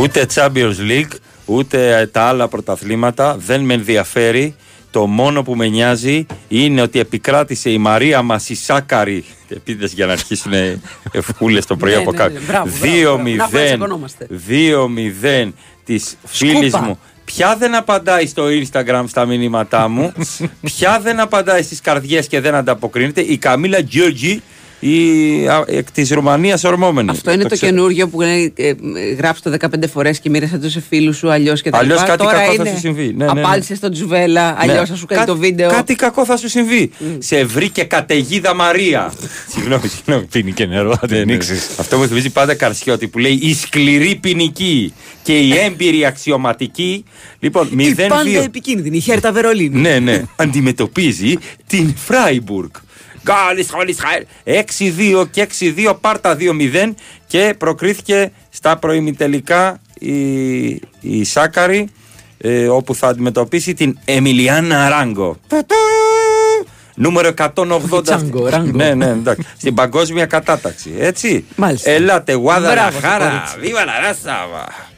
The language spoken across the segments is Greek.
Ούτε Champions League, ούτε τα άλλα πρωταθλήματα δεν με ενδιαφέρει. Το μόνο που με νοιάζει είναι ότι επικράτησε η Μαρία Μασισάκαρη. Επίτηδες για να αρχίσουν ευκούλε το πρωί Ναι, από ναι, κάτω. ναι, μπράβο, μπράβο, μπράβο. Να έχουμε να 2-0 τσακωνόμαστε. 2-0 της φίλης Σκούπα. μου. Ποια δεν απαντάει στο Instagram στα μηνύματά μου, ποια δεν απαντάει στις καρδιές και δεν ανταποκρίνεται, η Καμίλα Γιώργη, η α, εκ της Ρουμανίας ορμόμενη. Αυτό είναι το ξέρω. καινούριο που ε, ε, γράψει το 15 φορές και μοίρασε το σε φίλου σου αλλιώς και τα Αλλιώς λοιπά. κάτι Τώρα κακό θα είναι σου συμβεί. Ναι, ναι, ναι. Απάντησε στον Τζουβέλα, αλλιώς Ναι. θα σου κάνει Κά- το βίντεο. Κάτι κακό θα σου συμβεί. Σε βρήκε καταιγίδα Μαρία. συγγνώμη, συγγνώμη. Πίνει και νερό, θα την Ναι, ναι. ανοίξει. Αυτό μου θυμίζει πάντα Καρσιώτη που λέει η σκληρή ποινική και η έμπειρη αξιωματική. Λοιπόν, Η πάντα 0-2. επικίνδυνη, η Χέρτα Βερολίνη. Ναι, ναι. Αντιμετωπίζει την Φράιμπουργκ. Γκάλ Ισραήλ, Ισραήλ. 6-2 και 6-2, πάρτα 2-0 και προκρίθηκε στα προημιτελικά η, η Σάκαρη ε, όπου θα αντιμετωπίσει την Εμιλιάνα Ράγκο. Νούμερο 180. Τσάγκο, Ράγκο. Ναι, ναι, εντάξει. Στην παγκόσμια κατάταξη. Έτσι. Μάλιστα. Ελάτε, γουάδα Μπράβο στο χάρα. κορίτσι. Βίβα la raza.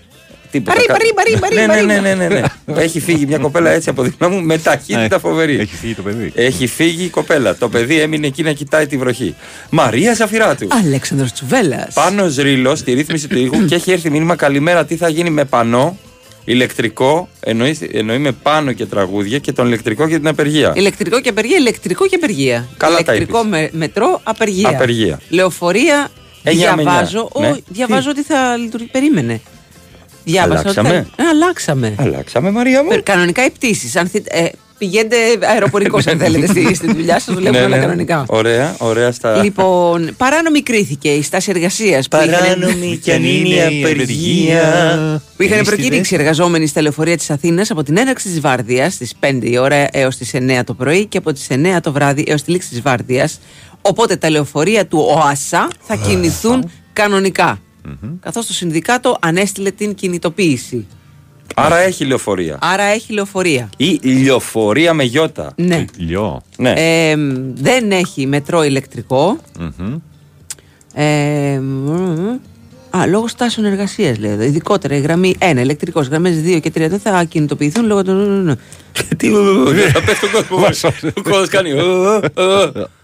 Τίποτα. Παρή, κα- παρή, παρή, παρή, Ναι, παρή. ναι, ναι, ναι, ναι, ναι. Έχει φύγει μια κοπέλα έτσι από δίπλα μου με ταχύτητα φοβερή. Έχει φύγει το παιδί. Έχει φύγει η κοπέλα. Το παιδί έμεινε εκεί να κοιτάει τη βροχή. Μαρία Ζαφυράτου. Αλέξανδρος Τσουβέλλας. Πάνω ρίλο στη ρύθμιση του ήχου και έχει έρθει μήνυμα καλημέρα τι θα γίνει με πανό ηλεκτρικό. Εννοεί, εννοεί με πάνω και τραγούδια και τον ηλεκτρικό και την απεργία. Ηλεκτρικό και απεργία, ηλεκτρικό και απεργία. Καλά τα ηλεκτρικό είπες. με, μετρό, απεργία. Απεργία. Λεωφορεία, Εννιά με διαβάζω. εννιά. Ω, Ναι. διαβάζω ότι θα λειτουργεί. Περίμενε. Διάβασα ότι Αλλάξαμε; θα- Ε, αλλάξαμε. Αλλάξαμε, Μαρία μου. Πε- Κανονικά οι πτήσεις. Ε, πηγαίνετε αεροπορικό αν θέλετε στη, στη δουλειά σας, δουλεύουν Ναι, όλα ναι. κανονικά. Ωραία, ωραία στα. Λοιπόν, παράνομη κρίθηκε η στάση εργασίας Παράνομη κι αν είναι η απεργία. που είχαν Εμείς τι προκήρυξει εργαζόμενοι στα λεωφορεία της Αθήνας από την έναρξη της βάρδιας στις 5 η ώρα έως τις 9 το πρωί και από τις 9 το βράδυ έως τη λήξη της βάρδιας. Οπότε τα λεωφορεία του ΟΑΣΑ θα κινηθούν κανονικά. Καθώς το Συνδικάτο ανέστειλε την κινητοποίηση. Άρα έχει λεωφορεία. Άρα έχει λεωφορεία. Ή λεωφορεία με γιώτα. Ναι. Λιό. Ναι. Ε, δεν έχει μετρό ηλεκτρικό. Μμμ. Ε, μ, α, λόγω στάσεων εργασίας λέει εδώ. Ειδικότερα η γραμμή 1, ηλεκτρικός, γραμμές 2 και 3 δεν θα κινητοποιηθούν λόγω των. Τι θα πες τον κόσμος. Ο κόσμος κάνει.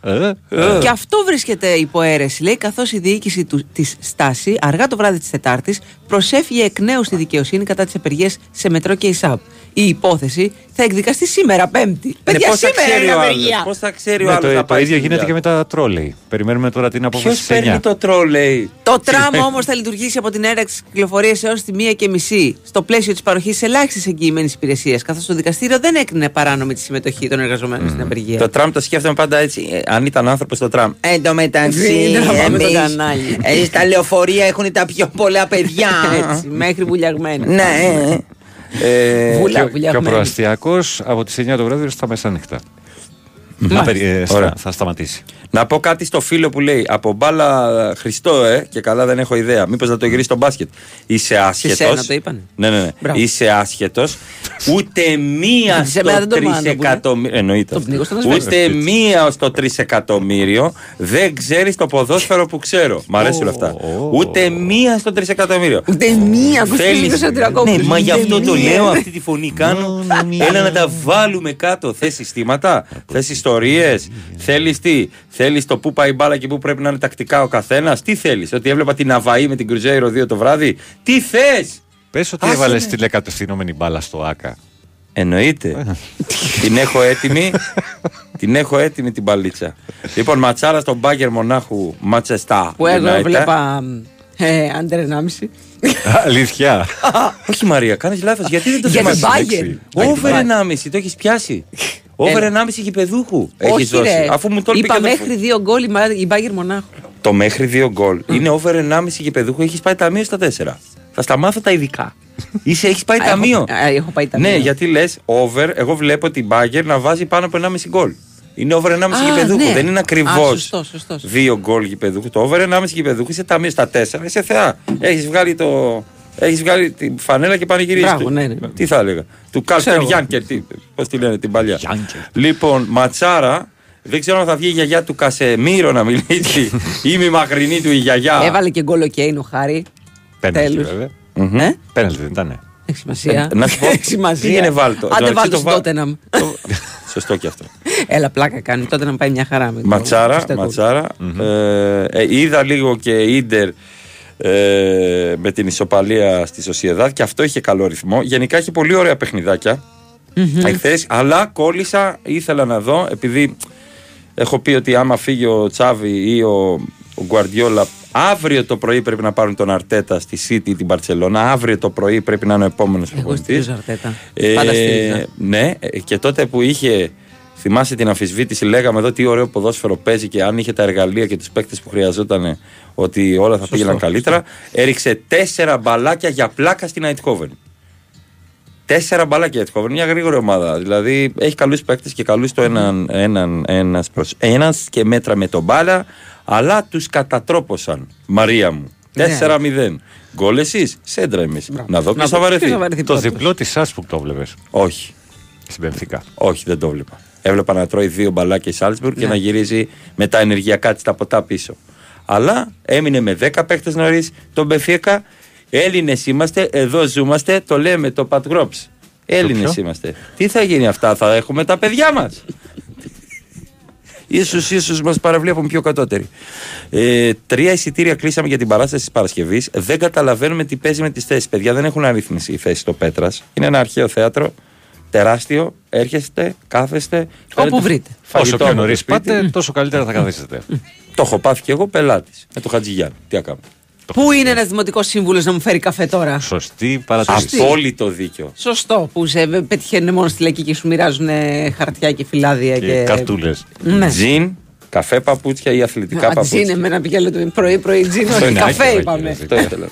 Ε, Και αυτό βρίσκεται υπό αίρεση, λέει, καθώς η διοίκηση του, της Στάση αργά το βράδυ της Τετάρτης προσέφυγε εκ νέου στη δικαιοσύνη κατά τις απεργίες σε μετρό και ΙΣΑΠ. Η υπόθεση θα εκδικαστεί σήμερα, Πέμπτη. Παιδιά, Πώς θα σήμερα ξέρει είναι ο απεργία. άλλος. Πώς θα ξέρει ο Ναι, άλλος. το, το ίδιο γίνεται και με τα τρόλεϊ. Περιμένουμε τώρα την Ποιος απόφαση της παίρνει 9. το τρόλεϊ; Το τραμ όμως θα λειτουργήσει από την έναρξη της κυκλοφορίας έως τη 1 και μισή στο πλαίσιο της παροχής ελάχιστης εγγυημένης υπηρεσίας, καθώς το δικαστήριο δεν έκρινε παράνομη τη συμμετοχή των εργαζομένων στην απεργία. Το τραμ το σκέφτομαι πάντα έτσι. ε, αν ήταν άνθρωπος το τραμ. Εν τω μεταξύ, Δεν θα πάμε στο εμείς, κανάλι. ε, στα λεωφορεία έχουν τα πιο πολλά παιδιά. Έτσι, μέχρι βουλιαγμένα. ναι. Ε, Βουλα- Και, ο βουλιαγμένη. προαστιακός από τις 9 το βράδυ έως τα μεσάνυχτα. Θα, περι- ε, στα- Ωραία. θα σταματήσει. Να πω κάτι στο φίλο που λέει Από μπάλα Χριστό, ε, και καλά δεν έχω ιδέα. Μήπως να το γυρίσει στο μπάσκετ. Είσαι άσχετο. σένα το είπανε. Ναι, ναι, ναι. Μπράβο. Είσαι άσχετος. Ούτε μία Σε μένα στο δεν το μάνα, που είναι. τρισεκατομμύριο. Εννοείται. Το αυτό. πνίγω στον ασβέστη. Ούτε μία στο τρισεκατομμύριο δεν ξέρει το ποδόσφαιρο που ξέρω. Μ' αρέσει όλα αυτά. Ω. Ούτε μία στο τρισεκατομμύριο. Ούτε μία Θέλεις- Κωνσταντινίδη Ναι, μα γι' αυτό Ούτε το μία. λέω, αυτή τη φωνή κάνω. Έλα να τα βάλουμε κάτω. Θες συστήματα, θες ιστορίες, θέλεις τι. Θέλεις το πού πάει η μπάλα και πού πρέπει να είναι τακτικά ο καθένας; Τι θέλεις, Ότι έβλεπα την Αβαή με την Κρουζέιρο 2 το βράδυ; Τι θες. Πες ότι Άσε έβαλες με. τηλεκατευθυνόμενη μπάλα στο ΑΚΑ. Εννοείται. την έχω έτοιμη. την έχω έτοιμη την μπαλίτσα. λοιπόν, ματσάρα στον μπάγκερ μονάχου Ματσεστά. Που εγώ United. έβλεπα ε, άντερ 1,5. Αλήθεια. Όχι Μαρία, κάνεις λάθος. Γιατί δεν το Για την θυμάσαι. Bayern. Over 1,5 το έχεις πιάσει. Over 1,5 γηπεδούχου έχεις Όχι, δώσει. ρε. Αφού μου το είπε Είπα και το- μέχρι δύο γκολ η Μα- η Μπάγκερ Μονάχου. Το μέχρι 2 γκολ είναι over 1,5 γηπεδούχου, έχεις πάει ταμείο στα 4. Θα στα μάθω τα ειδικά. Είσαι, έχεις πάει Α, ταμείο. έχω- α, έχω πάει ταμείο. Ναι, γιατί λες over, εγώ βλέπω την Μπάγκερ να βάζει πάνω από 1,5 γκολ. Είναι over 1,5 Α, γηπεδούχου. ναι. Δεν είναι Α, ακριβώς σωστό, σωστό. 2 γκολ γηπεδούχου. Το over 1,5 γηπεδούχου είσαι ταμείο στα 4. Είσαι θεά. Έχεις βγάλει το. Έχεις βγάλει την φανέλα και πανηγυρίζει. Μπράβο, του. ναι, ναι. Τι θα έλεγα. Του Κάλτερ Ξέρω εγώ. Γιάνκερ. Πώς τη λένε την παλιά. Γιάνκερ. Λοιπόν, ματσάρα. Δεν ξέρω αν θα βγει η γιαγιά του Κασεμίρο να μιλήσει ή μη μακρινή του η γιαγιά. Έβαλε και γκολ ο Κέιν ο Χάρη. Πέναλτι Τέλος. βέβαια. Ε; Πέναλτι δεν ήταν. Έχει σημασία. Ε, να σου πω, Έχει σημασία. πήγαινε βάλτο. Άντε Εντάξει, βάλτο το στην βα- Τότεναμ. Το- Σωστό και αυτό. Έλα, πλάκα κάνει. Τότε να πάει μια χαρά με το Ματσάρα, Στέκο. ματσάρα. Ε, ε, είδα λίγο και Ίντερ ε, με την ισοπαλία στη Σοσιεδάδ και αυτό είχε καλό ρυθμό. Γενικά έχει πολύ ωραία παιχνιδάκια εχθές, αλλά κόλλησα, ήθελα να δω, επειδή έχω πει ότι άμα φύγει ο Τσάβη ή ο, ο Γκουαρδιόλα, αύριο το πρωί πρέπει να πάρουν τον Αρτέτα στη City την Παρσελώνα. Αύριο το πρωί πρέπει να είναι ο επόμενος Εγώ προπονητής. στηρίζω Αρτέτα. Πάντα στηρίζω. ναι, ε, και τότε που είχε. Θυμάσαι την αμφισβήτηση, λέγαμε εδώ τι ωραίο ποδόσφαιρο παίζει και αν είχε τα εργαλεία και τους παίκτες που χρειαζόταν, ότι όλα θα πήγαιναν καλύτερα. Έριξε τέσσερα μπαλάκια για πλάκα στην Αιτχόβεν. Τέσσερα μπαλάκια η Αιτχόβεν, μια γρήγορη ομάδα. Δηλαδή έχει καλούς παίκτες και καλούς το έναν, έναν ένας προς ένας και μέτρα με τον μπάλα, αλλά τους κατατρόπωσαν. Μαρία μου. Ναι. 4-0. Γκολ εσείς, σέντρα εμείς. Να δω ποιος θα Ποιος βαρεθεί. θα βαρεθεί Το πρώτος. διπλό της Σάσπουκ το βλέπει. Όχι. Στην Πενθήκα. Όχι, δεν το βλέπα. Έβλεπα να τρώει δύο μπαλάκια η Σάλτσμπουργκ και Ναι. να γυρίζει με τα ενεργειακά της τα ποτά πίσω. Αλλά έμεινε με 10 παίχτε νωρίς τον Μπεφίκα. Έλληνες είμαστε, εδώ ζούμαστε, το λέμε το Πατγρόψ. Έλληνες ποιο; είμαστε. Τι θα γίνει αυτά, θα έχουμε τα παιδιά μας. Ίσως, ίσως μας παραβλέπουν πιο κατώτεροι. Ε, τρία εισιτήρια κλείσαμε για την παράσταση της Παρασκευής. Δεν καταλαβαίνουμε τι παίζει με τις θέσεις. Παιδιά δεν έχουν αρρύθμιση οι θέσεις στο Πέτρας. Είναι ένα αρχαίο θέατρο, τεράστιο. Έρχεστε, κάθεστε. φέρετε βρείτε. Όσο φαγητό πιο από το νωρί σπίτι. πάτε, τόσο καλύτερα θα καθίσετε. Το έχω πάθει και εγώ πελάτης. Με το Χατζηγιάννη. Τι να κάνω. Πού είναι ένας δημοτικός σύμβουλος να μου φέρει καφέ τώρα; Σωστή παρατήρηση. Απόλυτο δίκιο. Σωστό, που σε πετυχαίνουν μόνο στη λαϊκή και σου μοιράζουν ε, χαρτιά και φυλάδια. Και Και, καρτούλες. Ναι. Τζιν, καφέ παπούτσια ή αθλητικά Α, παπούτσια. τζιν, εμένα πήγα το πρωί-πρωί τζιν, Αυτό όχι είναι καφέ άκυρο, είπαμε. άκυρο. Αυτό ήθελα.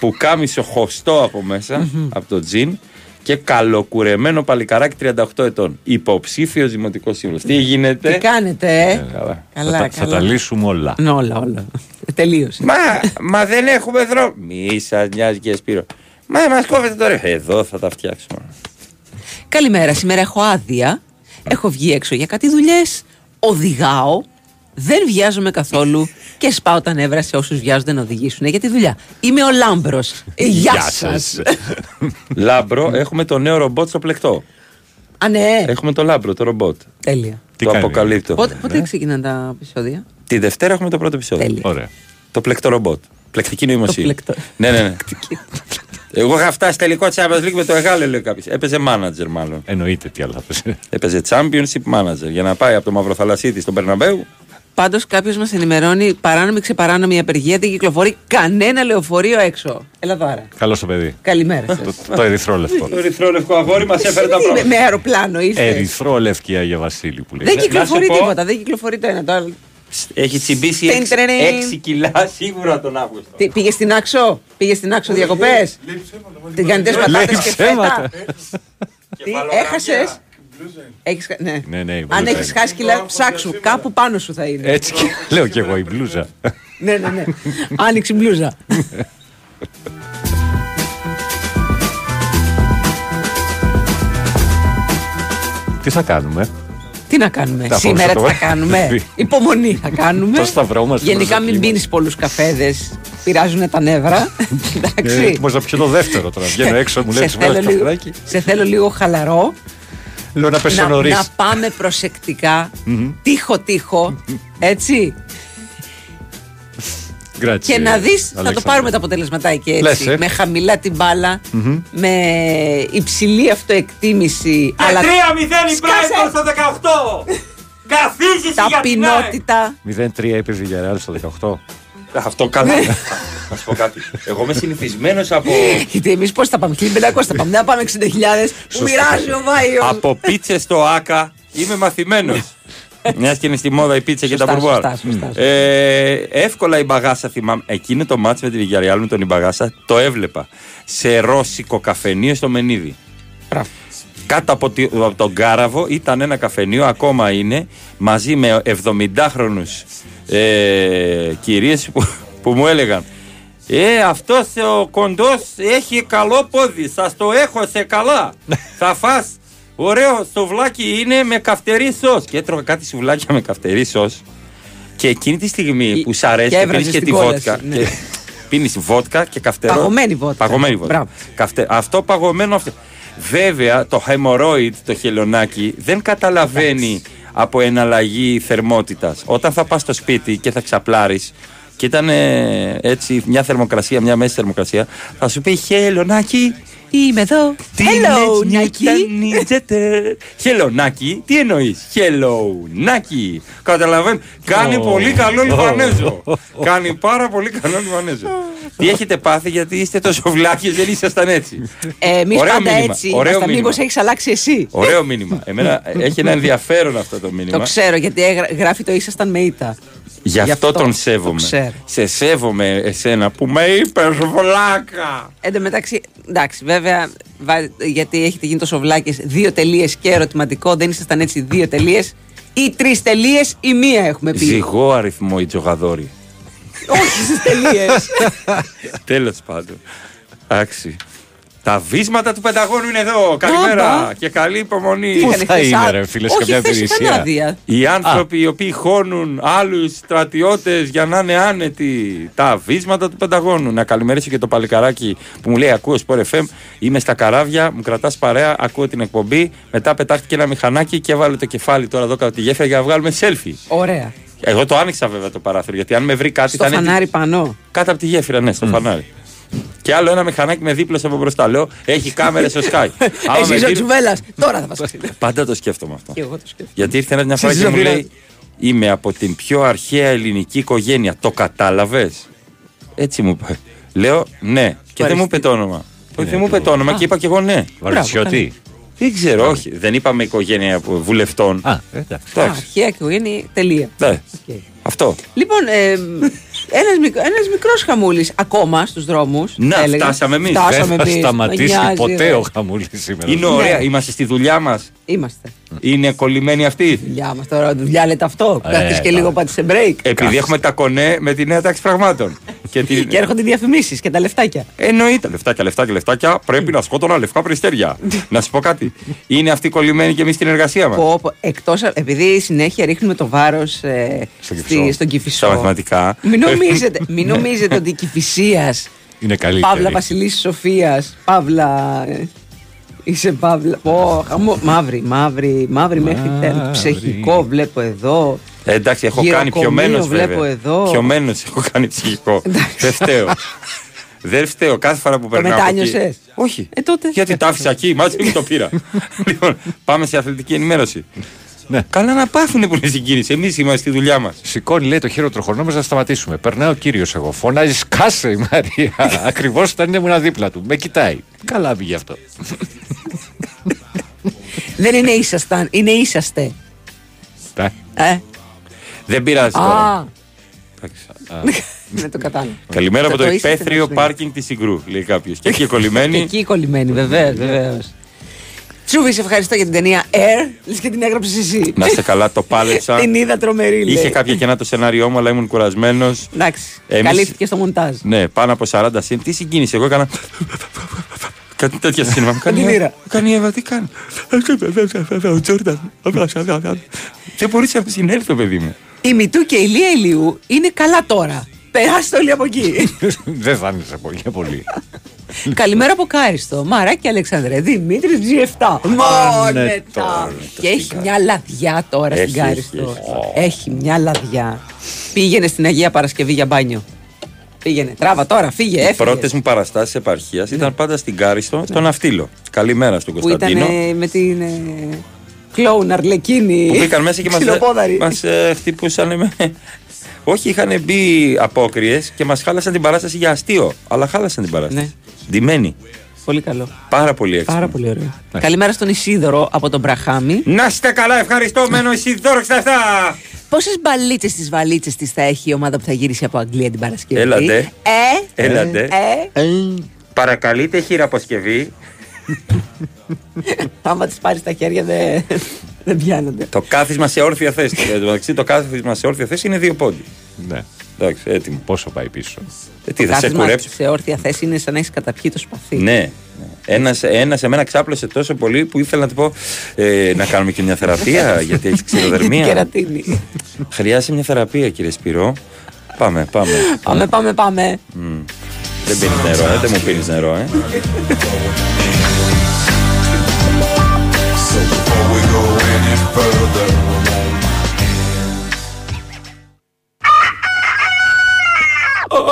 που κάμισε χωστό από μέσα, από το τζιν και καλοκουρεμένο παλικαράκι 38 ετών. Υποψήφιο δημοτικό σύμβουλος. Τι γίνεται; Τι κάνετε, ε; Καλά. Καλά, θα, τα- θα καλά. τα λύσουμε όλα. Ναι, όλα, όλα. Ε, Τελείωσε. Μα, μα δεν έχουμε δρόμο. Μη σας νοιάζει και Σπύρο. Μα μας κόβετε τώρα. Εδώ θα τα φτιάξουμε. Καλημέρα, σήμερα έχω άδεια. Έχω βγει έξω για κάτι δουλειές. Οδηγάω. Δεν βιάζομαι καθόλου και σπάω τα νεύρα σε όσους βιάζονται να οδηγήσουν για τη δουλειά. Είμαι ο Λάμπρος. Γεια σας. Λάμπρο, έχουμε το νέο ρομπότ στο πλεκτό. Α, ναι. Έχουμε το λάμπρο, το ρομπότ. Τέλεια. Τι το κάνει; αποκαλύπτω. Πότε, πότε ξεκινάνε τα επεισόδια; Τη Δευτέρα έχουμε το πρώτο επεισόδιο. Τέλεια. Ωραία. Το πλεκτό ρομπότ. Πλεκτική νοημοσύνη. πλεκτό. Ναι, ναι, ναι. Εγώ είχα φτάσει τελικό Champions League με το Εγάλε, λέει κάποιος. Έπαιζε manager, μάλλον. Εννοείται τι άλλο θα πες. Έπαιζε Championship manager. Για να πάει από το Μαυροθαλασσίτη στον Περναμπέου. Πάντω κάποιο μα ενημερώνει παράνομη ξεπαράνομη απεργία δεν κυκλοφορεί κανένα λεωφορείο έξω. Ελαδάρα. Καλό το παιδί. Καλημέρα σα. Το, το ερυθρόλευκο. Το ερυθρό λευκό αγόρι μα έφερε τα με, πράγματα. με αεροπλάνο ήρθε. Ερυθρόλευκη Αγία Βασίλη που λέει. Δεν να σου κυκλοφορεί πω- τίποτα. Δεν κυκλοφορεί το ένα το άλλο. Έχει τσιμπήσει Τιν, τρενιν. 6 κιλά σίγουρα τον Αύγουστο. Τι, πήγε στην Άξο, πήγε στην Άξο διακοπέ. Την κάνετε πατάτε Λέει και ψέματα. φέτα. Τι, έχασε. Έχεις, χα- ναι. Ναι, ναι, η Αν μπλούζα έχεις είναι. χάσει κιλά, ψάξου. Κάπου πάνω σου θα είναι. Έτσι και λέω κι εγώ η μπλούζα. ναι, ναι, ναι. Άνοιξε η μπλούζα. Τι θα κάνουμε; Τι να κάνουμε; Τα Σήμερα τι απόψε θα το- κάνουμε. Υπομονή θα κάνουμε. Το σταυρό μας, Γενικά το μην κλίμα. πίνεις πολλούς καφέδες. Πειράζουν τα νεύρα. Εντάξει. Πώς να πιω το δεύτερο τώρα. Βγαίνω έξω, μου λέει σε, «Σου βγάλω θέλω λίγο, καφεδάκι». σε θέλω λίγο χαλαρό. Λέω να πέσω να, νωρίς. να πάμε προσεκτικά. Τύχο-τύχο. Έτσι. Και να δεις, θα το πάρουμε τα αποτελεσματάκια έτσι. Λες, ε. Με χαμηλά την μπάλα, με υψηλή αυτοεκτίμηση. αλλά 3-0 η Σκάσε. Brighton στο 18! Καθίζεις για την ΑΕΚ. ταπεινότητα. 0-3 είπε η Villarreal στο 18. Αυτό καλά. Να σου πω κάτι. Εγώ είμαι συνηθισμένος από, Γιατί εμείς πώς θα πάμε, 1500 θα πάμε. Δεν θα πάμε 60.000 που μοιράζει ο Βάιος. από πίτσε στο Άκα. Είμαι μαθημένος. Μιας και είναι στη μόδα η πίτσα και τα Σωστά, μπουρμπουάρ. σωστά, σωστά. Ε, εύκολα η μπαγάσα θυμάμαι. Εκείνο το μάτς με τη Βιγιαριάλ με τον Ιμπαγάσα το έβλεπα. Σε ρώσικο καφενείο στο Μενίδη. Κάτω από, τη- από τον Κάραβο ήταν ένα καφενείο, ακόμα είναι, μαζί με 70χρονους ε, κυρίες που, που μου έλεγαν ε, αυτός ο κοντός έχει καλό πόδι, σας το έχω σε καλά. Θα φας ωραίο σουβλάκι είναι με καυτερή σως. Και έτρωγα κάτι σουβλάκια με καυτερή σως. Και εκείνη τη στιγμή Και- που σ' αρέσει και και έβραζες πίνεις και την τη κόλαση, βότκα. ναι. Και, Πίνεις βότκα και καυτερό. Παγωμένη βότκα. Παγωμένη βότκα. Μπράβο. Καυτε... Αυτό παγωμένο αυτό. Βέβαια το hemorrhoid, το χελωνάκι, δεν καταλαβαίνει από εναλλαγή θερμότητας. Όταν θα πας στο σπίτι και θα ξαπλάρεις και ήταν ε, έτσι μια θερμοκρασία, μια μέση θερμοκρασία, θα σου πει χελωνάκι, Είμαι εδώ. Hello, Νάκη. Hello, Νάκη. Τι εννοείς, Hello, Νάκη. Καταλαβαίνω. Κάνει πολύ καλό Λιβανέζο. Κάνει πάρα πολύ καλό Λιβανέζο. Τι έχετε πάθει, γιατί είστε τόσο βλάκες, δεν ήσασταν έτσι. Εμεί Ωραίο πάντα μήνυμα, έτσι. ωραίο Ήμασταν. μήνυμα. Μήπως έχεις αλλάξει εσύ; Ωραίο μήνυμα. Εμένα έχει ένα ενδιαφέρον αυτό το Το μήνυμα. ξέρω γιατί έγρα- γράφει το ήσασταν με ήττα. Γι' αυτό, Γι' αυτό τον το σέβομαι. ξέρω. Σε σέβομαι εσένα που με είπες βλάκα. Εν τω μεταξύ, εντάξει, βέβαια, βα- γιατί έχετε γίνει τόσο βλάκες, δύο τελείες και ερωτηματικό, δεν ήσασταν έτσι δύο τελείες. Ή τρεις τελείες ή μία έχουμε πει. Ζυγό αριθμό η Τζογαδόρη. Όχι στις τελείες. Τέλος πάντων. Εντάξει. Τα βίσματα του Πενταγώνου είναι εδώ. Καλημέρα Άμπα. και καλή υπομονή. Πού θα είναι, ρε φίλε, σε Όχι, καμιά χθες είχαν υπηρεσία. άδεια. Οι άνθρωποι οι οποίοι χώνουν άλλους στρατιώτες για να είναι άνετοι. Τα βίσματα του Πενταγώνου. Να καλημερίσω και το παλικαράκι που μου λέει: Ακούω Sport FM. Είμαι στα καράβια, μου κρατάς παρέα, ακούω την εκπομπή. Μετά πετάχτηκε ένα μηχανάκι και έβαλε το κεφάλι τώρα εδώ κάτω τη γέφυρα για να βγάλουμε selfie. Ωραία. Εγώ το άνοιξα βέβαια το παράθυρο γιατί αν με βρει κάτι Στο θα είναι φανάρι πάνω. κάτω από τη γέφυρα, ναι, στο φανάρι. Και άλλο ένα μηχανάκι με δίπλα από μπροστά. Λέω: Έχει κάμερες στο Sky. Άμα με Εσύ ο δει- Τσουβέλλα. Τώρα θα μα πει. Πάντα το σκέφτομαι αυτό. Και εγώ το σκέφτομαι. Γιατί ήρθε ένα μια φορά Στις και μου Ζαφυρά- λέει: Είμαι από την πιο αρχαία ελληνική οικογένεια. Το κατάλαβες; Έτσι μου είπε. Λέω ναι. Και δεν μου είπε το όνομα. Όχι, δεν μου είπε το όνομα και είπα και εγώ ναι. Βαρυσιώτη. Δεν ξέρω, όχι. Δεν είπαμε οικογένεια από βουλευτών. Α, εντάξει. Εντάξει. Αρχαία οικογένεια, τελεία. Ναι. Οκ. Αυτό. Λοιπόν, ε, ένας, μικ, ένας μικρός χαμούλης ακόμα στους δρόμους. Να, θα έλεγα. φτάσαμε εμείς. Φτάσαμε Δεν θα εμείς. σταματήσει Νοιάζει, ποτέ ρε. ο χαμούλης σήμερα. Είναι Ναι. ωραία. Είμαστε στη δουλειά μας. Είμαστε. Είναι κολλημένοι αυτοί. Δουλειά μας τώρα, δουλειά λέτε αυτό. Ε, Κάθεις και πα- λίγο πάτησε break. Επειδή έχουμε τα κονέ με τη νέα τάξη πραγμάτων. και την... Και έρχονται οι διαφημίσεις και τα λεφτάκια. Εννοείται. Λεφτάκια, λεφτάκια, λεφτάκια. Πρέπει να σκότωνα λευκά περιστέρια. να σου πω κάτι. Είναι αυτοί κολλημένοι και εμείς στην εργασία μας. Πω, πω, εκτός, επειδή συνέχεια ρίχνουμε το βάρος ε, Στον στη- Κηφισό. στον Κηφισό. Στα μαθηματικά. Μην νομίζετε, μην νομίζετε ότι η Κηφισίας, Είναι καλύτερη. Παύλα Βασιλής Σοφίας, Παύλα... ε, Είσαι Παύλα. Πω, χαμό, μαύρη, μαύρη, μαύρη μέχρι τέλος. Μαύρη. Ψυχικό βλέπω εδώ. Ε, εντάξει, έχω κάνει Γυροκομείο πιωμένος. βλέπω εδώ. Πιωμένος έχω κάνει ψυχικό. Δεν φταίω. Δεν φταίω. Κάθε φορά που περνάω. από εκεί- μετάνιωσες; Όχι. Ε, τότε. Γιατί τα άφησα εκεί, μάτσε μου το πήρα. λοιπόν, πάμε σε αθλητική ενημέρωση. Ναι. Καλά να πάθουν που είναι στην κίνηση. Εμείς είμαστε στη δουλειά μας. Σηκώνει, λέει το χείρο τροχονόμος να σταματήσουμε. Περνάει ο κύριος εγώ. Φωνάζει, κάσε η Μαρία. Ακριβώς όταν ήμουν δίπλα του. Με κοιτάει. Καλά πήγε αυτό. Δεν είναι ήσασταν, είναι είσαστε. Ε, Ε, Δεν πειράζει τώρα. α, Εντάξει. ναι, το κατάλαβα. Καλημέρα Το- από το το είσαστε υπαίθριο να σου λέει. πάρκινγκ της Συγκρού, λέει κάποιος. Και εκεί Και κολλημένοι. εκεί κολλημένη, βεβαίως, βεβαίως. Τσούβι, σε ευχαριστώ για την ταινία Air. Λες και την έγραψες εσύ. Να είστε καλά, το πάλεψα. την είδα τρομερή, λέει. Είχε κάποια κενά το σενάριό μου, αλλά ήμουν κουρασμένος. Εντάξει, Εμείς- καλύφθηκε στο μοντάζ. Ναι, πάνω από 40 συν. Τι συγκίνηση. Εγώ έκανα. Κάτι τέτοια σύνημα. Μου κάνει. την ήρα. Μου κάνει η Εύα, τι κάνει; Ο Τζόρνταν. Δεν μπορούσε να συνέλθεις το παιδί μου; Η Μητού και η Λία Ηλιού είναι καλά τώρα. Περάστε όλοι από εκεί. Δεν θα είναι σε πολύ. για πολύ. Καλημέρα από Κάριστο. Μαράκι Αλεξανδρέ. Δημήτρη G7. Μόνετα. ναι, τώρα, Και έχει μια λαδιά τώρα Έχεις, στην Κάριστο. έχει, Έχει μια λαδιά. Πήγαινε στην Αγία Παρασκευή για μπάνιο. Πήγαινε. Τράβα τώρα, φύγε. Οι Έφυγες. πρώτες μου παραστάσεις επαρχίας ήταν πάντα στην Κάριστο, στον Ναυτίλο. Καλημέρα στον Ναι. Που ήταν Κωνσταντίνο. ε, με την. ε, Κλόουν Αρλεκίνη. Που μπήκαν μέσα και μας Ξυλοπόδαρη. μας, ε, χτυπούσαν με. Όχι, είχαν μπει απόκριες και μας χάλασαν την παράσταση για αστείο. Αλλά χάλασαν την παράσταση. Ναι. Ντυμένοι. Πολύ καλό. Πάρα πολύ έξυπνο. Πάρα πολύ ωραίο. Καλημέρα στον Ισίδωρο από τον Μπραχάμι. Να είστε καλά, ευχαριστώ. Μένω εσύ δώρο 67. Πόσες μπαλίτσες στι βαλίτσες τη θα έχει η ομάδα που θα γυρίσει από Αγγλία την Παρασκευή; Έλατε. Ε, Έλατε. ε, Παρακαλείτε χειραποσκευή. Άμα τις πάρεις στα χέρια δεν, δεν πιάνονται. Το κάθισμα σε όρθια θέση. Εν τω μεταξύ, το κάθισμα σε όρθια θέση είναι δύο πόντι. Ναι. Εντάξει, έτοιμο. Πόσο πάει πίσω; Ε, τι, θα σε Κάθισμα κουρέψει. σε όρθια θέση είναι σαν να έχεις καταπιεί το σπαθί. Ναι. Ένα ένας εμένα ξάπλωσε τόσο πολύ που ήθελα να του πω ε, να κάνουμε και μια θεραπεία γιατί έχει Την ξηροδερμία. κερατίνη. Χρειάζεται μια θεραπεία, κύριε Σπυρό. Πάμε, πάμε. Πάμε, πάμε, πάμε. Δεν πίνεις νερό, ε. Δεν μου πίνεις νερό, ε. Go any further,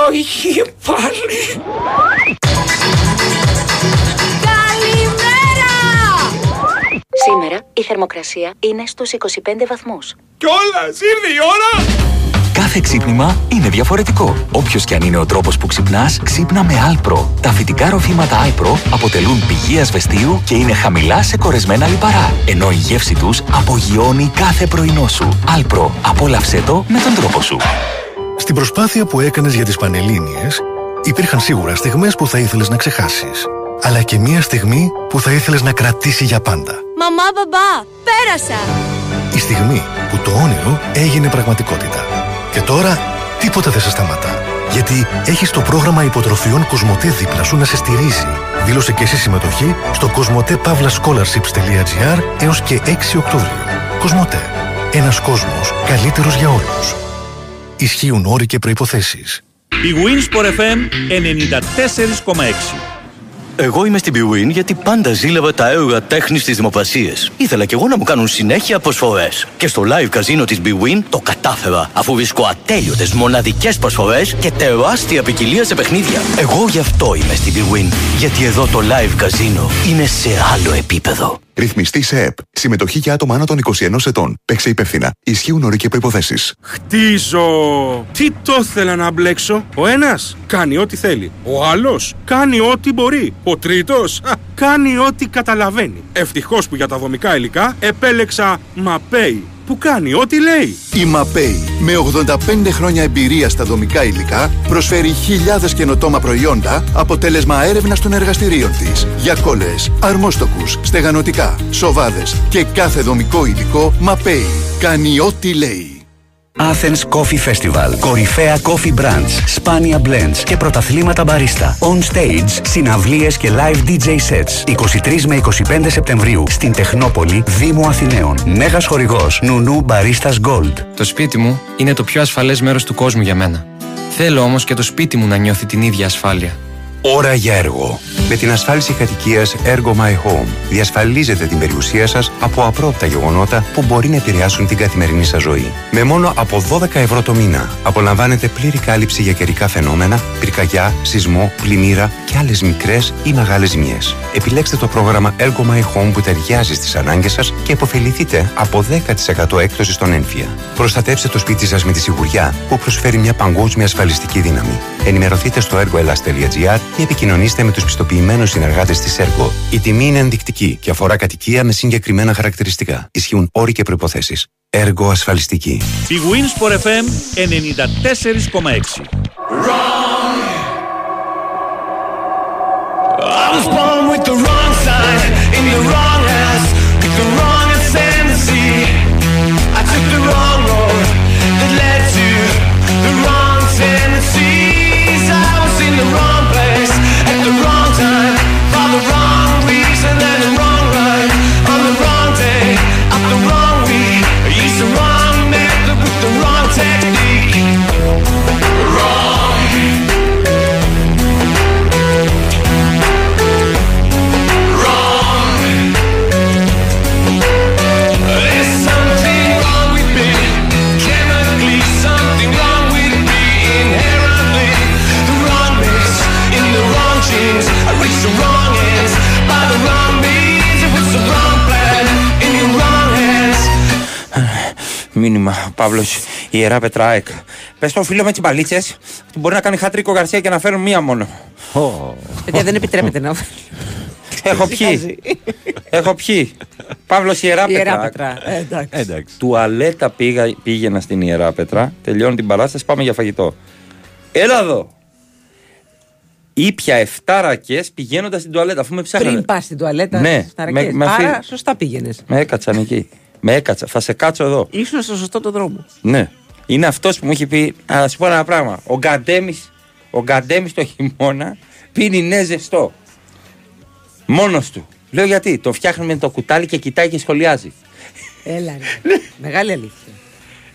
Όχι πάλι. Σήμερα η θερμοκρασία είναι στους 25 βαθμούς. Κιόλας, ήρθε η ώρα. Κάθε ξύπνημα είναι διαφορετικό. Όποιος και αν είναι ο τρόπος που ξυπνάς, ξύπνα με Alpro. Τα φυτικά ροφήματα Alpro αποτελούν πηγή ασβεστίου και είναι χαμηλά σε κορεσμένα λιπαρά. Ενώ η γεύση τους απογειώνει κάθε πρωινό σου. Alpro. Απόλαυσέ το με τον τρόπο σου. Στην προσπάθεια που έκανες για τις Πανελλήνιες, υπήρχαν σίγουρα στιγμές που θα ήθελες να ξεχάσεις. Αλλά και μία στιγμή που θα ήθελες να κρατήσει για πάντα. Μαμά, μπαμπά, πέρασα! Η στιγμή που το όνειρο έγινε πραγματικότητα. Και τώρα τίποτα δεν σε σταματά. Γιατί έχεις το πρόγραμμα υποτροφιών Κοσμοτέ δίπλα σου να σε στηρίζει. Δήλωσε και εσύ συμμετοχή στο κοσμοτέ-scholarships.gr έως και 6 Οκτωβρίου. Κοσμοτέ. Ένας κόσμος καλύτερος για όλους. Ισχύουν όροι και προϋποθέσεις. Η Winsport FM 94,6. Εγώ είμαι στην BWIN γιατί πάντα ζήλευα τα έργα τέχνης στι δημοπρασίε. Ήθελα κι εγώ να μου κάνουν συνέχεια προσφορές. Και στο live καζίνο της BWIN το κατάφερα, αφού βρίσκω ατέλειωτες μοναδικές προσφορές και τεράστια ποικιλία σε παιχνίδια. Εγώ γι' αυτό είμαι στην BWIN. Γιατί εδώ το live καζίνο είναι σε άλλο επίπεδο. Ρυθμιστή σε ΕΠ. Συμμετοχή για άτομα άνω των 21 ετών. Παίξε υπεύθυνα. Ισχύουν όροι και προποθέσει. Χτίζω! Τι το ήθελα να μπλέξω; Ο ένας κάνει ό,τι θέλει. Ο άλλος κάνει ό,τι μπορεί. Ο τρίτος κάνει ό,τι καταλαβαίνει. Ευτυχώς που για τα δομικά υλικά επέλεξα Mapei που κάνει ό,τι λέει. Η Mapei με 85 χρόνια εμπειρία στα δομικά υλικά προσφέρει χιλιάδες καινοτόμα προϊόντα αποτέλεσμα έρευνας των εργαστηρίων της για κόλλες, αρμόστοκους, στεγανοτικά, σοβάδες και κάθε δομικό υλικό Mapei κάνει ό,τι λέει. Athens Coffee Festival. Κορυφαία coffee brands, σπάνια blends και πρωταθλήματα μπαρίστα. On stage, συναυλίες και live DJ sets. 23 με 25 Σεπτεμβρίου στην Τεχνόπολη, Δήμο Αθηναίων. Μέγας χορηγός Νουνού Baristas Gold. Το σπίτι μου είναι το πιο ασφαλές μέρος του κόσμου για μένα. Θέλω όμως και το σπίτι μου να νιώθει την ίδια ασφάλεια. Ώρα για έργο. Με την ασφάλιση κατοικίας Ergo My Home διασφαλίζετε την περιουσία σας από απρόπτα γεγονότα που μπορεί να επηρεάσουν την καθημερινή σας ζωή. Με μόνο από 12 ευρώ το μήνα απολαμβάνετε πλήρη κάλυψη για καιρικά φαινόμενα, πυρκαγιά, σεισμό, πλημμύρα και άλλες μικρές ή μεγάλες ζημιές. Επιλέξτε το πρόγραμμα Ergo My Home που ταιριάζει στις ανάγκες σας και υποφεληθείτε από 10% έκπτωση στον ένφια. Προστατεύστε το σπίτι σας με τη σιγουριά που προσφέρει μια παγκόσμια ασφαλιστική δύναμη. Ενημερωθείτε στο ergoelas.gr ή επικοινωνήστε με τους πιστοποιημένους συνεργάτες της ΕΡΚΟ. Η τιμή είναι ενδεικτική και αφορά κατοικία με συγκεκριμένα χαρακτηριστικά. Ισχύουν όροι και προποθέσει. Έργο ασφαλιστική. Η Winsport FM 94,6. I was born with the wrong sign in the wrong house with the wrong Μήνυμα, Παύλο, ιερά Πετράεκ. Πες στο φίλο με τις μπαλίτσες ότι μπορεί να κάνει χατρίκο Γαρσία και να φέρουν μία μόνο. Παιδιά, δεν επιτρέπεται να Έχω πιει. Έχω πιει. Παύλος Ιερά Ιερά Πετρά. Πετρά. Ε, εντάξει. Εντάξει. Τουαλέτα πήγα, πήγαινα στην Ιερά Πετρά. Τελειώνει την παράσταση, πάμε για φαγητό. Έλα εδώ. Ήπια 7 ρακές πηγαίνοντας στην τουαλέτα, αφού με ψάχνανε. Πριν πας στην τουαλέτα, Ναι, στα με- ρακές. με αφή- Άρα, σωστά πήγαινες. Με έκατσαν εκεί. Με έκατσα. Θα σε κάτσω εδώ. Ήσουν στο σωστό το δρόμο. Ναι. Είναι αυτός που μου έχει πει. Να σου πω ένα πράγμα. Ο Γκαντέμις ο Γκαντέμις το χειμώνα πίνει ναι ζεστό. Μόνος του. Λέω γιατί. Το φτιάχνει με το κουτάλι και κοιτάει και σχολιάζει. Έλα. ρε. Μεγάλη αλήθεια.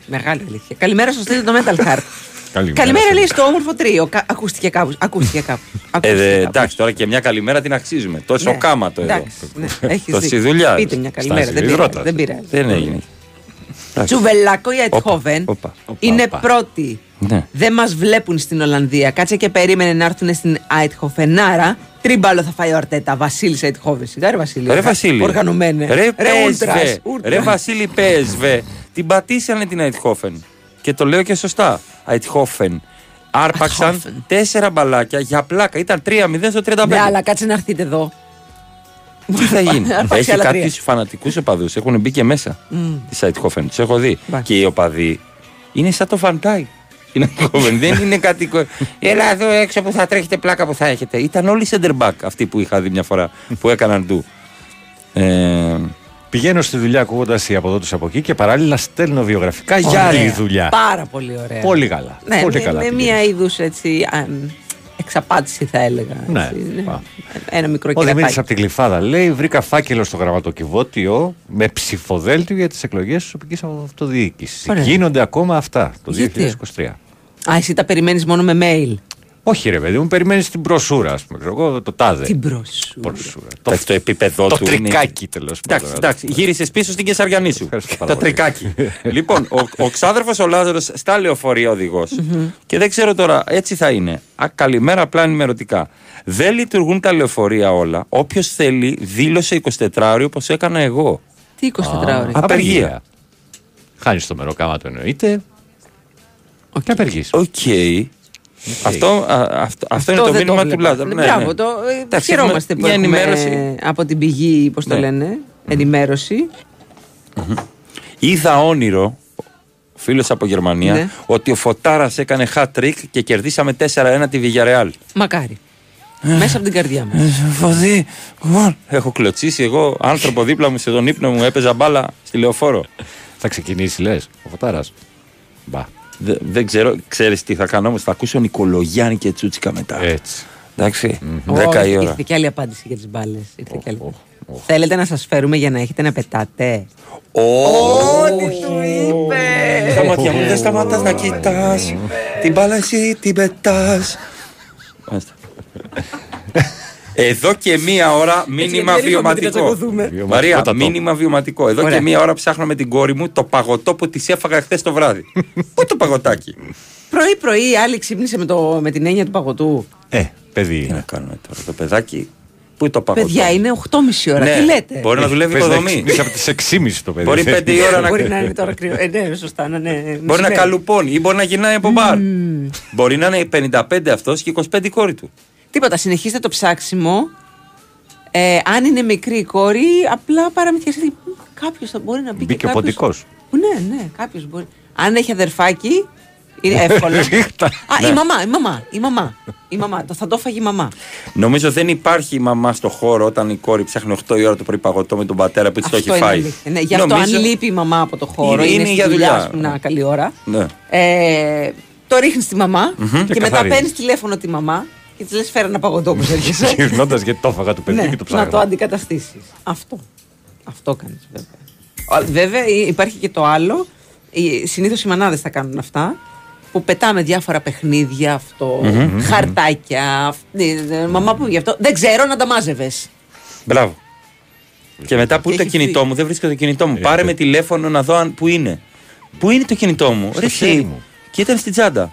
Μεγάλη αλήθεια. Καλημέρα στο στέλνει το Metal Heart. Καλημέρα λέει στο όμορφο τρίο. Κα- Ακούστηκε κάπου. Ακούστηκε κάπου. Ε, Ακούστηκε δε, κάπου. εντάξει, τώρα και μια καλημέρα την αξίζουμε. Τόσο Ναι, κάματο εδώ. εντάξει, ναι, έχεις Τόση δίκιο. δουλειά. Πείτε μια καλημέρα. Στάση Δεν πειράζει, υδρότας. δεν πειράζει. Δεν έγινε. Εντάξει. Τσουβελάκο η Αιτχόβεν όπα, όπα, είναι όπα. πρώτη. Ναι. Δεν μας βλέπουν στην Ολλανδία. Κάτσε και περίμενε να έρθουν στην Αιτχόφεν. Άρα, τρίμπαλο θα φάει ο Αρτέτα. Βασίλης Αιτχόβεν. Σιγά, ρε Βασίλη. Ρε Βασίλη. Οργανωμένε. Ρε, Ούλτρας, πέσβε. ούλτρας. Ρε Βασίλη, πέσβε. Την πατήσανε την Αιτχόφεν. Και το λέω και σωστά. Αιτχόφεν. Άρπαξαν τέσσερα μπαλάκια για πλάκα. Ήταν 3-0 στο 35. Ναι, αλλά κάτσε να έρθετε εδώ. Τι θα γίνει; Άρπαξε Έχει άλλα κάποιους τρία. φανατικούς οπαδούς. Έχουν μπει και μέσα Μμ. της Αιτχόφεν. Τους έχω δει. Μπα. Και οι οπαδοί είναι σαν το φαντάι. Είναι Αιτχόφεν. Δεν είναι κάτι. κο- Έλα εδώ έξω που θα τρέχετε πλάκα που θα έχετε. Ήταν όλοι center back αυτοί που είχα δει μια φορά που έκαναν του. Ε, Πηγαίνω στη δουλειά ακούγοντας οι από εδώ του από εκεί και παράλληλα στέλνω βιογραφικά για Ωραία. άλλη δουλειά. Πάρα πολύ ωραία. Πολύ καλά. Ναι, Πολύ με, καλά με πηγαίνεις. μία είδους έτσι. α, μ, εξαπάτηση θα έλεγα. Ναι. έτσι, Ένα μικρό Ο Δημήτρης κερατάκι. από την Κλειφάδα λέει: Βρήκα φάκελο στο γραμματοκιβώτιο με ψηφοδέλτιο για τις εκλογές της τοπικής αυτοδιοίκησης. Ωραία. Γίνονται ακόμα αυτά το Γιατί; 2023. Α, εσύ τα περιμένεις μόνο με mail. Όχι, ρε παιδί μου, περιμένεις την μπροσούρα, ας πούμε. ξέρω εγώ, το τάδε. Την μπροσούρα. μπροσούρα. Το, το επίπεδο το του τρικάκι τέλος πάντων. Εντάξει, εντάξει. Γύρισες πίσω στην Κεσαριανή σου. πάρα Το πολύ. τρικάκι. λοιπόν, ο, ο ξάδερφος ο Λάζαρος στα λεωφορεία οδηγός. Και δεν ξέρω τώρα, έτσι θα είναι. Α, καλημέρα, απλά ενημερωτικά. Δεν λειτουργούν τα λεωφορεία όλα. Όποιος θέλει, δήλωσε 24 ώριο όπως έκανα εγώ. Τι 24 ώρε. Απεργία. Χάνεις το μεροκάματο εννοείται. Και απεργείς. Οκ. Αυτό, α, αυτό, αυτό είναι το δεν μήνυμα του βλέπα. Λάζαρου. Ναι, Μπράβο, ναι. το, ε, Εντάξει, χαιρόμαστε που για έχουμε ενημέρωση. από την πηγή, πώς το Ναι. λένε, ενημέρωση. Είδα όνειρο, φίλος από Γερμανία, Ναι. ότι ο Φωτάρας έκανε hat trick και κερδίσαμε 4-1 τη Villarreal. Μακάρι. Μέσα από την καρδιά μας. Φωδί, Έχω κλωτσίσει εγώ άνθρωπο δίπλα μου σε τον ύπνο μου, έπαιζα μπάλα στη λεωφόρο. Θα ξεκινήσει, λες, ο Φωτάρας. Μπα. Δε- δεν ξέρω, ξέρεις τι θα κάνω όμως. Θα ακούσω Νικολογιάννη και Τσούτσικα μετά. Έτσι. Εντάξει, Ω, 10 η ώρα. Ήρθε και άλλη απάντηση για τις μπάλες. Ήρθε και άλλη. Θέλετε να σας φέρουμε για να έχετε να πετάτε; Ό,τι του είπε. Τα μάτια μου δεν σταματάς να κοιτάς Την μπάλα εσύ την πετάς Μάλιστα. Εδώ και μία ώρα μήνυμα γιατί δεν είπαμε ότι να βιωματικό. τσακωθούμε. Μαρία, Βιωματικότατο. μήνυμα βιωματικό. Εδώ Ωραία. και μία ώρα ψάχνω με την κόρη μου το παγωτό που της έφαγα χθες το βράδυ. Πού το παγωτάκι; Πρωί-πρωί η άλλη ξύπνησε με, το, με την έννοια του παγωτού. Ε, παιδί. Τι να είναι. κάνουμε τώρα, το παιδάκι. Πού το παγωτό. Παιδιά, είναι 8.30 ώρα. Ναι, Τι λέτε; Μπορεί να δουλεύει Πες να υποδομή. ξυπνήσει από τις 6.30 το παιδί. Μπορεί 5 η ώρα να Μπορεί να είναι τώρα κρύο. Ε, ναι, σωστά. Να, ναι, Μπορεί να μεσημέρι. καλουπώνει ή μπορεί να γυρνάει από μπαρ. Μπορεί να είναι 55 αυτός και 25 η κόρη του. Τίποτα, συνεχίστε το ψάξιμο. Ε, αν είναι μικρή η κόρη, απλά παραμυθιαστεί. Κάποιος θα μπορεί να μπει Μπήκε και ο κάποιος- ποντικός. Ναι, ναι, κάποιος μπορεί. Αν έχει αδερφάκι, είναι εύκολο. Ρίχτα. Α, η μαμά, η μαμά, η μαμά. Η μαμά, το θα το φάγει η μαμά. Νομίζω δεν υπάρχει η μαμά στο χώρο όταν η κόρη ψάχνει 8 η ώρα το πρωί παγωτό με τον πατέρα που της το έχει Αυτό είναι φάει. αλήθεια. Ναι, γι' αυτό Νομίζω- αν λείπει η μαμά από το χώρο, Είναι- είναι, είναι στη για δουλειά, δουλειά. ας πούμε, να καλή ώρα. Ναι. Ε, το ρίχνεις στη μαμά Μμμ. και, Και μετά καθαρίζεις. παίρνεις τηλέφωνο τη μαμά και τη λε: Φέρε ένα παγωτό που έρχεσαι. Γυρνώντας γιατί το έφαγα του παιδιού ναι, και το να το ψάχνω. αντικαταστήσεις. Αυτό. Αυτό κάνεις βέβαια. Α, Βέβαια ε, υπάρχει και το άλλο. Συνήθως οι μανάδες θα κάνουν αυτά. Που πετάμε διάφορα παιχνίδια, αυτό, Μμμ. χαρτάκια. αυ- ε, ε, Μαμά που γι' αυτό. Δεν ξέρω να τα μάζευες. Μπράβο. Και μετά που Και είναι το έχεις κινητό φύγει. μου, δεν βρίσκω το κινητό μου. Ε, Πάρε ε. με τηλέφωνο να δω αν, που είναι. Πού είναι το κινητό μου, Στο Ρε χέρι εσύ. μου. Και ήταν στην τσάντα.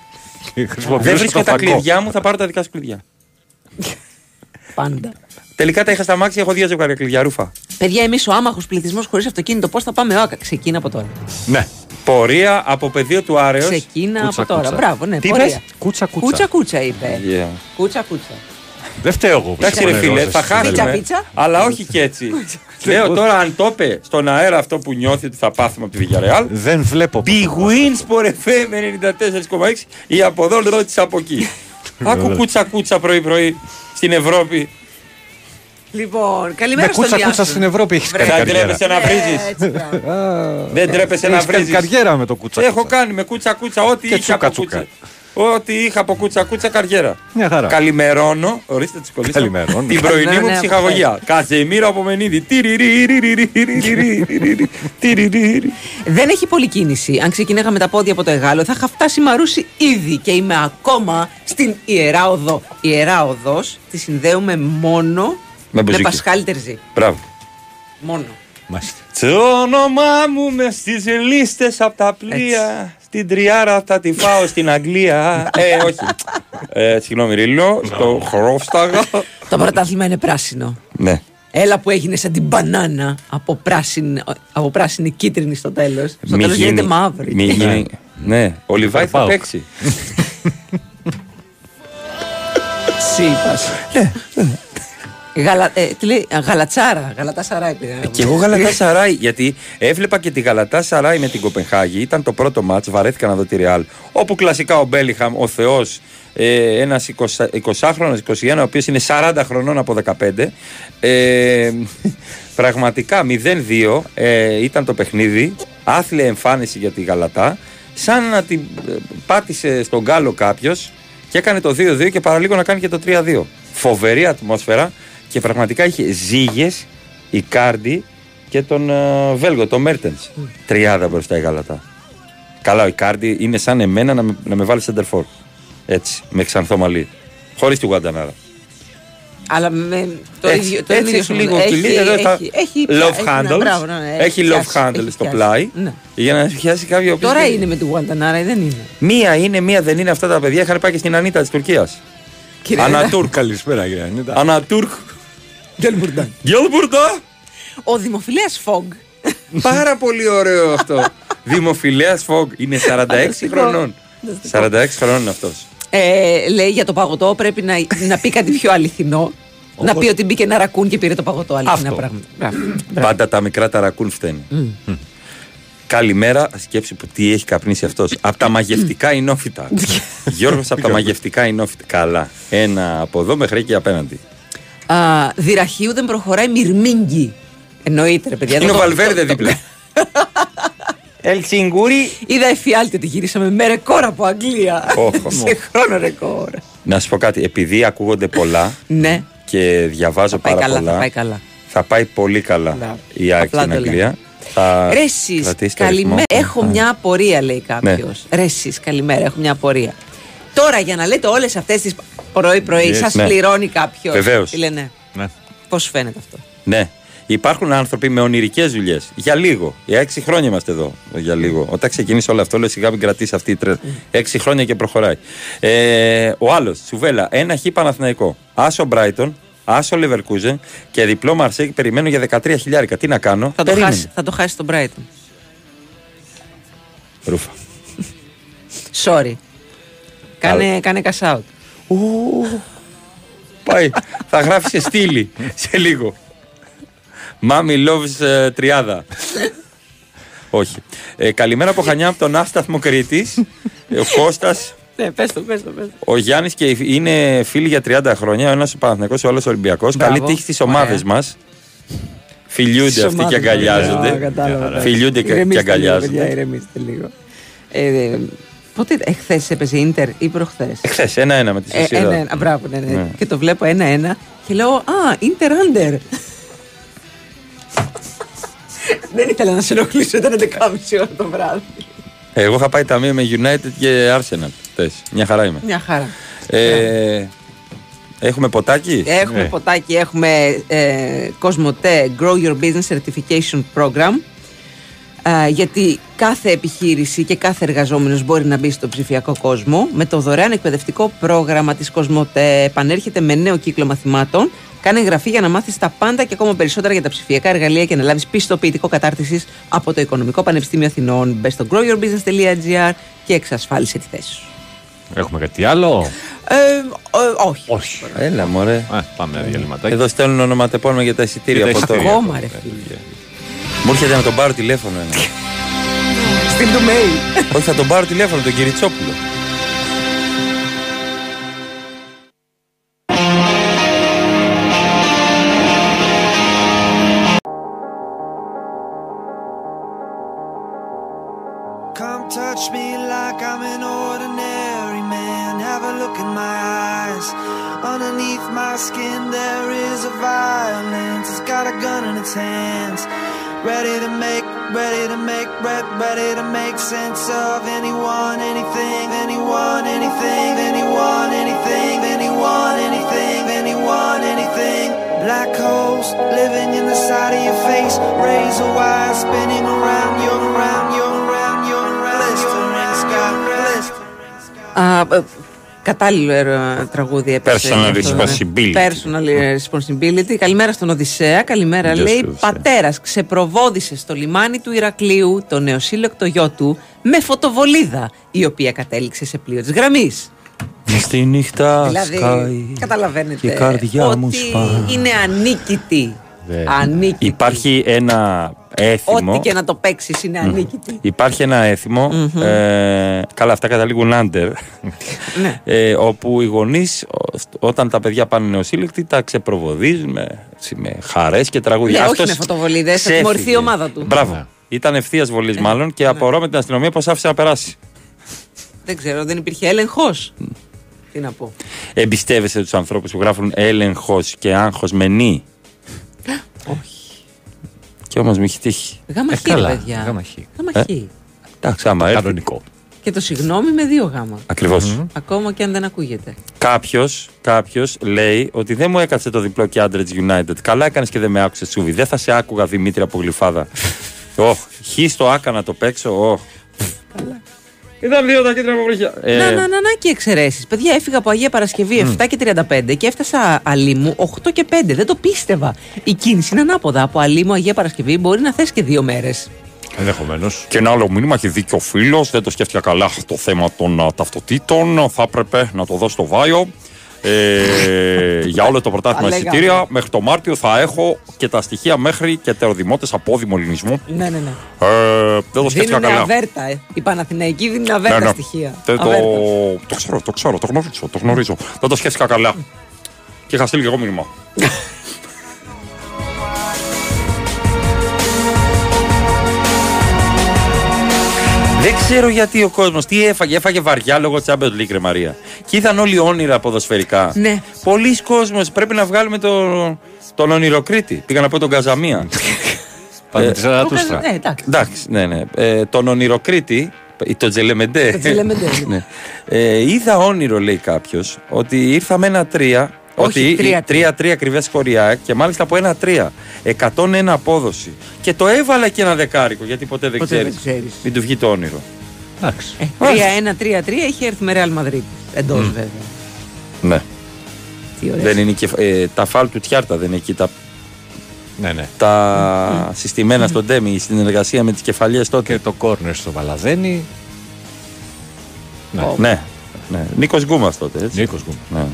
Χρησιμοποιούσα Δεν το βρίσκω τα φακό. κλειδιά μου, θα πάρω τα δικά σου κλειδιά. Πάντα. Τελικά τα είχα στα μάξια, έχω δύο ζευγάρια κλειδιά ρούφα. Παιδιά, εμείς ο άμαχος πληθυσμός χωρίς αυτοκίνητο, πώς θα πάμε ΟΑΚΑ. Ξεκίνα από τώρα. Ναι. Πορεία από πεδίο του Άρεος. Ξεκίνα Κούτσα, από τώρα. κούτσα. Μπράβο, ναι, Τι πορεία. είπες; Κούτσα, κούτσα. Κούτσα κούτσα είπε. Yeah. Κούτσα κούτσα. Δεν φταίω εγώ που Εντάξει ρε σε φίλε, πονερώσες. θα χάσουμε. Πίτσα, πίτσα. Αλλά όχι και έτσι. Λέω τώρα αν το είπε στον αέρα αυτό που νιώθει ότι θα πάθουμε από τη Villarreal. Δεν βλέπω. Big Wins Sport FM 94,6 ή από εδώ ρώτησα από εκεί. Άκου κούτσα κούτσα πρωί πρωί στην Ευρώπη. Λοιπόν, Με καλημέρα στον κούτσα κούτσα Ιάσον. στην Ευρώπη έχει Βρε, κάνει Δεν καριέρα. τρέπεσαι να βρίζεις. Έτσι, μπράβο. Δεν τρέπεσαι να Έχεις κάνει βρίζεις. καριέρα με το κούτσα. Έχω κούτσα. κάνει με κούτσα κούτσα ό,τι Και είχε από τσούκα, κούτσα ότι είχα από κούτσα κούτσα καριέρα. Καλημερώνω. Ορίστε τις κολλήσεις. Καλημερώνω. Την πρωινή μου ψυχαγωγία. Ναι. Καζεμίρο από Μενίδη. Δεν έχει πολλή κίνηση. Αν ξεκινήγαμε τα πόδια από το Εγάλο, θα είχα φτάσει μαρούσι ήδη και είμαι ακόμα στην ιερά οδό. Ιερά οδό τη συνδέουμε μόνο με, με Πασχάλη Μπράβο. Μόνο. Μάλιστα. Το όνομά μου μες στις λίστες από τα πλοία. Στην τριάρα θα τη φάω στην Αγγλία. ε, όχι. Ε, συγγνώμη, Ρίλο. Στο Χρόφσταγα. Το πρωτάθλημα είναι πράσινο. ναι. Έλα που έγινε σαν την μπανάνα από πράσινη, από πράσινη κίτρινη στο τέλος. Στο Μη τέλος γίνεται γίνει- μαύρη. μη γίνει- Ναι, ο Λιβάη θα Πάω. παίξει. Τσίπας. Γαλα, ε, τι λέει, α, γαλατσάρα, γαλατά σαράι πήγα. Και εγώ Γαλατά Σαράι, γιατί έβλεπα και τη Γαλατά Σαράι με την Κοπενχάγη. Ήταν το πρώτο μάτς, βαρέθηκα να δω τη Ρεάλ. Όπου κλασικά ο Μπέλιχαμ, ο Θεός, ε, ένας 20χρονο, 21, ο οποίος είναι 40 χρονών από 15. Ε, πραγματικά 0-2 ε, ήταν το παιχνίδι. Άθλια εμφάνιση για τη Γαλατά. Σαν να την ε, πάτησε στον γκάλο κάποιος και έκανε το 2-2 και παραλίγο να κάνει και το 3-2. Φοβερή ατμόσφαιρα και πραγματικά είχε ζύγες η Κάρντι και τον ε, Βέλγο, τον Μέρτενς. Τριάδα μπροστά η Γαλατά. Καλά, ο Ικάρντι είναι σαν εμένα να με, να με βάλει center for. Έτσι, με ξανθό μαλλί. Χωρίς τη Γουαντανάρα. Αλλά με το Έτσι, ίδιο. Το έτσι ίδιο έχει σωμα- λίγο έχει- κυλί, εδώ θα- έχει- έχει πια- love έχει- ναι, handles. μπράβο, ναι, ναι, έχει love πιάσει, handle έχει στο πιάσει. πλάι. Ναι. Για να πιάσει κάποιο. ο οποίος Τώρα δεν- είναι με τη Γουαντανάρα ή δεν είναι. Μία είναι, μία δεν είναι αυτά τα παιδιά. Είχαν πάει και στην Ανίτα της Τουρκίας. Κύριε Ανατούρκ. Καλησπέρα, κύριε Ανίτα. Ανατούρκ. Γκέλμπουρνταν. Γκέλμπουρντα. Ο δημοφιλέας Φόγκ. Πάρα πολύ ωραίο αυτό. Δημοφιλέας Φόγκ. Είναι 46 Φανταστικό. χρονών. 46 χρονών είναι αυτός. Ε, λέει για το παγωτό πρέπει να, να πει κάτι πιο αληθινό. να πει ότι μπήκε ένα ρακούν και πήρε το παγωτό. Αληθινά Αυτό. πράγματα. Μπράβο. Πάντα τα μικρά ταρακούν φταίνει. Καλημέρα, σκέψη που τι έχει καπνίσει αυτός. από τα μαγευτικά ενόφυτα. Γιώργος, από τα μαγευτικά ενόφυτα. Καλά. Ένα από εδώ μέχρι εκεί απέναντι. Α, Δυραχείου δεν προχωράει μυρμήγκι. Εννοείται, ρε παιδιά. Είναι το- ο το- Βαλβέρδε το- δίπλα. Ελσιγκούρι. Είδα εφιάλτη ότι γυρίσαμε με ρεκόρ από Αγγλία. Όχο. Σε χρόνο ρεκόρ. Να σου πω κάτι, επειδή ακούγονται πολλά Ναι. και διαβάζω πάει πάρα καλά, πολλά. θα πάει καλά. θα πάει πολύ καλά Μπράβο. η ΑΕΚ Απλά στην το Αγγλία. Θα Ρε εσείς, κρατήσει το καλημέρα. ρυθμό. Έχω μια απορία, λέει κάποιος. Ρε εσείς, καλημέρα, έχω μια απορία. Τώρα για να λέτε όλες αυτές τις πρωί-πρωί, Yes. σας Ναι. πληρώνει κάποιος. Βεβαίως. Τι λένε; Ναι. Πώς φαίνεται αυτό; Ναι. Υπάρχουν άνθρωποι με ονειρικές δουλειές. Για λίγο. Για έξι χρόνια είμαστε εδώ. Για λίγο. Όταν ξεκίνησε όλο αυτό, λέω σιγά μην κρατήσεις αυτή η τρέλα. Έξι χρόνια και προχωράει. Ε, ο άλλος, Σουβέλα, ένα χ Παναθηναϊκό. Άσο Μπράιτον, άσο Λεβερκούζεν και διπλό Μαρσέκ περιμένω για 13 χιλιάρικα. Τι να κάνω; Θα το, Περίμενε. χάσει, θα το χάσει τον Brighton. Ρούφα. Sorry. Κάνε, κάνε cash out. Πάει. θα γράφεις σε στήλη σε λίγο. Μάμι loves ε, τριάδα. Όχι. Ε, καλημέρα από Χανιά από τον Άσταθμο Κρήτης. Ε, ο Κώστας, Ναι, πες το, πες το, πες το. ο Γιάννης και η- είναι φίλοι για 30 χρόνια. Ο ένας ο Παναθηναϊκός, ο άλλος ο Ολυμπιακός. Μπράβο. Καλή τύχη στις ομάδες Ωραία. μας. Φιλιούνται Στις αυτοί και ομάδες, αγκαλιάζονται. Α, κατάλαβα, εντάξει. Φιλιούνται και, και Ηρεμήστε λίγο, παιδιά, αγκαλιάζονται. ηρεμήστε λίγο. Ε, ε, πότε, εχθές έπαιζε Ίντερ ή προχθές; Εχθές, ένα-ένα με τη Ε, Σοσιαδάδ. ένα, ένα, μπράβο, ναι, ναι. Ναι. Και το βλέπω ένα-ένα και λέω Α, Ιντερ Άντερ. Δεν ήθελα να σε ενοχλήσω, ήταν 11.30 ώρα το βράδυ. Εγώ είχα πάει ταμείο με United και Arsenal. Χθες. Μια χαρά είμαι. Μια χαρά. Ε, έχουμε ποτάκι; Έχουμε Ναι. ποτάκι, έχουμε ε, Κοσμοτέ Grow Your Business Certification Program. Ε, γιατί κάθε επιχείρηση και κάθε εργαζόμενος μπορεί να μπει στο ψηφιακό κόσμο με το δωρεάν εκπαιδευτικό πρόγραμμα της Κοσμοτέ. Επανέρχεται με νέο κύκλο μαθημάτων. Κάνε εγγραφή για να μάθεις τα πάντα και ακόμα περισσότερα για τα ψηφιακά εργαλεία και να λάβεις πιστοποιητικό κατάρτισης από το Οικονομικό Πανεπιστήμιο Αθηνών. Μπες στο growyourbusiness.gr και εξασφάλισε τη θέση σου. Έχουμε κάτι άλλο; Ε, ε, όχι. Όχι. Έλα, μωρέ. Ε, πάμε ένα διαλυματάκι. Εδώ στέλνουν ονοματεπώνυμα για τα εισιτήρια Για τα από τώρα. εισιτήρια. Ακόμα ρε φίλε. Μου έρχεται να τον πάρω τηλέφωνο ένα. Στείλ του mail. Όχι, θα τον πάρω τηλέφωνο, τον Κυριτσόπουλο. sense of anyone, anything, anyone, anything, anyone, anything, anyone, anything, anyone, anything. Black holes living in the side of your face, razor wires spinning around, you, around, you, around, you, around, you, around, you, around, you, around, κατάλληλο ε, τραγούδι έπαιξε. Personal γι' αυτό, responsibility. ναι. Personal responsibility. Καλημέρα στον Οδυσσέα. Καλημέρα, Γεια σου, λέει. Οδυσσέα. Πατέρας ξεπροβόδησε στο λιμάνι του Ηρακλείου το νεοσύλλεκτο γιο του με φωτοβολίδα, η οποία κατέληξε σε πλοίο της γραμμής. Στη νύχτα Δηλαδή, σκάει καταλαβαίνετε και η καρδιά μου ότι σπάει. είναι ανίκητη. Δεν. Ανίκητη. Υπάρχει ένα έθιμο. Ό,τι και να το παίξεις είναι ανίκητη. Υπάρχει ένα έθιμο, ε, καλά αυτά καταλήγουν άντερ, Ναι. ε, όπου οι γονείς ο- όταν τα παιδιά πάνε νεοσύλλεκτοι τα ξεπροβοδίζουν με, έτσι, με χαρές και τραγούδια. Ναι, όχι Αυτός με φωτοβολίδες, θα ξέφυγε. τιμωρηθεί η ομάδα του. Μπράβο. Ήταν ευθείας βολής μάλλον και απορώ με την αστυνομία πώ άφησε να περάσει. Δεν ξέρω, δεν υπήρχε έλεγχος. Τι να πω. Εμπιστεύεσαι τους ανθρώπους που γράφουν έλεγχος και άγχος με νη. Όχι. Και όμως μου έχει τύχει. Γάμα χ, καλά, ρε παιδιά. γάμα χ. Γάμα Ε, χ. Εντάξει, άμα έρθει. Κανονικό. Και το συγγνώμη με δύο γάμα. Ακριβώς. Ακόμα και αν δεν ακούγεται. Κάποιος κάποιος λέει ότι δεν μου έκατσε το διπλό και Android United. Καλά έκανες και δεν με άκουσες, Σούβι. Δεν θα σε άκουγα Δημήτρη από γλυφάδα. Ωχ, χ το άκα να το παίξω. Ωχ. Ήταν δύο τα κίτρινα αποβρύχια. Ε, Να, να, να, να και εξαιρέσεις. Παιδιά, έφυγα από Αγία Παρασκευή 7 και 35 και έφτασα Αλήμου 8 και 5. Δεν το πίστευα. Η κίνηση είναι ανάποδα. Από Αλήμου Αγία Παρασκευή μπορεί να θες και δύο μέρες. Ενδεχομένως. Και ένα άλλο μήνυμα, έχει δίκιο ο φίλος, δεν το σκέφτηκα καλά το θέμα των α, ταυτοτήτων. Θα έπρεπε να το δω στο Βάιο. Ε, για όλο το πρωτάθλημα Τα λέγαμε. εισιτήρια. Μέχρι το Μάρτιο θα έχω και τα στοιχεία μέχρι και τεροδημότε από όδημο ελληνισμό. Ναι, ναι, ναι. Ε, δεν το σκέφτηκα Δίνουν καλά. αβέρτα, ε. Η Παναθηναϊκή δίνει αβέρτα Ναι, ναι. στοιχεία. Δεν το, Αβέρτα. το ξέρω, το ξέρω, το γνωρίζω, το γνωρίζω. Δεν το σκέφτηκα καλά. Και είχα στείλει και εγώ μήνυμα. Δεν ξέρω γιατί ο κόσμος τι έφαγε. Έφαγε βαριά λόγω Champions League, ρε Μαρία. Και ήταν όλοι όνειρα ποδοσφαιρικά. Ναι. Πολλοί κόσμος πρέπει να βγάλουμε τον, τον ονειροκρίτη. Πήγα να πω τον Καζαμία. Πάμε τη Το Ζαρατούστρα. κα- Ναι, εντάξει. Εντάξει, ναι, ναι. Ε, τον ονειροκρίτη, ή τον Τζελεμεντέ. Το Τζελεμεντέ, ναι. ε, είδα όνειρο, λέει κάποιος, ότι ήρθα με ένα τρία. Όχι, ότι τρία, τρία-τρία ακριβές χωριά και μάλιστα από ένα τρία. 101 απόδοση. Και το έβαλα και ένα δεκάρικο, γιατί ποτέ δεν Ποτέ ξέρει. δεν ξέρεις. Μην του βγει το όνειρο. Εντάξει. Ε, 3-1-3-3 έχει έρθει με Real Madrid. Εντός βέβαια. Ναι. Τι ωραίες. Δεν είναι και, ε, τα φάλ του Τιάρτα δεν είναι εκεί τα, Ναι, ναι. τα συστημένα στον Τέμι, η συνεργασία με τις κεφαλιές τότε. Και το κόρνερ στο Βαλαδένι. Ναι. Ναι. ναι. Νίκος Γκούμας τότε, έτσι. Νίκος Γκούμας. Ναι.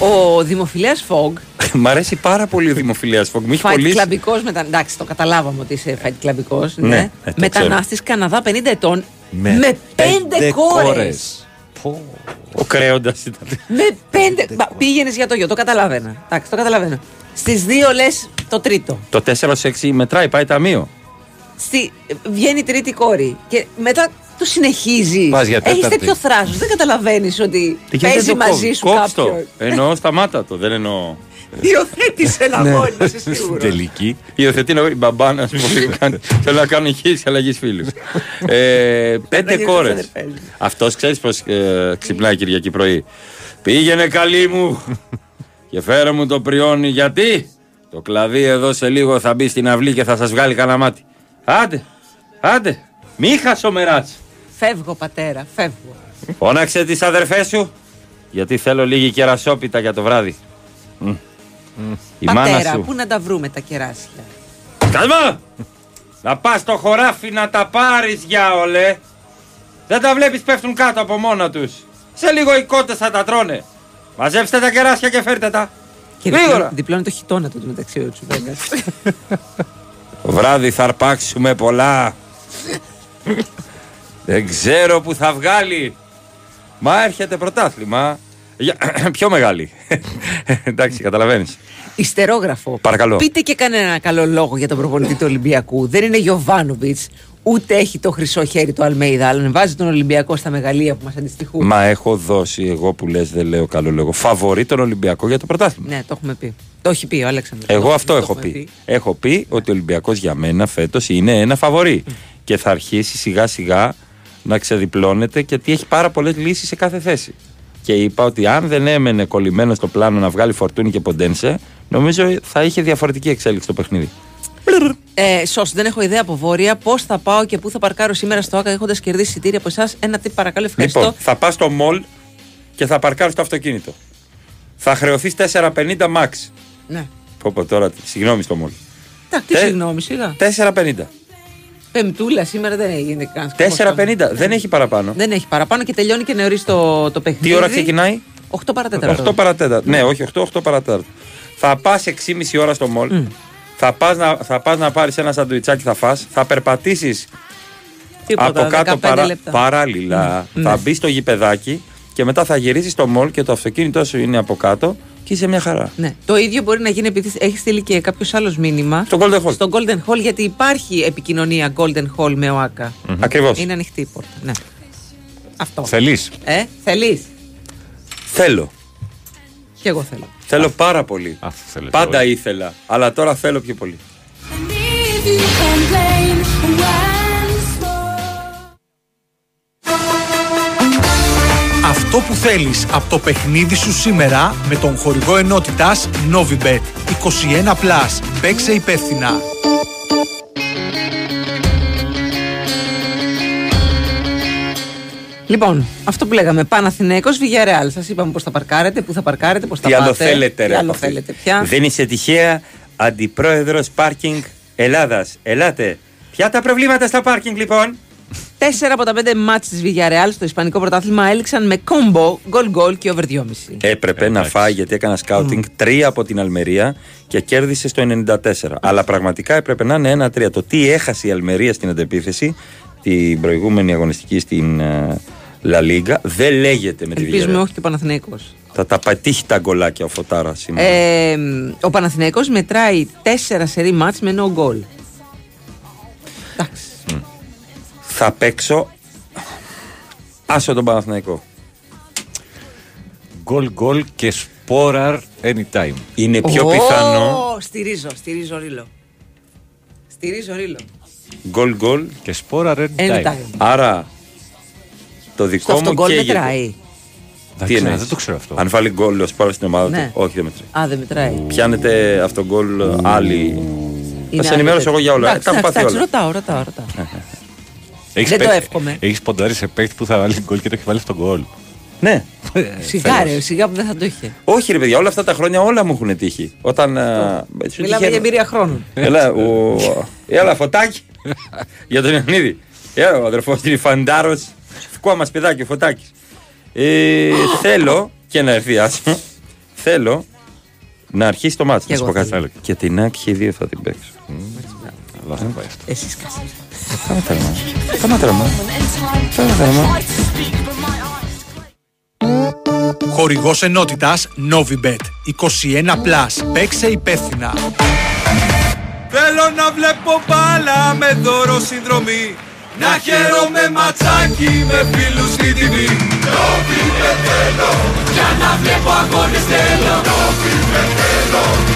Ο δημοφιλέας Φόγκ, Μ' αρέσει πάρα πολύ ο δημοφιλία Φόγκ. Μου έχει fight κολλήσει. κλαμπικό μετα... Εντάξει, το καταλάβαμε ότι είσαι fight κλαμπικό. Ναι, Ναι. ε, το Μετανάστης Καναδά 50 ετών. Με Με, πέντε πέντε κόρες. κόρες. Ο κρέοντας ήταν. Με πέντε. Πήγαινες για το γιο, το καταλαβαίνα. Εντάξει, το καταλαβαίνω. Στις δύο λες το τρίτο. Το 4 6 μετράει, πάει ταμείο. Στη... Βγαίνει η τρίτη κόρη. Και μετά το συνεχίζεις. Πας για Έχεις τέταρτη. τέτοιο θράσος. Δεν καταλαβαίνεις ότι Γιατί παίζει δεν το μαζί κόβει. σου Κόψ' το. κάποιον. Εννοώ σταμάτα το, δεν εννοώ. Υιοθέτησε ένα Ναι. μόνη, είσαι σίγουρος. Τελική. Υιοθετεί να η μπαμπάνα μου που κάνει. Θέλω να κάνω εγχείρηση αλλαγής φίλους. ε, πέντε γίνεις κόρες. αδερφές. Αυτός ξέρεις πώ ε, ξυπνάει Κυριακή πρωί. Πήγαινε καλή μου και φέρε μου το πριόνι γιατί; Το κλαδί εδώ σε λίγο θα μπει στην αυλή και θα σας βγάλει κανένα μάτι. Άντε, άντε, μη χασομεράς. Φεύγω, πατέρα, φεύγω. Φώναξε τις αδερφές σου γιατί θέλω λίγη κερασόπιτα για το βράδυ. Μμ. Η μάνα πατέρα, σου. πού να τα βρούμε τα κεράσια; Σκασμό! Να πας στο χωράφι να τα πάρεις για όλε. Δεν τα βλέπεις πέφτουν κάτω από μόνα τους. Σε λίγο οι κότες θα τα τρώνε. Μαζέψτε τα κεράσια και φέρτε τα. Και Γρήγορα. διπλώνει, διπλώνει το χιτόνα του μεταξύ ο Τσουβέγκα. Το βράδυ θα αρπάξουμε πολλά. Δεν ξέρω που θα βγάλει. Μα έρχεται πρωτάθλημα. Για- Πιο μεγάλη. Εντάξει, καταλαβαίνεις. Ιστερόγραφο. Παρακαλώ. Πείτε και κανένα καλό λόγο για τον προπονητή του Ολυμπιακού. Δεν είναι Γιωβάνοβιτς, Ούτε έχει το χρυσό χέρι του Αλμέιδα, αλλά βάζει τον Ολυμπιακό στα μεγαλεία που μας αντιστοιχούν. Μα έχω δώσει εγώ που λες, δεν λέω καλό λόγο. Φαβορεί τον Ολυμπιακό για το πρωτάθλημα. Ναι, το έχουμε πει. Το έχει πει ο Αλέξανδρος. Εγώ Το- αυτό το έχω έχουμε πει. Έχω πει ότι ο Ολυμπιακός για μένα φέτος είναι ένα φαβορή. Και θα αρχίσει σιγά σιγά να ξεδιπλώνεται γιατί έχει πάρα πολλές λύσεις σε κάθε θέση. Και είπα ότι αν δεν έμενε κολλημένος στο πλάνο να βγάλει φορτούνι και ποντένσε, νομίζω θα είχε διαφορετική εξέλιξη το παιχνίδι. Ε, σως, δεν έχω ιδέα από βόρεια πώς θα πάω και πού θα παρκάρω σήμερα στο ΑΚΑ έχοντας κερδίσει εισιτήρια από εσάς. Ένα τι παρακαλώ, ευχαριστώ. Λοιπόν, θα πας στο μολ και θα παρκάρεις το αυτοκίνητο. Θα χρεωθείς 4,50 max. Ναι. Πω, πω, τώρα, συγγνώμη στο μολ. Τα, τι Τε- συγγνώμη, σιγά. 4,50. Πεμπτούλα σήμερα δεν έγινε καν. 4,50. Δεν έχει παραπάνω. Δεν έχει παραπάνω και τελειώνει και νωρίς το, το παιχνίδι. Τι ώρα ξεκινάει; 8 παρατέταρτο. 8 παρατέταρτο. Ναι, όχι 8, 8 παρατέταρτο. Θα πας 6,5 ώρα στο μολ. Θα πας να, θα πας να πάρεις ένα σαντουιτσάκι, θα φας, θα περπατήσεις Τίποτα, από κάτω 15 παρά- λεπτά. παράλληλα. Ναι. Θα Ναι. μπεις στο γηπεδάκι και μετά θα γυρίσεις στο μολ και το αυτοκίνητό σου είναι από κάτω και είσαι μια χαρά. Ναι. Το ίδιο μπορεί να γίνει επειδή έχεις στείλει και κάποιος άλλος μήνυμα. Στο Golden Hall. Στο Golden Hall, γιατί υπάρχει επικοινωνία Golden Hall με ΟΑΚΑ. Ακριβώς. Είναι ανοιχτή η πόρτα. Ναι. Αυτό. Θέλει. Ε, θέλει. Θέλω. Και εγώ θέλω. Θέλω πάρα πολύ. Πάντα ήθελα, αλλά τώρα θέλω πιο πολύ. Αυτό που θέλεις από το παιχνίδι σου σήμερα με τον χορηγό ενότητας Novibet 21+. Παίξε υπεύθυνα. Λοιπόν, αυτό που λέγαμε, Παναθηναίκος Βιγιαρεάλ. Σας είπαμε πώς θα παρκάρετε, πού θα παρκάρετε, πώς θα Τι πάτε. άλλο θέλετε, Τι ρε. άλλο από αυτή. θέλετε πια. Δεν είσαι τυχαία αντιπρόεδρος πάρκινγκ Ελλάδας. Ελάτε. Ποια τα προβλήματα στα πάρκινγκ, λοιπόν; Τέσσερα από τα πέντε μάτς της Βιγιαρεάλ στο Ισπανικό Πρωτάθλημα έληξαν με κόμπο, γκολ γκολ και over 2,5. Έπρεπε να φάει γιατί έκανα σκάουτινγκ τρία από την Αλμερία και κέρδισε στο 94. Αλλά πραγματικά έπρεπε να είναι ένα-τρία. Το τι έχασε η Αλμερία στην αντεπίθεση την προηγούμενη αγωνιστική στην ε, Λα Λίγκα δεν λέγεται με τη Ελπίζουμε Βιγιαρεάλ. όχι και ο Παναθηναίκος. Θα τα πατύχει τα γκολάκια ο Φωτάρα σήμερα. Ε, ο Παναθηναίκος μετράει τέσσερα σερή μάτς με no goal. Θα παίξω. Άσο τον Παναθηναϊκό. Γκολ γκολ και σπόραρ anytime. Είναι πιο Ω, πιθανό Στηρίζω, στηρίζω ρίλο. Στηρίζω ρίλο. γκολ γκολ και σπόραρ anytime. Anytime. Άρα το δικό Στο μου αυτό γκολ καίγεται. μετράει. Τι ξέρω, εννοείς; δεν το ξέρω αυτό. Αν βάλει γκολ ο Σπάρο στην ομάδα Ναι. του, όχι δεν μετράει. Α, δεν μετράει. Πιάνετε αυτό γκολ άλλοι. Θα Είναι σε ενημέρωσω άλλη εγώ για όλα. Εντάξει, Τα έχω εντάξει, πάθει όλα. ρωτάω, ρωτάω, ρωτάω. Έχεις Δεν το παίκτη- εύχομαι. Έχεις ποντάρει σε παίκτη που θα βάλει γκολ και το έχει βάλει στον γκολ. Ναι. Σιγά ρε, σιγά που δεν θα το είχε. Όχι ρε παιδιά, όλα αυτά τα χρόνια όλα μου έχουν τύχει. Όταν. ε, σου Μιλάμε τυχαίνει- για εμπειρία χρόνων. Έλα, ο... Έλα φωτάκι. για τον Ιωαννίδη. Έλα, ο αδερφός είναι φαντάρος. Φυκό μας παιδάκι, ο φωτάκι. Ε, θέλω και να ευθιάσω. θέλω να αρχίσει το μάτι. Και Να σου πω εγώ κάτι. θέλω. Και την άκχη δύο θα την παίξω. Αλλά θα πάει αυτό. Εσείς κάσατε. Σταμάτα ρε, μα. Σταμάτα ρε, μα. Σταμάτα ρε, μα. Χορηγός ενότητας Novibet 21+. Παίξε υπεύθυνα. Θέλω να βλέπω μπάλα με δώρο συνδρομή Να χαίρομαι ματσάκι με φίλους στη τιμή Νόβιμπετ θέλω Για να βλέπω αγώνες θέλω Νόβιμπετ θέλω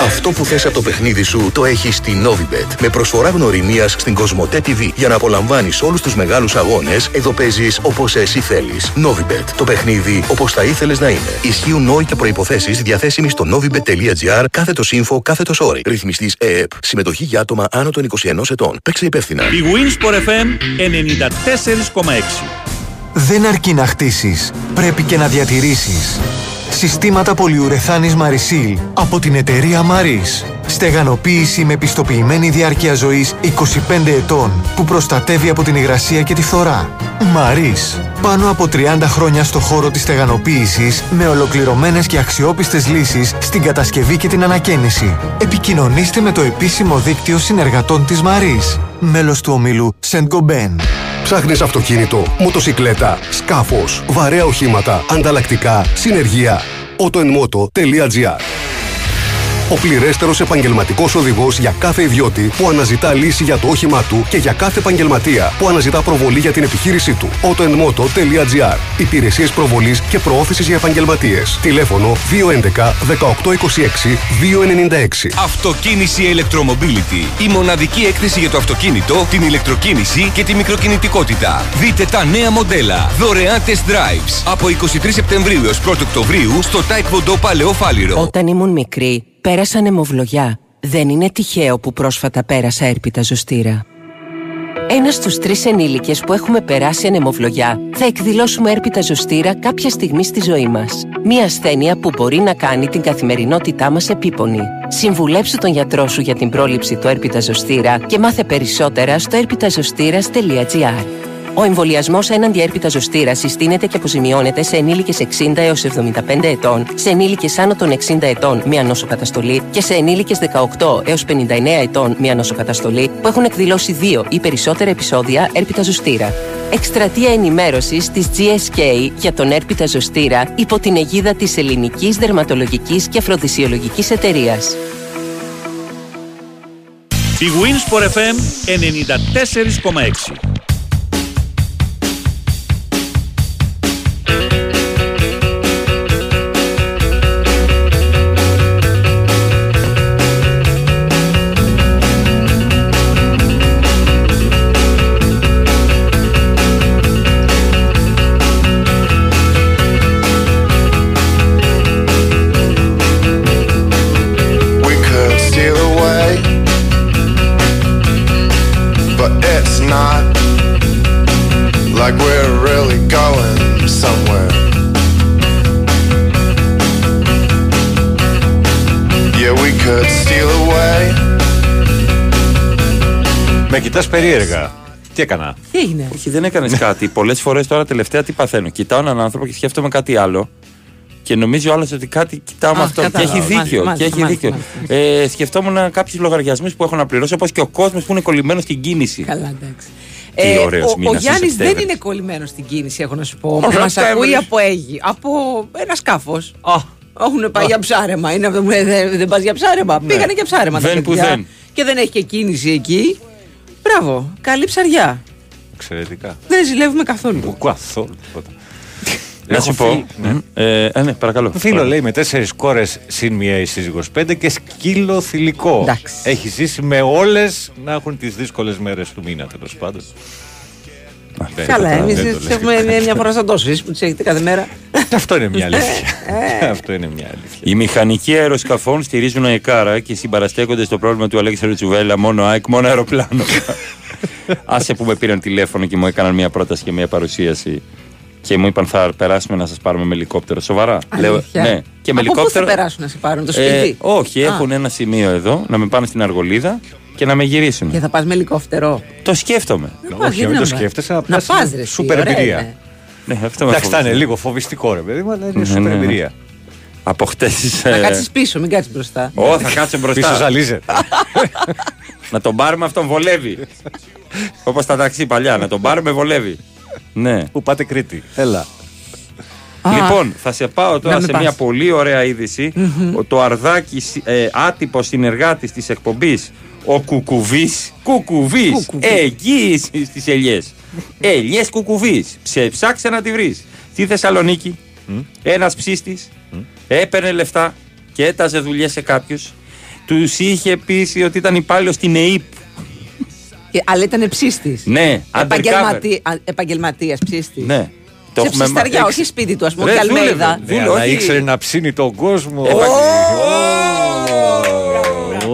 Αυτό που θες από το παιχνίδι σου το έχεις στη Novibet. Με προσφορά γνωριμίας στην Κοσμοτέ TV. Για να απολαμβάνεις όλους τους μεγάλους αγώνες, εδώ παίζεις όπως εσύ θέλεις. Novibet. Το παιχνίδι όπως θα ήθελες να είναι. Ισχύουν νόοι και προϋποθέσεις διαθέσιμοι στο novibet.gr κάθετος info κάθετος όρι. Ρυθμιστής ΕΕΠ. Συμμετοχή για άτομα άνω των 21 ετών. Παίξε υπεύθυνα. Η Winsport FM 94,6. Δεν αρκεί να χτίσεις, πρέπει και να διατηρήσεις. Συστήματα πολυουρεθάνης Marisil από την εταιρεία Maris. Στεγανοποίηση με πιστοποιημένη διάρκεια ζωής 25 ετών που προστατεύει από την υγρασία και τη φθορά. Maris. Πάνω από 30 χρόνια στο χώρο της στεγανοποίησης με ολοκληρωμένες και αξιόπιστες λύσεις στην κατασκευή και την ανακαίνιση. Επικοινωνήστε με το επίσημο δίκτυο συνεργατών της Maris. Μέλος του ομίλου Saint Gobain. Ψάχνεις αυτοκίνητο, μοτοσικλέτα, σκάφος, βαρέα οχήματα, ανταλλακτικά, συνεργεία. autoenmoto.gr Ο πληρέστερος επαγγελματικός οδηγός για κάθε ιδιώτη που αναζητά λύση για το όχημά του και για κάθε επαγγελματία που αναζητά προβολή για την επιχείρησή του. autoenmoto.gr Υπηρεσίες προβολής και προώθησης για επαγγελματίες. Τηλέφωνο 211 1826 296. Αυτοκίνηση Electromobility. Η μοναδική έκθεση για το αυτοκίνητο, την ηλεκτροκίνηση και τη μικροκινητικότητα. Δείτε τα νέα μοντέλα. Δωρεάν test drives. Από 23 Σεπτεμβρίου έως 1 Οκτωβρίου στο Taekwondo Παλαιό Φάληρο. Όταν ήμουν μικρή, πέρασαν αιμοβλογιά. Δεν είναι τυχαίο που πρόσφατα πέρασα έρπιτα ζωστήρα. Ένας στους τρεις ενήλικες που έχουμε περάσει ανεμοβλογιά θα εκδηλώσουμε έρπιτα ζωστήρα κάποια στιγμή στη ζωή μας. Μία ασθένεια που μπορεί να κάνει την καθημερινότητά μας επίπονη. Συμβουλέψου τον γιατρό σου για την πρόληψη του έρπιτα ζωστήρα και μάθε περισσότερα στο έρπιταζωστήρας.gr. Ο εμβολιασμός έναντι έρπιτα ζωστήρα συστήνεται και αποζημιώνεται σε ενήλικες 60 έως 75 ετών, σε ενήλικες άνω των 60 ετών μία νόσοκαταστολή και σε ενήλικες 18 έως 59 ετών μία νόσοκαταστολή που έχουν εκδηλώσει δύο ή περισσότερα επεισόδια έρπιτα ζωστήρα. Εκστρατεία ενημέρωσης της GSK για τον έρπιτα ζωστήρα υπό την αιγίδα της Ελληνικής Δερματολογικής και Αφροδισιολογικής Εταιρείας. Η Winsport FM 94,6 περίεργα. Τι έκανα; Τι έγινε; Όχι, δεν έκανες κάτι. Πολλές φορές τώρα τελευταία τι παθαίνω. Κοιτάω έναν άνθρωπο και σκέφτομαι κάτι άλλο. Και νομίζει ο άλλος ότι κάτι κοιτάω με Α, αυτό. Και κατάλαβα. έχει δίκιο. Μάλιστα, και έχει μάλιστα, δίκιο. Ε, σκεφτόμουν κάποιους λογαριασμούς που έχω να πληρώσω, όπως και ο κόσμος που είναι κολλημένος στην κίνηση. Καλά, εντάξει. Τι ωραίος ο, ο μήνας Γιάννης ο δεν Σεπτέμβρης. είναι κολλημένος στην κίνηση, έχω να σου πω. Ο Μας ακούει Σεπτέμβρης. από Αίγυ. Από ένα σκάφος. Έχουν πάει για ψάρεμα. Είναι αυτό που λέει, δεν, δεν πας για ψάρεμα. Πήγανε για ψάρεμα. τα Δεν που παιδιά. δεν. Και δεν έχει και κίνηση εκεί. Μπράβο. Καλή ψαριά. Εξαιρετικά. Δεν ζηλεύουμε καθόλου. Καθόλου τίποτα. Να Έχω σου πω. φίλ- ναι. Ε, ε, ναι, παρακαλώ. Φίλο λέει με τέσσερις κόρες συν μία η σύζυγος πέντε και σκύλο θηλυκό. Εντάξει. Έχει ζήσει με όλες να έχουν τις δύσκολες μέρες του μήνα τέλος πάντων. Δεν- Καλά, δεν εμείς το τις λες έχουμε και- μια- μια φορά σαν τόσο. Εσεί που τις έχετε κάθε μέρα. Αυτό είναι μια Ε, αλήθεια. Αυτό είναι μια αλήθεια. Οι μηχανικοί αεροσκαφών στηρίζουν αεκάρα και συμπαραστέκονται στο πρόβλημα του Αλέξανδρου Τσουβέλα μόνο ΑΕΚ, μόνο αεροπλάνο. Άσε που με πήραν τηλέφωνο και μου έκαναν μια πρόταση και μια παρουσίαση και μου είπαν θα περάσουμε να σας πάρουμε με ελικόπτερο. Σοβαρά. Αλήθεια. ναι. Και με Από πού θα ελικόπτερο. περάσουν να σε πάρουν το Ε, σπίτι; όχι, Α. έχουν ένα σημείο εδώ να με πάνε στην Αργολίδα και να με γυρίσουν. Και θα πας με ελικόπτερο. Το σκέφτομαι. Να πας, γιατί να πας. απλά Να πας, ρε, σούπερ εσύ, ωραία εμπειρία. είναι. Ναι, αυτό με Εντάξει, θα είναι φοβίζει. λίγο φοβιστικό ρε παιδί μου, αλλά είναι Ναι, σούπερ ναι, ναι. εμπειρία. Από χτες. Να κάτσεις πίσω, μην κάτσεις μπροστά. Ω, θα κάτσω μπροστά. Πίσω ζαλίζεται. να τον πάρουμε αυτόν βολεύει. Όπως τα ταξί παλιά, να τον πάρουμε βολεύει. Ναι. Πού πάτε Κρήτη; Έλα. Λοιπόν, θα σε πάω τώρα Να με σε πας. μια πολύ ωραία είδηση. Ο- Το αρδάκι ε, άτυπος συνεργάτης της εκπομπής, ο Κουκουβής. Κουκουβής. Εγγύηση στις ελιές. Ελιέ Κουκουβής. Ψάξε να τη βρεις. Στη Θεσσαλονίκη, ένας ψήστη έπαιρνε λεφτά και έταζε δουλειές σε κάποιους. Τους είχε πει ότι ήταν υπάλληλος στην ΕΕΠ. Και- Αλλά ήταν ψήστη. Ναι, undercover. Επαγγελματίας ψήστη. Ναι. Το Σε έχουμε ψισταριά, μα- όχι σπίτι του, ας πούμε. Ρε, Και δούλευε, Αλμέιδα. δούλευε, Ναι, αλλά όχι. ήξερε να ψήνει τον κόσμο.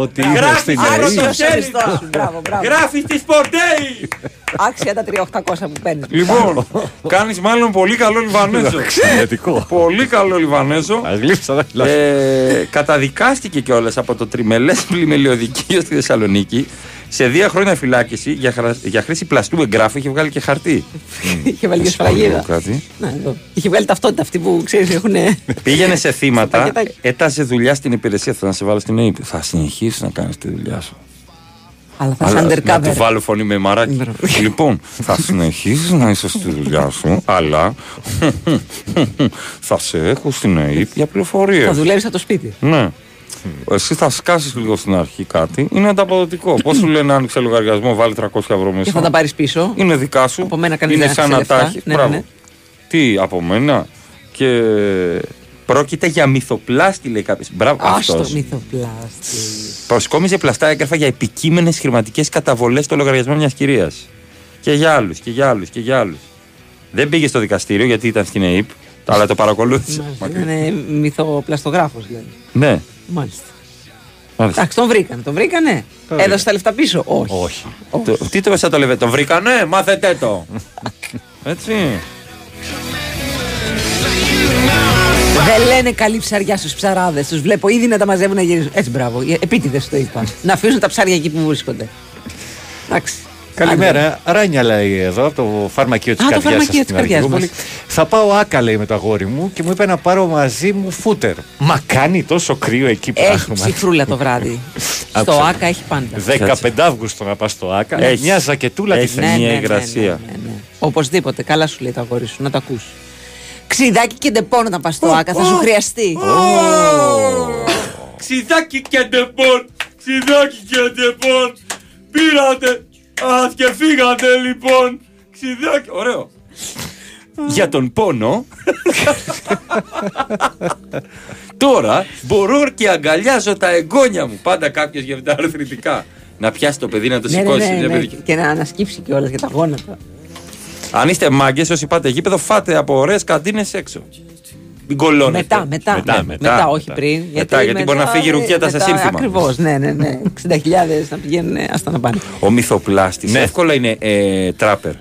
Ότι είναι Γράφει στην άλλο ΕΕ. το χέρι Χριστό σου, μπράβο, μπράβο. Γράφεις τη Σπορτέι! Άξια τα 3.800 που παίρνεις. Λοιπόν, κάνεις μάλλον πολύ καλό Λιβανέζο. Εξαιρετικό. πολύ καλό Λιβανέζο. Α γλύψα τα χειλά. Ε, καταδικάστηκε κιόλας από το τριμελές πλημελιωδικείο στη Θεσσαλονίκη σε δύο χρόνια φυλάκιση για, χρα- για χρήση πλαστού εγγράφου. Είχε βγάλει και χαρτί. Είχε βάλει και σφραγίδα. Κάτι. Να, εδώ. Είχε βγάλει ταυτότητα αυτή που ξέρεις έχουν. Πήγαινε σε θύματα, πακετάκι. έταζε δουλειά στην υπηρεσία. Θα σε βάλω στην ΑΕΠ. Θα συνεχίσεις να κάνεις τη δουλειά σου. Αλλά θα Αλλά είσαι να του undercover. βάλω φωνή με μαράκι. λοιπόν, θα συνεχίσεις να είσαι στη δουλειά σου, αλλά θα σε έχω στην ΑΕΠ για πληροφορίες. Θα δουλεύεις από το σπίτι. Ναι. Εσύ θα σκάσεις λίγο στην αρχή κάτι. Είναι ανταποδοτικό. Πώς σου λένε, άνοιξε λογαριασμό, βάλει 300 ευρώ μέσα. Και θα τα πάρεις πίσω. Είναι δικά σου. Από μένα κανείς Είναι δεν σαν να άφησε τα λεφτά. έχεις. Ναι, Μπράβο. ναι, ναι. Τι από μένα. Και πρόκειται για μυθοπλάστη, λέει κάποιος. Μπράβο, Άστο αυτός. μυθοπλάστη. Προσκόμιζε πλαστά έγγραφα για επικείμενες χρηματικέ καταβολές στο λογαριασμό μιας κυρίας. Και για άλλους, και για άλλους, και για άλλους. Δεν πήγε στο δικαστήριο γιατί ήταν στην ΑΕΠ, αλλά το παρακολούθησε. Μακριά. Είναι μυθοπλαστογράφος δηλαδή. ναι. Μάλιστα. Μάλιστα. Εντάξει, τον βρήκανε. Τον βρήκανε. Τον Έδωσε τα λεφτά πίσω. Όχι. Όχι. Το- τι το πέσα το λεβέ, τον βρήκανε, μάθετε το. Έτσι. Δεν λένε καλή ψαριά στους ψαράδες. Τους βλέπω ήδη να τα μαζεύουν να γυρίζουν. Έτσι, μπράβο. Επίτηδες το είπα. να αφήσουν τα ψάρια εκεί που βρίσκονται. Εντάξει. Καλημέρα. Ράνια λέει εδώ από το φαρμακείο της Α, το καρδιάς φαρμακείο σας της στην καρδιάς Αργιούπολη. Θα πάω άκα λέει με το αγόρι μου και μου είπε να πάρω μαζί μου φούτερ. Μα κάνει τόσο κρύο εκεί Έχει πράγμα. ψυχρούλα το βράδυ. στο Άκουσα. ΑΚΑ έχει πάντα. 15 Αύγουστο να πας στο άκα. Έχει. Μια ζακετούλα τη Έχει θέλει. μια υγρασία. Οπωσδήποτε. Καλά σου λέει το αγόρι σου. Να το ακούς. Ξιδάκι και ντεπόν να πας στο ΑΚΑ. Θα σου χρειαστεί. Ξιδάκι και ντεπών, ξιδάκι και ντεπών. Πήρατε, α και φύγατε λοιπόν. Ξιδάκι, ωραίο. Για τον πόνο. Τώρα μπορώ και αγκαλιάζω τα εγγόνια μου. Πάντα κάποιος για τα αρθρητικά. Να πιάσει το παιδί να το Ναι, ναι, σηκώσει. ναι, μια ναι. παιδική. Και να ανασκύψει κιόλας για τα γόνατα. Αν είστε μάγκες, όσοι πάτε γήπεδο, φάτε από ωραίες καντίνες έξω. Μην κολώνετε. Μετά, μετά, μετά, ναι, μετά, όχι πριν. Μετά, γιατί μπορεί να φύγει η ρουκέτα σε σύνθημα. Ακριβώς, ναι, ναι, ναι. 60.000 να πηγαίνουν, άστα να πάνε. Ο μυθοπλάστης Ναι. εύκολα είναι ε, τράπερ.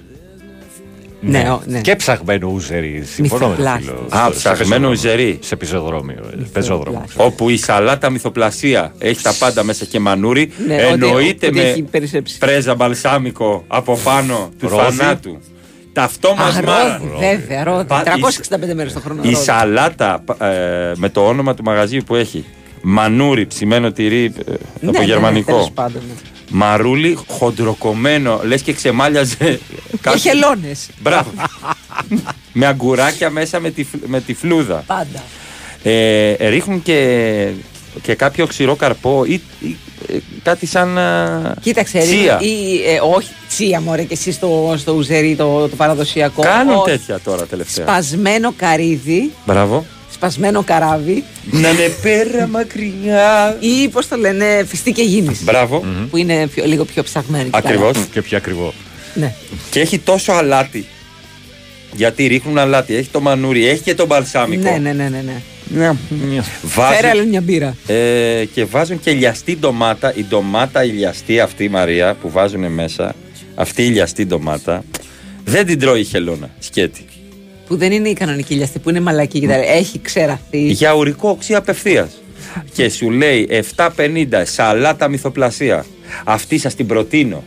Ναι, ο- ναι. Και ψαγμένο ουζερί. Συμφωνώ με τον Μυθοπλάστης. φίλο. Α, Σε ψαγμένο πεζοδρόμιο. ουζερί. Σε πεζοδρόμιο. ε, Πεζόδρομο. Όπου η σαλάτα μυθοπλασία έχει τα πάντα μέσα και μανούρι. Ναι, ότι- εννοείται ότι με έχει περισσέψει. πρέζα μπαλσάμικο από πάνω του Ρόδι. θανάτου. Ταυτόμασμα. Α, ρόδι, βέβαια, ρόδι. Πα- 365 μέρες το χρόνο. Η ρόδι. σαλάτα ε, με το όνομα του μαγαζιού που έχει. Μανούρι, ψημένο τυρί ε, Ναι, από ναι, ναι, γερμανικό. τέλος πάντων, ναι. Μαρούλι χοντροκομμένο, λες και ξεμάλιαζε. Και κάτι- χελώνες. Μπράβο. με αγκουράκια μέσα με τη, φλ- με τη φλούδα. Πάντα. Ε, ρίχνουν και, και κάποιο ξηρό καρπό ή, ή, ε, κάτι σαν α, Κοίταξε, τσία. ή, ε, όχι τσία μωρέ και εσύ στο, στο ουζερί το, το παραδοσιακό. Κάνουν Όχι. τέτοια τώρα τελευταία. Σπασμένο καρύδι, Μπράβο. σπασμένο καράβι Να είναι πέρα μακριά. ή πώς το λένε, φιστή και γίνης. Μπράβο. Που είναι πιο, λίγο πιο ψαγμένη. και Ακριβώς. καλά. Και πιο ακριβό. Ναι. Και έχει τόσο αλάτι. Γιατί ρίχνουν αλάτι. Έχει το μανούρι, έχει και το μπαλσάμικο. Ναι, ναι, ναι, ναι. ναι. Βάζουν, Φέρε άλλη μια μπύρα. ε, και βάζουν και λιαστή ντομάτα. Η ντομάτα η λιαστή αυτή η Μαρία που βάζουν μέσα, αυτή η λιαστή ντομάτα, δεν την τρώει η χελώνα. Σκέτη. Που δεν είναι η κανονική λιαστή, που είναι μαλακή και τα λέει. Έχει ξεραθεί. Για ουρικό οξύ απευθείας. και σου λέει 7,50 σαλάτα μυθοπλασία. Αυτή σας την προτείνω.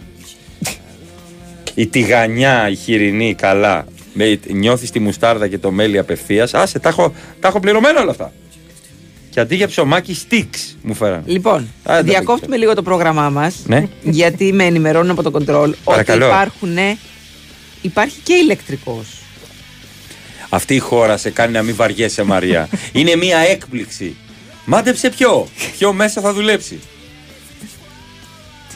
η τηγανιά, η χοιρινή, καλά. Με, νιώθεις τη μουστάρδα και το μέλι απευθείας. Άσε, τα έχω, τα έχω πληρωμένα όλα αυτά. Και αντί για ψωμάκι, sticks μου φέραν. Λοιπόν, Α, δεν τα διακόπτουμε λίγο το πρόγραμμά μας. Ναι. Γιατί με ενημερώνουν από το κοντρόλ ότι Παρακαλώ. υπάρχουν. Υπάρχει και ηλεκτρικός. Αυτή η χώρα σε κάνει να μην βαριέσαι, Μαρία. Είναι μια έκπληξη. Μάντεψε ποιο. Ποιο μέσα θα δουλέψει.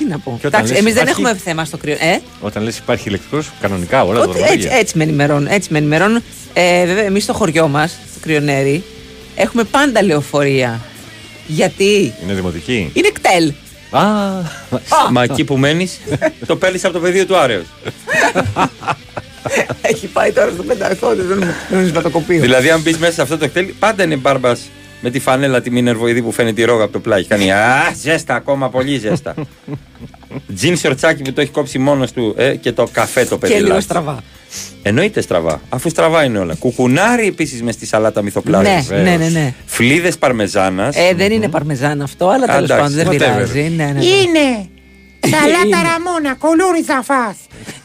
Τι να πω. Και όταν Εντάξει, λες εμείς δεν υπάρχει- έχουμε θέμα στο κρύο. Ε, Όταν λες υπάρχει ηλεκτρικός, κανονικά όλα τα ότι έτσι, δρομολόγια. έτσι με ενημερώνουν. Έτσι με ενημερώνουν. Ε, βέβαια, εμείς στο χωριό μας, στο κρυονέρι, έχουμε πάντα λεωφορεία. Γιατί; Είναι δημοτική. είναι κτέλ. Α, Μα εκεί που μένεις, το παίρνεις από το πεδίο του Άρεο. Έχει πάει τώρα στο πεντακό, δεν είναι νησβατοκοπείο. δηλαδή, αν μπεις μέσα σε αυτό το κτέλ, πάντα είναι μπάρμπας με τη φανέλα τη μινερβοειδή που φαίνεται η ρόγα από το πλάγι. Κάνει Α, ζέστα ακόμα, πολύ ζέστα. Τζιν σορτσάκι που το έχει κόψει μόνος του ε, και το καφέ το Και λίγο παιδί. στραβά. Εννοείται στραβά, αφού στραβά είναι όλα. Κουκουνάρι επίσης μες στη σαλάτα μυθοπλάζη. Ναι, ναι, ναι, ναι. Φλίδες παρμεζάνας. Ε, δεν είναι παρμεζάν αυτό, αλλά τέλος Εντάξει, πάντων δεν whatever. πειράζει. Ναι, ναι, ναι. Είναι σαλάτα Είναι. ραμόνα, κολούρι θα φας.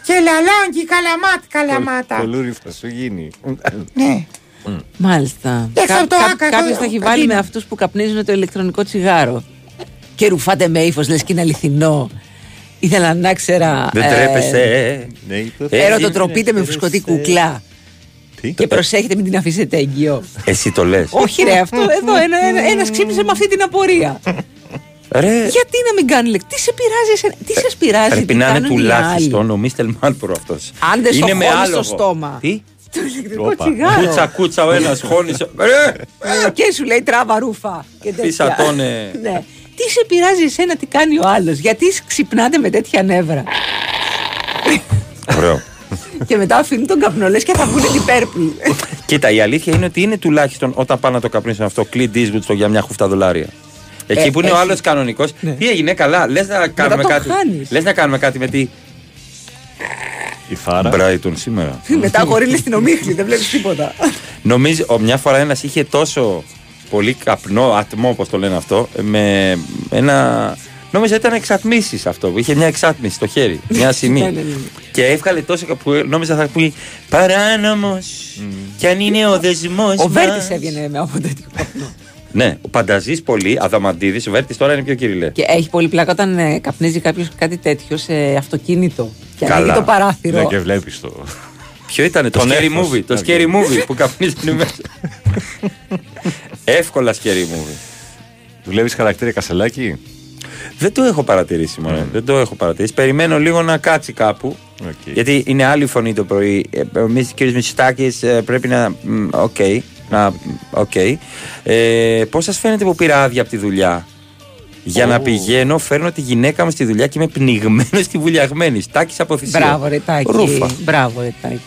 Και λαλάνκι καλαμάτ καλαμάτα. Κολούρι θα σου γίνει. Ναι. Μάλιστα. Και αυτό το άκα, Κάποιος το- θα έχει το βάλει είναι. με αυτούς που καπνίζουν το ηλεκτρονικό τσιγάρο. Και ρουφάτε με ύφος, λες και είναι αληθινό. Ήθελα να ξέρα. Δεν ε, τρέπεσαι. Ναι, είπε. Ε, Έρωτο τροπείτε με φουσκωτή κουκλά. Και προσέχετε μην την αφήσετε έγκυο. Εσύ το λες. Όχι, ρε, αυτό εδώ ένα, ένα, ένας ξύπνησε με αυτή την απορία. Ρε, Γιατί να μην κάνει λεπτή, τι σε πειράζει, εσένα, τι σας πειράζει, πρέπει τι να είναι κάνουν οι τουλάχιστον ο Μίστελ Μάλπορο αυτός. Αν δεν στο Είναι με χώνει άλογο. στο στόμα. Τι; Το ηλεκτρικό Όπα. τσιγάρο. Κούτσα κούτσα ο ένας χώνει. Ρε! Ε, και σου λέει τράβα ρούφα. Και τέτοια. Φύσατώνε. ναι. Τι σε πειράζει εσένα, τι κάνει ο άλλος. Γιατί ξυπνάτε με τέτοια νεύρα. Ωραίο. και μετά αφήνουν τον καπνό, λες και θα βγουν την πέρπλη. Κοίτα, η αλήθεια είναι ότι είναι τουλάχιστον όταν πάνε να το καπνίσουν αυτό, Clint Eastwood στο για μια χούφτα δολάρια. Εκεί Ε, που είναι ο έχει. άλλος κανονικός, τι έγινε, καλά. Λες να κάνουμε το κάτι. χάνεις. Λες να κάνουμε κάτι με τη. Η φάρα. Brighton σήμερα. μετά χωρίλες στην ομίχλη, δεν βλέπεις τίποτα. Νομίζω, ο, μια φορά ένας είχε τόσο πολύ καπνό, ατμό, όπως το λένε αυτό, με ένα. Νόμιζα ήταν εξατμίσεις αυτό. Είχε μια εξάτμιση στο χέρι, μια Ναι, σημεία. ναι, ναι. και έβγαλε τόσο που νόμιζα θα πει Παράνομος. Κι αν είναι ο δεσμός. Ο Βέρτης έβγαινε με από τέτοιο καπνό. Ναι, ο Πανταζής πολύ, Αδαμαντίδης, ο Βέρτης τώρα είναι πιο κυριλέ. Και έχει πολύ πλάκα όταν ε, καπνίζει κάποιος κάτι τέτοιο σε αυτοκίνητο. Και Καλά. ανοίγει το παράθυρο. Ναι, και βλέπεις το. Ποιο ήταν το Τον scary έφος. movie, το Να scary βγει. movie που καπνίζουν μέσα. Εύκολα scary movie. Δουλεύεις χαρακτήρα κασελάκι. Δεν το έχω παρατηρήσει μόνο. Δεν το έχω παρατηρήσει. Περιμένω λίγο να κάτσει κάπου. Γιατί είναι άλλη φωνή το πρωί. Ε, Ο κύριος Μητσοτάκης πρέπει να. μ, Οκ. να, οκ. Ε, Πώς σας φαίνεται που πήρα άδεια από τη δουλειά; Για να Ω. πηγαίνω, φέρνω τη γυναίκα μου στη δουλειά και είμαι πνιγμένος στη βουλιαγμένης. Τάκης από θυσία. Μπράβο, ρε Τάκη. Ρούφα. Μπράβο, ρε Τάκη.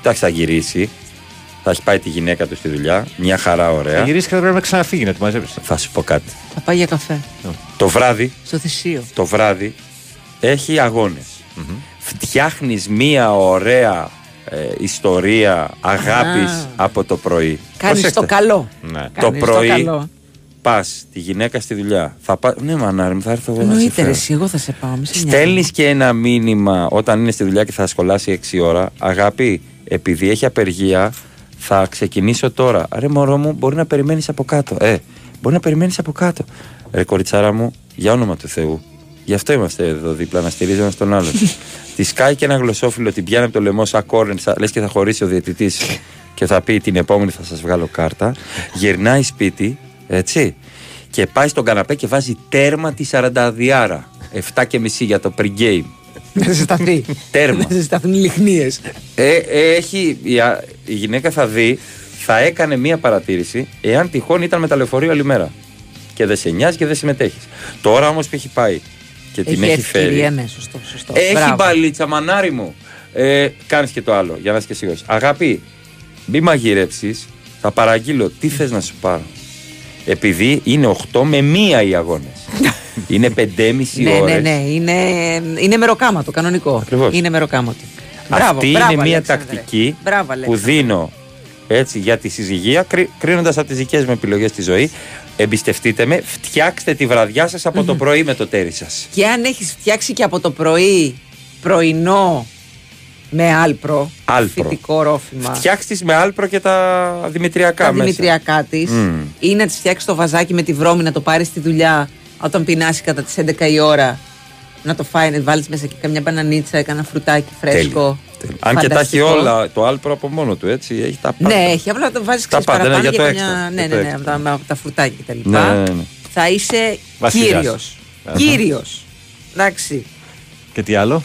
Εντάξει, θα γυρίσει. Θα έχει πάει τη γυναίκα του στη δουλειά. Μια χαρά ωραία. Θα γυρίσει και θα πρέπει να ξαναφύγει να τη μαζέψει. Θα σου πω κάτι. Θα πάει για καφέ. Το βράδυ, Στο θυσίο. το βράδυ έχει αγώνες. Φτιάχνεις μία ωραία ε, ιστορία αγάπης Α. από το πρωί. Κάνεις Προσέξτε. το καλό. Ναι. Το Κάνεις το πρωί καλό. πας τη γυναίκα στη δουλειά. Θα πά... Ναι, μανάρι μου, θα έρθω εγώ να σε Εννοείται, ρε, φέρω. εσύ, εγώ θα σε πάω. μη σε νοιάζει. Στέλνεις και ένα μήνυμα όταν είναι στη δουλειά και θα σχολάσει 6 ώρα. Αγάπη, επειδή έχει απεργία, θα ξεκινήσω τώρα. Ρε μωρό μου, μπορεί να περιμένεις από κάτω. Ε, μπορεί να περιμένεις από κάτω. Ρε κοριτσάρα μου, για όνομα του Θεού. Γι' αυτό είμαστε εδώ δίπλα, να στηρίζουμε τον άλλον. τη σκάει και ένα γλωσσόφυλλο, την πιάνει από το λαιμό σαν κόρνερ, λες και θα χωρίσει ο διαιτητής και θα πει την επόμενη θα σας βγάλω κάρτα. Γυρνάει σπίτι, έτσι, και πάει στον καναπέ και βάζει τέρμα τη 40 διάρα. 7 και μισή για το pre-game. Να ζεσταθεί. Τέρμα. Να ζεσταθούν οι λιχνίες. Ε, ε, έχει, η, α- η γυναίκα θα δει, θα έκανε μία παρατήρηση εάν τυχόν ήταν με τα λεωφορείο όλη μέρα. Και δεν σε νοιάζει και δεν συμμετέχεις. Τώρα όμως που έχει πάει και την έχει φέρει. ευκαιρία, ναι, σωστό, σωστό. Έχει Μπράβο. μπαλίτσα, μανάρι μου. Ε, Κάνεις και το άλλο, για να είσαι και σίγουρος. Αγάπη, μη μαγειρέψεις, θα παραγγείλω τι θες να σου πάρω. Επειδή είναι 8 με 1 οι αγώνες. είναι 5,5 Ναι, ώρες. ναι, ναι. Είναι, είναι μεροκάματο, κανονικό. Ακριβώς. Είναι μεροκάματο. Μπράβο, Αυτή μπράβο, είναι μια Αλέξανδρε. τακτική Μπράβο, που Αλέξανδρε. δίνω έτσι για τη συζυγία, κρίνοντας από τις δικές μου επιλογές στη ζωή. Εμπιστευτείτε με, φτιάξτε τη βραδιά σας από το πρωί με το τέρι σας. Και αν έχεις φτιάξει και από το πρωί πρωινό με Alpro, Alpro. φυτικό ρόφημα, Φτιάξτε τις με Alpro και τα δημητριακά τα μέσα. δημητριακά της, Μμμ. ή να της φτιάξεις το βαζάκι με τη βρώμη να το πάρεις στη δουλειά όταν πεινάσει κατά τις 11 η ώρα. Να το φάει, να βάλεις μέσα και καμιά μπανανίτσα, κάνα φρουτάκι φρέσκο. Τέλειο. Αν και τα έχει Φανταστικό. όλα το Alpro από μόνο του, έτσι. Έχει τα πάντα. Ναι, έχει, απλά το βάζεις Τα πάντα, παραπάνω ναι, για για το καμιά- έξτρα, Ναι, για το ναι, ναι, έξτρα. από τα, από τα φρουτάκια κτλ. Ναι, ναι, ναι. Θα είσαι Βασιλιάς. κύριος. Αχα. Κύριος. Εντάξει. Και τι άλλο;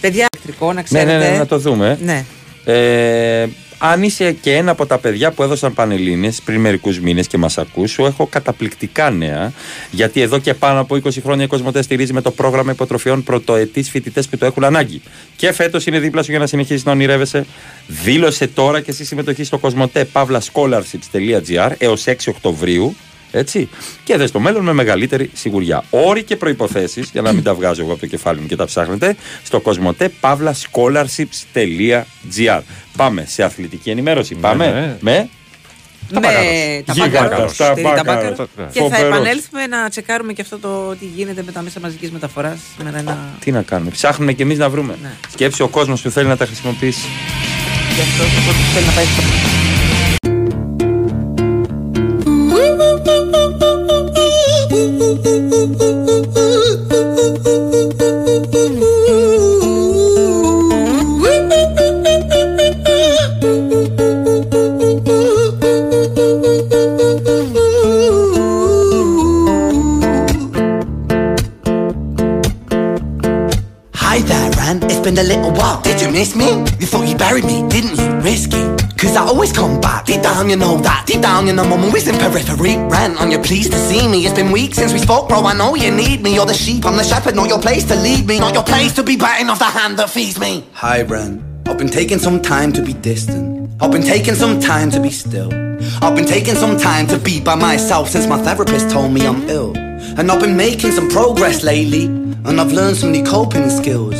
Παιδιά, ηλεκτρικό, να Ναι, ξέρετε. ναι, ναι, να το δούμε. Ναι. Ε, αν είσαι και ένα από τα παιδιά που έδωσαν πανελλήνιες πριν μερικούς μήνες και μας ακούς, σου έχω καταπληκτικά νέα. Γιατί εδώ και πάνω από 20 χρόνια η Κοσμοτέ στηρίζει με το πρόγραμμα υποτροφιών πρωτοετής φοιτητές που το έχουν ανάγκη. Και φέτος είναι δίπλα σου για να συνεχίσεις να ονειρεύεσαι. Δήλωσε τώρα και στη συμμετοχή στο κοσμοτέ pavlascholarships.gr έως 6 Οκτωβρίου. Έτσι. Και δε στο μέλλον με μεγαλύτερη σιγουριά. Όροι και προποθέσει, για να μην τα βγάζω εγώ από το κεφάλι μου και τα ψάχνετε, στο κοσμοτέ pavlascholarships.gr. Πάμε σε αθλητική ενημέρωση. Πάμε ναι. με; με τα Γίγαντας, μπάκαρο. στα στηρί τα μπάκαρο. μπάκαρο. Και θα Φοβερός. επανέλθουμε να τσεκάρουμε και αυτό το τι γίνεται με τα μέσα μαζικής μεταφοράς. Σήμερα ένα. Τι να κάνουμε, ψάχνουμε και εμείς να βρούμε. Ναι. Σκέψει ο κόσμος που θέλει να τα χρησιμοποιήσει. Γι' αυτός το θέλει να πάει στο. Miss me? You thought you buried me, didn't you? Risky. Cause I always come back. Deep down, you know that. Deep down, you know I'm always in periphery. Rent on your pleased to see me. It's been weeks since we spoke, bro. I know you need me. You're the sheep, I'm the shepherd. Not your place to lead me. Not your place to be biting off the hand that feeds me. Hi, Bren. I've been taking some time to be distant. I've been taking some time to be still. I've been taking some time to be by myself since my therapist told me I'm ill. And I've been making some progress lately. And I've learned some new coping skills.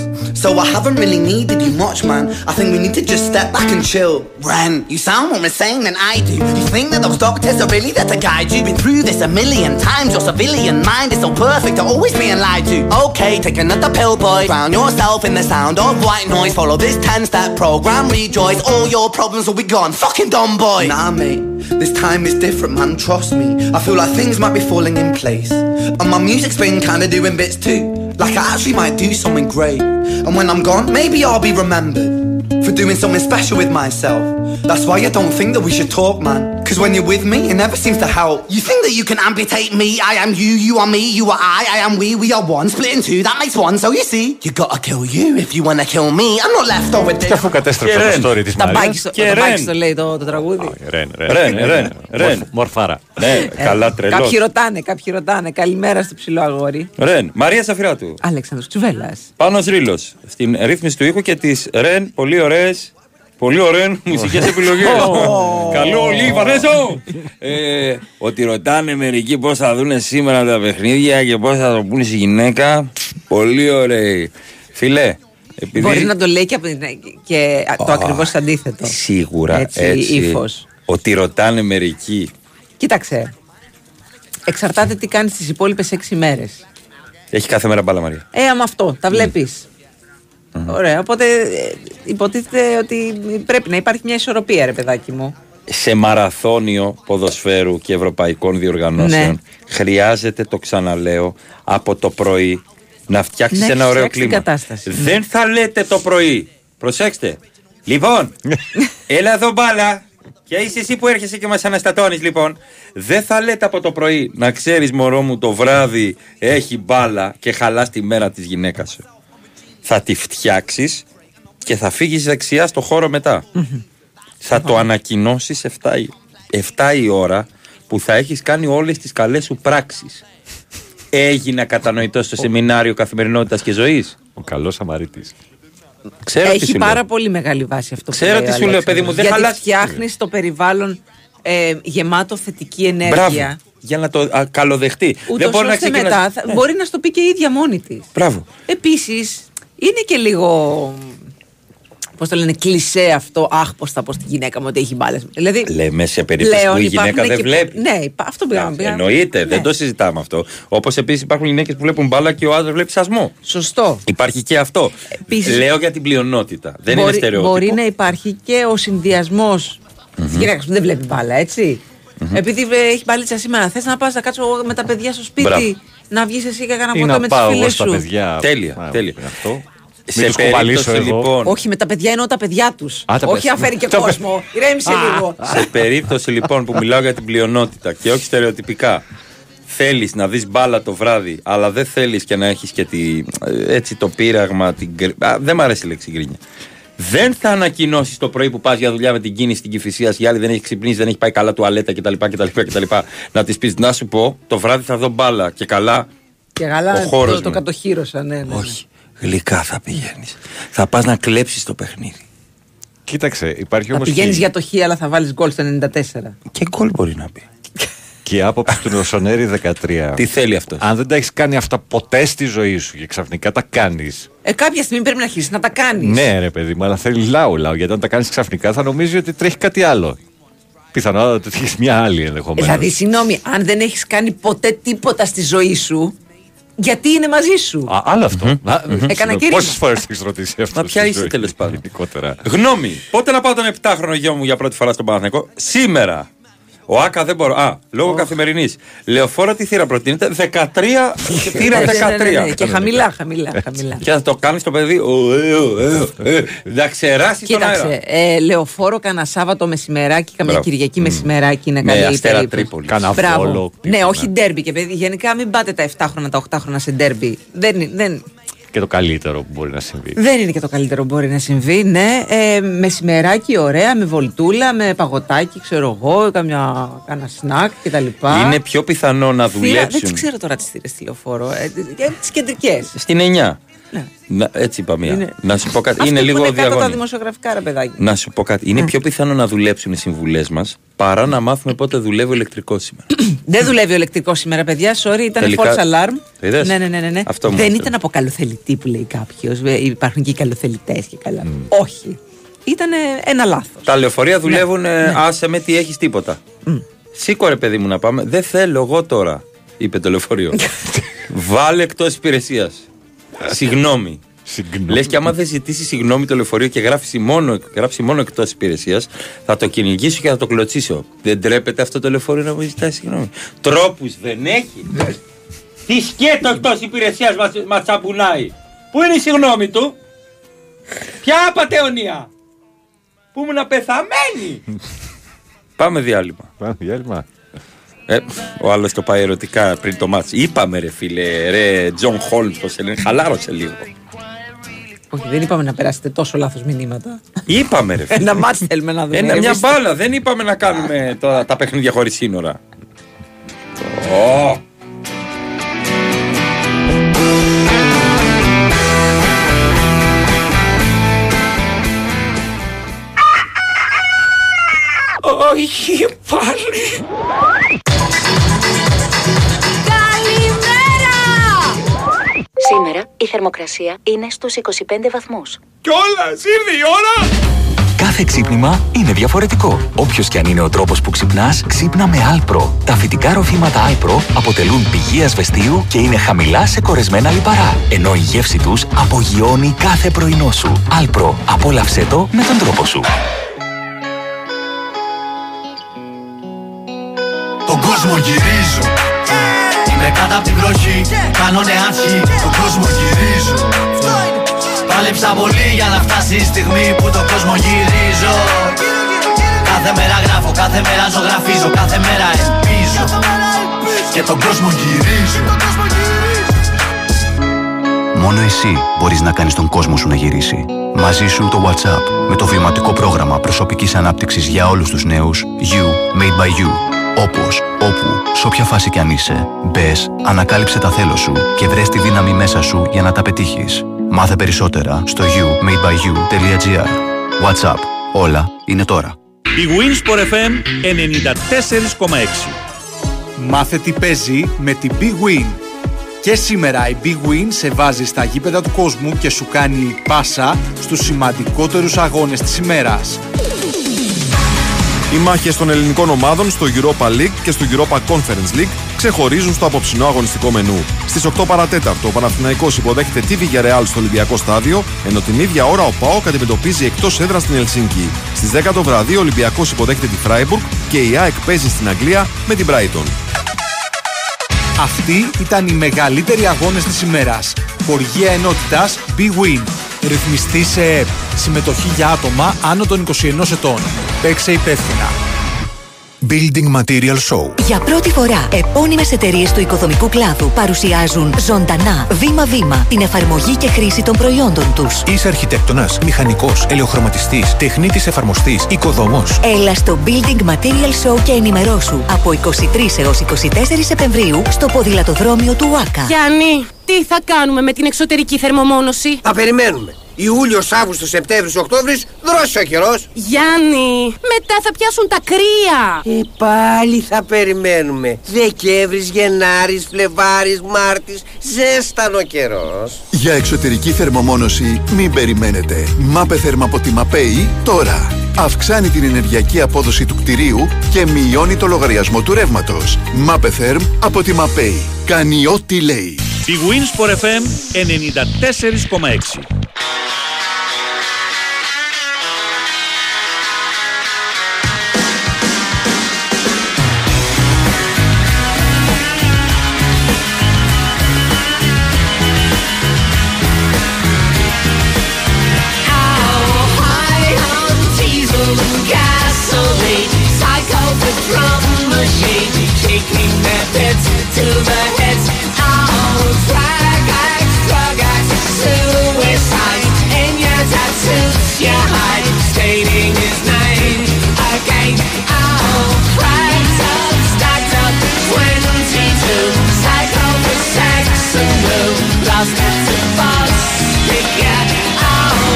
So I haven't really needed you much, man. I think we need to just step back and chill. Ren, you sound more insane than I do. You think that those doctors are really there to guide you? Been through this a million times. Your civilian mind is so perfect to always being lied to. Okay, take another pill, boy. Drown yourself in the sound of white noise. Follow this 10 step program, rejoice. All your problems will be gone. Fucking dumb boy. Nah, mate. This time is different, man. Trust me. I feel like things might be falling in place. And my music's been kinda doing bits too. Like I actually might do something great. And when I'm gone, maybe I'll be remembered for doing something special with myself. That's why I don't think that we should talk, man. Cause when you're with me, it never seems to help. You think that you can amputate me? I am you, you are me, you are I, I am we, we are one. Split in two, that makes one. So you see, you gotta kill you if you wanna kill me. I'm not left over Και Ε, there. αφού κατέστρεψε το story της Τα Μαρίας. μπάκι στο- το μπάκι στο λέει το, το τραγούδι. Ρεν, Ρεν, ρεν, ρεν. Μορφάρα. Ναι, καλά τρελός. Κάποιοι ρωτάνε, κάποιοι ρωτάνε. Καλημέρα στο ψηλό αγόρι. Ρεν, Μαρία Σαφυράτου. Αλέξανδρος Τσουβέλλας. Πάνος Ρήλος. Στην ρύθμιση του ήχου και της Ρεν, πολύ ωραίες, πολύ ωραίες μουσικές επιλογές. Καλό όλοι, Βανέσο! Ε, ότι ρωτάνε μερικοί πώς θα δουν σήμερα τα παιχνίδια και πώς θα το πούνε στη γυναίκα. Πολύ ωραίοι. Φιλέ, επειδή... Μπορείς να το λέει και, από την- και το ακριβώς αντίθετο. Σίγουρα Έτσι, έτσι. ύφος. Ότι ρωτάνε μερικοί. Κοίταξε. Εξαρτάται τι κάνεις τις υπόλοιπες έξι μέρες. Έχει κάθε μέρα μπάλα Μαρία. Ε, άμα αυτό, τα βλέπεις. Ωραία. Οπότε ε, υποτίθεται ότι πρέπει να υπάρχει μια ισορροπία, ρε παιδάκι μου. σε μαραθώνιο ποδοσφαίρου και ευρωπαϊκών διοργανώσεων Ναι. χρειάζεται, το ξαναλέω, από το πρωί να φτιάξεις Να ένα έχεις ωραίο φτιάξει την κλίμα. κατάσταση. Δεν θα λέτε το πρωί. Προσέξτε. Λοιπόν, έλα εδώ μπάλα. Και είσαι εσύ που έρχεσαι και μας αναστατώνεις λοιπόν. Δεν θα λέτε από το πρωί να ξέρεις μωρό μου το βράδυ έχει μπάλα και χαλάς τη μέρα της γυναίκας σου. Θα τη φτιάξεις και θα φύγεις δεξιά στο χώρο μετά. Θα το ανακοινώσεις 7, η- 7 η ώρα που θα έχεις κάνει όλες τις καλές σου πράξεις. Έγινα κατανοητός στο σεμινάριο καθημερινότητας και ζωής; Ο καλός Σαμαρίτης. Ξέρω τι Έχει σου πάρα λέω. πολύ μεγάλη βάση αυτό που Ξέρω λέει τι ο σου λέω, Αλέξανδρος. παιδί μου, δεν Γιατί χαλάς- φτιάχνεις το περιβάλλον ε, γεμάτο θετική ενέργεια. Μπράβο. Για να το α, καλοδεχτεί. Ούτως δεν μπορεί να ώστε ξεκινάς... μετά θα- μπορεί να στο πει και η ίδια μόνη της. Μπράβο. Επίσης, είναι και λίγο. Πώς το λένε, κλισέ αυτό. Αχ, πώς θα πω στη γυναίκα μου ότι έχει μπάλες. Δηλαδή, Λέμε σε περίπτωση πλέον που η γυναίκα υπάρχουν δεν και- βλέπει. Ναι, υπά- αυτό πήγαμε να πει. Εννοείται, Ναι. δεν το συζητάμε αυτό. Όπως επίσης υπάρχουν γυναίκες που βλέπουν μπάλα και ο άντρας βλέπει σασμό. Σωστό. Υπάρχει και αυτό. Επίσης- Λέω για την πλειονότητα. Δεν είναι μπορεί, στερεότυπο. μπορεί να υπάρχει και ο συνδυασμός της γυναίκας που δεν βλέπει μπάλα, έτσι. Επειδή ε, έχει μπαλίτσα σήμερα, θες να πας να κάτσω εγώ με τα παιδιά στο σπίτι, Μπράβο. Να βγεις εσύ και να Ή πω να με τις πάω φίλες εγώ στα σου. παιδιά. Τέλεια, Α, τέλεια. Αυτό. Σε Μην τους κουβαλήσω περίπτωση εγώ. λοιπόν. Όχι, με τα παιδιά εννοώ τα παιδιά τους. Α, τα Όχι παιδιά. αν φέρει και Τα παι- κόσμο. Ηρέμησε λίγο. Σε περίπτωση λοιπόν που μιλάω για την πλειονότητα και όχι στερεοτυπικά, θέλεις να δεις μπάλα το βράδυ, αλλά δεν θέλεις και να έχεις και τη, ε, έτσι το πείραγμα. Την... γκρι- Α, δεν μ' αρέσει η λέξη γκρίνια. Δεν θα ανακοινώσεις το πρωί που πας για δουλειά με την κίνηση στην κυφυσία, η άλλη δεν έχει ξυπνήσει, δεν έχει πάει καλά τουαλέτα κτλ. κτλ, κτλ να τη πεις να σου πω, το βράδυ θα δω μπάλα και καλά. Και καλά Ο χώρος το, το μου. κατοχύρωσα, ναι. ναι. Όχι. Γλυκά θα πηγαίνεις. Θα πας να κλέψεις το παιχνίδι. Κοίταξε, υπάρχει Θα όμως. πηγαίνεις για το χ, αλλά θα βάλεις γκολ στο 94. Και γκολ μπορεί να πει. Και η άποψη του Νοσονέρη 13. Τι θέλει αυτός; Αν δεν τα έχεις κάνει αυτά ποτέ στη ζωή σου και ξαφνικά τα κάνεις. Ε, κάποια στιγμή πρέπει να αρχίσεις να τα κάνεις. Ναι, ρε παιδί μου, αλλά θέλει λαού λαού. Γιατί αν τα κάνεις ξαφνικά θα νομίζει ότι τρέχει κάτι άλλο. Πιθανότατα ότι έχεις μια άλλη ενδεχομένως. Δηλαδή, συγγνώμη, αν δεν έχεις κάνει ποτέ τίποτα στη ζωή σου, γιατί είναι μαζί σου; Α, άλλο αυτό. Έκανα κήρυγμα. Πόσες φορές το έχεις ρωτήσει αυτό. Μα ποια στη είσαι ζωή, τέλος πάντων. γενικότερα; Γνώμη. Πότε να πάω τον 7χρονο γιο μου για πρώτη φορά στον Παναθηναϊκό; Σήμερα. Ο Άκα δεν μπορώ. Α, λόγω καθημερινής. Λεωφόρο τι θύρα προτείνεται. 13. θύρα Ναι, ναι, ναι, 13. ναι, Και χαμηλά, χαμηλά, χαμηλά. Και θα το κάνεις το παιδί. ο, ε, ο, ε, ο, ε, Να ξεράσεις τον Κοίταξε, αέρα. ε, λεωφόρο κανένα Σάββατο μεσημεράκι, καμιά Μπράβο. Κυριακή μεσημεράκι είναι Με καλή η Αστέρα περίπτωση. Τρίπολης. Κάνα Μπράβο. Βόλο, Ναι, όχι ντέρμπι και παιδί. Γενικά μην πάτε τα 7 χρόνια, τα 8 χρόνια σε ντέρμπι. Δεν, δεν, και το καλύτερο που μπορεί να συμβεί. Δεν είναι και το καλύτερο που μπορεί να συμβεί, ναι. Ε, μεσημεράκι ωραία, με βολτούλα, με παγωτάκι, ξέρω εγώ, καμιά, κάνα σνακ κτλ. Είναι πιο πιθανό να Θύρα, δεν δουλέψουν. τις ξέρω τώρα τι θύρε τηλεοφόρο. Ε, τις κεντρικές. Στην 9. Ναι. Να, έτσι είπα μία. Είναι- Να σου πω κάτι. Αυτό είναι που λίγο είναι κάτω τα διαγώνιο. δημοσιογραφικά, ρε παιδάκι. Να σου πω κάτι. Είναι πιο πιθανό να δουλέψουν οι συμβουλές μας παρά να μάθουμε πότε δουλεύει ο ηλεκτρικός σήμερα. Δεν δουλεύει ο ηλεκτρικός σήμερα, παιδιά. Sorry, ήταν Τελικά- false alarm. Το είδες; Ναι, ναι, ναι. ναι, ναι. Αυτό μου Δεν έφερε. ήταν από καλοθελητή που λέει κάποιος. Υπάρχουν και οι καλοθελητές και καλά. Όχι. Ήταν ένα λάθος. Τα λεωφορεία δουλεύουν, Ναι, ε, ναι. άσε με τι έχεις τίποτα. Σήκω ρε παιδί μου να πάμε. Δεν θέλω εγώ τώρα, είπε το λεωφορείο. Βάλε εκτός υπηρεσίας. Συγγνώμη. Λες και άμα δεν ζητήσει συγγνώμη το λεωφορείο και γράψει μόνο, γράψει μόνο εκτός υπηρεσίας, θα το κυνηγήσω και θα το κλωτσίσω. Δεν τρέπεται αυτό το λεωφορείο να μου ζητάει συγγνώμη. Τρόπους δεν έχει. Τι σκέτο εκτός υπηρεσίας μας τσαμπουνάει. Πού είναι η συγγνώμη του, Ποια απαταιωνία, Πού ήμουν πεθαμένη. Πάμε διάλειμμα. Πάμε διάλειμμα. Ε, ο άλλος το πάει ερωτικά πριν το ματς. Είπαμε ρε φίλε, ρε Τζον Χόλμς, πώς σε λένε, χαλάρωσε λίγο. Όχι, δεν είπαμε να περάσετε τόσο λάθος μηνύματα. Είπαμε ρε φίλε. Ένα ματς θέλουμε να δούμε. Ένα, μια Εμείς- μπάλα, δεν είπαμε να κάνουμε τώρα τα παιχνίδια χωρίς σύνορα. Ω. Όχι πάλι. Σήμερα η θερμοκρασία είναι στους 25 βαθμούς. Κιόλας ήρθε η ώρα. Κάθε ξύπνημα είναι διαφορετικό. Όποιος και αν είναι ο τρόπος που ξυπνάς, ξύπνα με Alpro. Τα φυτικά ροφήματα Alpro αποτελούν πηγή ασβεστίου και είναι χαμηλά σε κορεσμένα λιπαρά. Ενώ η γεύση τους απογειώνει κάθε πρωινό σου. Alpro. Απόλαυσέ το με τον τρόπο σου. Τον κόσμο γυρίζω. Είμαι κάτω από την βροχή. Κάνω νεάρχη. Τον κόσμος γυρίζω. Πάλεψα πολύ για να φτάσει η στιγμή που τον κόσμο γυρίζω. Κάθε μέρα γράφω, κάθε μέρα ζωγραφίζω, κάθε μέρα ελπίζω. Και τον κόσμο γυρίζω. Μόνο εσύ μπορείς να κάνεις τον κόσμο σου να γυρίσει. Μαζί σου το WhatsApp με το βιωματικό πρόγραμμα προσωπικής ανάπτυξης για όλους τους νέους You Made by You. Όπως, όπου, σε όποια φάση κι αν είσαι, μπες, ανακάλυψε τα θέλω σου και βρες τη δύναμη μέσα σου για να τα πετύχεις. Μάθε περισσότερα στο youmadebyyou.gr WhatsApp. Όλα είναι τώρα. Η Winsport FM 94,6 Μάθε τι παίζει με την Big Win. Και σήμερα η Big Win σε βάζει στα γήπεδα του κόσμου και σου κάνει πάσα στους σημαντικότερους αγώνες της ημέρας. Οι μάχες των ελληνικών ομάδων στο Europa League και στο Europa Conference League ξεχωρίζουν στο απόψινό αγωνιστικό μενού. Στις 8 παρατέταρτο ο Παναθηναϊκός υποδέχεται τη Villarreal στο Ολυμπιακό Στάδιο, ενώ την ίδια ώρα ο ΠΑΟΚ αντιμετωπίζει εκτός έδρας στην Ελσίνκη. Στις 10 το βραδύ ο Ολυμπιακός υποδέχεται τη Φράιμπουργκ και η ΑΕΚ παίζει στην Αγγλία με την Brighton. Αυτοί ήταν οι μεγαλύτεροι αγώνες της ημέρας. Χοργία ενότητας Big Win. Ρυθμιστή σε ΕΠ. Συμμετοχή για άτομα άνω των 21 ετών. Παίξε υπεύθυνα. Building Material Show. Για πρώτη φορά, επώνυμες εταιρείες του οικοδομικού κλάδου παρουσιάζουν ζωντανά, βήμα-βήμα, την εφαρμογή και χρήση των προϊόντων τους. Είσαι αρχιτέκτονας, μηχανικός, ελαιοχρωματιστής, τεχνίτης εφαρμοστής, οικοδόμος. Έλα στο Building Material Show και ενημερώσου από 23 έως 24 Σεπτεμβρίου στο ποδηλατοδρόμιο του ΟΑΚΑ. Γιάννη, τι θα κάνουμε με την εξωτερική θερμομόνωση; Θα περιμένουμε. Ιούλιος, Αύγουστος, Σεπτέμβρη, Οκτώβρη, δρόσει ο καιρός. Γιάννη, μετά θα πιάσουν τα κρύα. Ε, πάλι θα περιμένουμε. Δεκέμβρης, Γενάρης, Φλεβάρης, Μάρτης, ζέστανο καιρός. Για εξωτερική θερμομόνωση μην περιμένετε. Μάπε θέρμα από τη ΜΑΠΕΗ τώρα. Αυξάνει την ενεργειακή απόδοση του κτηρίου και μειώνει το λογαριασμό του ρεύματος. Μάπε θέρμ από τη ΜΑΠΕΗ. Κάνει ό,τι λέει. Η Winsport FM 94,6 Thank you.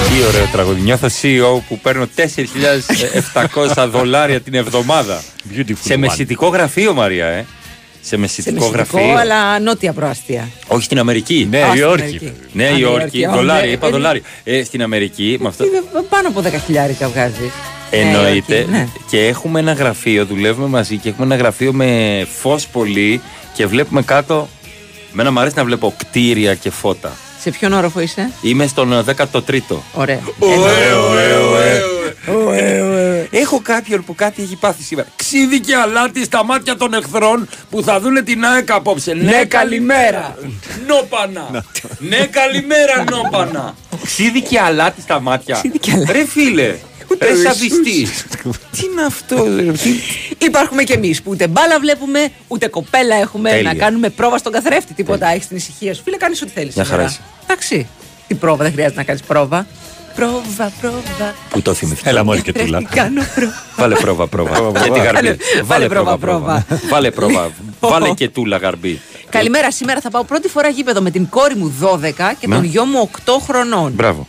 Τι ωραίο τραγούδι. Νιώθω CEO που παίρνω 4.700 δολάρια την εβδομάδα. Σε one. μεσητικό γραφείο, Μαρία, ε. Σε μεσητικό Σε γραφείο. μυστικό, αλλά νότια προάστια. Όχι στην Αμερική. Νέα Α, στην Υόρκη. Αμερική. Νέα Α, Νέα Υόρκη. Υόρκη. Δολάρια, Α, είπα ε, δολάρια. Ε, στην Αμερική, με αυτό. Είναι πάνω από 10 χιλιάρικα βγάζει. Εννοείται. ναι. Και έχουμε ένα γραφείο, δουλεύουμε μαζί και έχουμε ένα γραφείο με φως πολύ και βλέπουμε κάτω. Μένα μου αρέσει να βλέπω κτίρια και φώτα. Σε ποιον όροφο είσαι, Είμαι στον ε, 13ο. Ωραία. Έχω κάποιον που κάτι έχει πάθει σήμερα. Ξύδι και αλάτι στα μάτια των εχθρών που θα δούνε την ΑΕΚ απόψε. Ναι, καλημέρα. Νόπανα. ναι, καλημέρα, νόπανα. Ξύδι και αλάτι στα μάτια. Ρε φίλε. Ρε σαβιστής. Τι είναι αυτό, ρε, τι- Υπάρχουμε κι εμείς που ούτε μπάλα βλέπουμε, ούτε κοπέλα έχουμε Τέλεια. να κάνουμε πρόβα στον καθρέφτη. Τίποτα έχεις την ησυχία σου. Φίλε, κάνεις ό,τι θέλεις. Μια χαρά είσαι. Εντάξει. Τι πρόβα, δεν χρειάζεται να κάνεις πρόβα. Πρόβα, πρόβα. Που το θυμηθήκα. Έλα μόλις και τούλα. Καθρέφτη κάνω πρόβα. Βάλε πρόβα, πρόβα. Για τη γαρμπή. Βάλε- βάλε πρόβα, πρόβα. Βάλε πρόβα. Βάλε και τούλα γαρμπή. Καλημέρα, σήμερα θα πάω πρώτη φορά γήπεδο με την κόρη μου 12 και Ναι. τον γιο μου 8 χρονών. Μπράβο.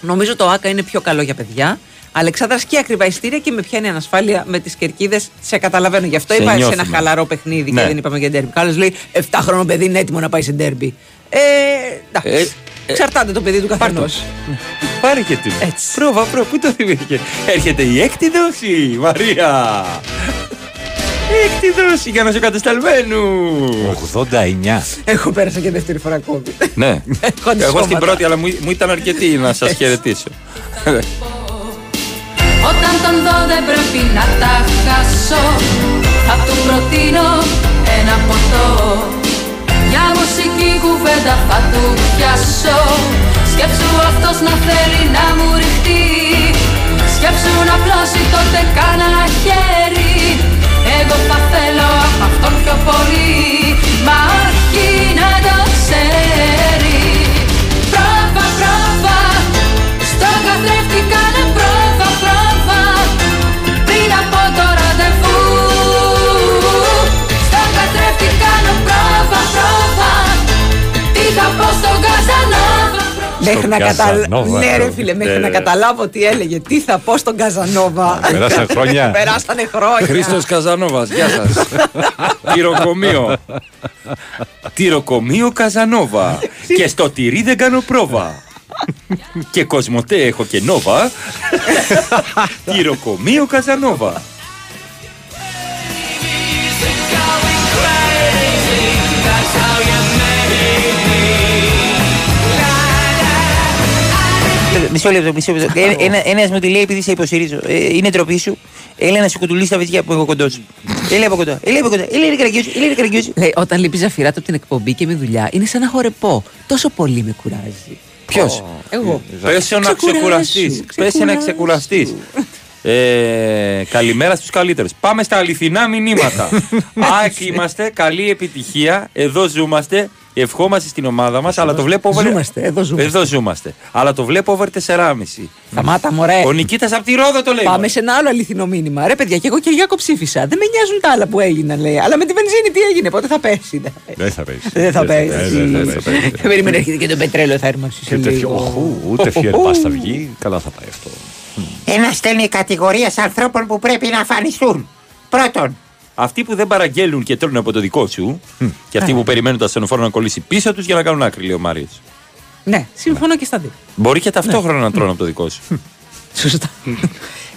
Νομίζω το ΆΚΑ είναι πιο καλό για παιδιά. Αλεξάνδρας και ακριβά ειστήρια και με πιάνει ανασφάλεια με τις κερκίδες. Σε καταλαβαίνω. Γι' αυτό Σε είπα σε νιώθουμε. ένα χαλαρό παιχνίδι Ναι. και δεν είπαμε για ντέρμπι. Άλλο λέει 7 χρονών παιδί είναι έτοιμο να πάει σε ντέρμπι. Ε, εντάξει. Ε, ε, Εξαρτάται το παιδί του καθενός. Πάρε και τούλα. Έτσι. Πρόβα, πρόβα. Πού το θυμήθηκε. Έρχεται η έκτη δόση, Μαρία. Έκτη δόση για να σου κατεσταλμένου. 89. Έχω πέρασα και δεύτερη φορά ακόμη. Ναι. Έχω Εγώ στην αντισώματα. πρώτη, αλλά μου, μου ήταν αρκετή να σας χαιρετήσω. Όταν τον δω δεν πρέπει να τα χάσω. Θα του προτείνω ένα ποτό. Για μουσική κουβέντα θα του πιάσω. Σκέψου αυτός να θέλει να μου ρηχτεί. Σκέψου να πλώσει τότε κάνα χέρι. Εγώ θα θέλω από αυτόν πιο πολύ. Μα Μέχρι να, καταλα... Καζανόβα. ναι, ρε φίλε, μέχρι Ναι, να ρε. καταλάβω τι έλεγε. Τι θα πω στον Καζανόβα. Περάσαν χρόνια. Περάσανε χρόνια. Χρήστος Καζανόβας, γεια σας. Τυροκομείο. Τυροκομείο Καζανόβα. Και στο τυρί δεν κάνω πρόβα. Και Κοσμοτέ έχω και Νόβα. Τυροκομείο Καζανόβα. Μισό λεπτό, μισό λεπτό. Ε, Ένα ένας μου τη λέει επειδή σε υποστηρίζω. Ε, είναι ντροπή σου. Έλα να σου κουτουλήσει τα βυζιά που έχω κοντό σου. Έλα από κοντά. Έλα από κοντά. Έλα είναι καραγκιόζη. Έλα είναι καραγκιόζη. Λέει, όταν λείπει ζαφυρά από την εκπομπή και με δουλειά, είναι σαν να χορεπώ. Τόσο πολύ με κουράζει. Ποιος; Εγώ. Πες να Ξεκουράσου, ξεκουραστείς. Πες να ξεκουραστείς. Ε, καλημέρα στους καλύτερους. Πάμε στα αληθινά μηνύματα. ΑΕΚ είμαστε, καλή επιτυχία. Εδώ ζούμαστε. Ευχόμαστε στην ομάδα μας, αλλά το βλέπω over... Ζούμαστε, εδώ ζούμαστε. Εδώ ζούμαστε. Αλλά το βλέπω over 4,5. Σταμάτα, μωρέ. Ο Νικήτας από τη Ρόδο το λέει. Πάμε σε ένα άλλο αληθινό μήνυμα. Ρε, παιδιά, και εγώ Κυριάκο ψήφισα. Δεν με νοιάζουν τα άλλα που έγιναν, λέει. Αλλά με τη βενζίνη τι έγινε, πότε θα πέσει. Δεν θα πέσει. Δεν θα πέσει. Δεν θα πέσει. Δεν περίμενε, έρχεται και το πετρέλαιο, θα έρμαξει σε Και τέτοιο, λίγο. οχου, Ούτε φιερπάς θα βγει. Καλά θα πάει αυτό. Ένα στέλνει κατηγορία ανθρώπων που πρέπει να αφανιστούν. Πρώτον, Αυτοί που δεν παραγγέλνουν και τρώνε από το δικό σου και αυτοί που περιμένουν το ασθενοφόρο να κολλήσει πίσω τους για να κάνουν άκρη, λέει ο Μάριος. Ναι, συμφωνώ και στα δύο. Μπορεί και ταυτόχρονα να τρώνε από το δικό σου. Σωστά.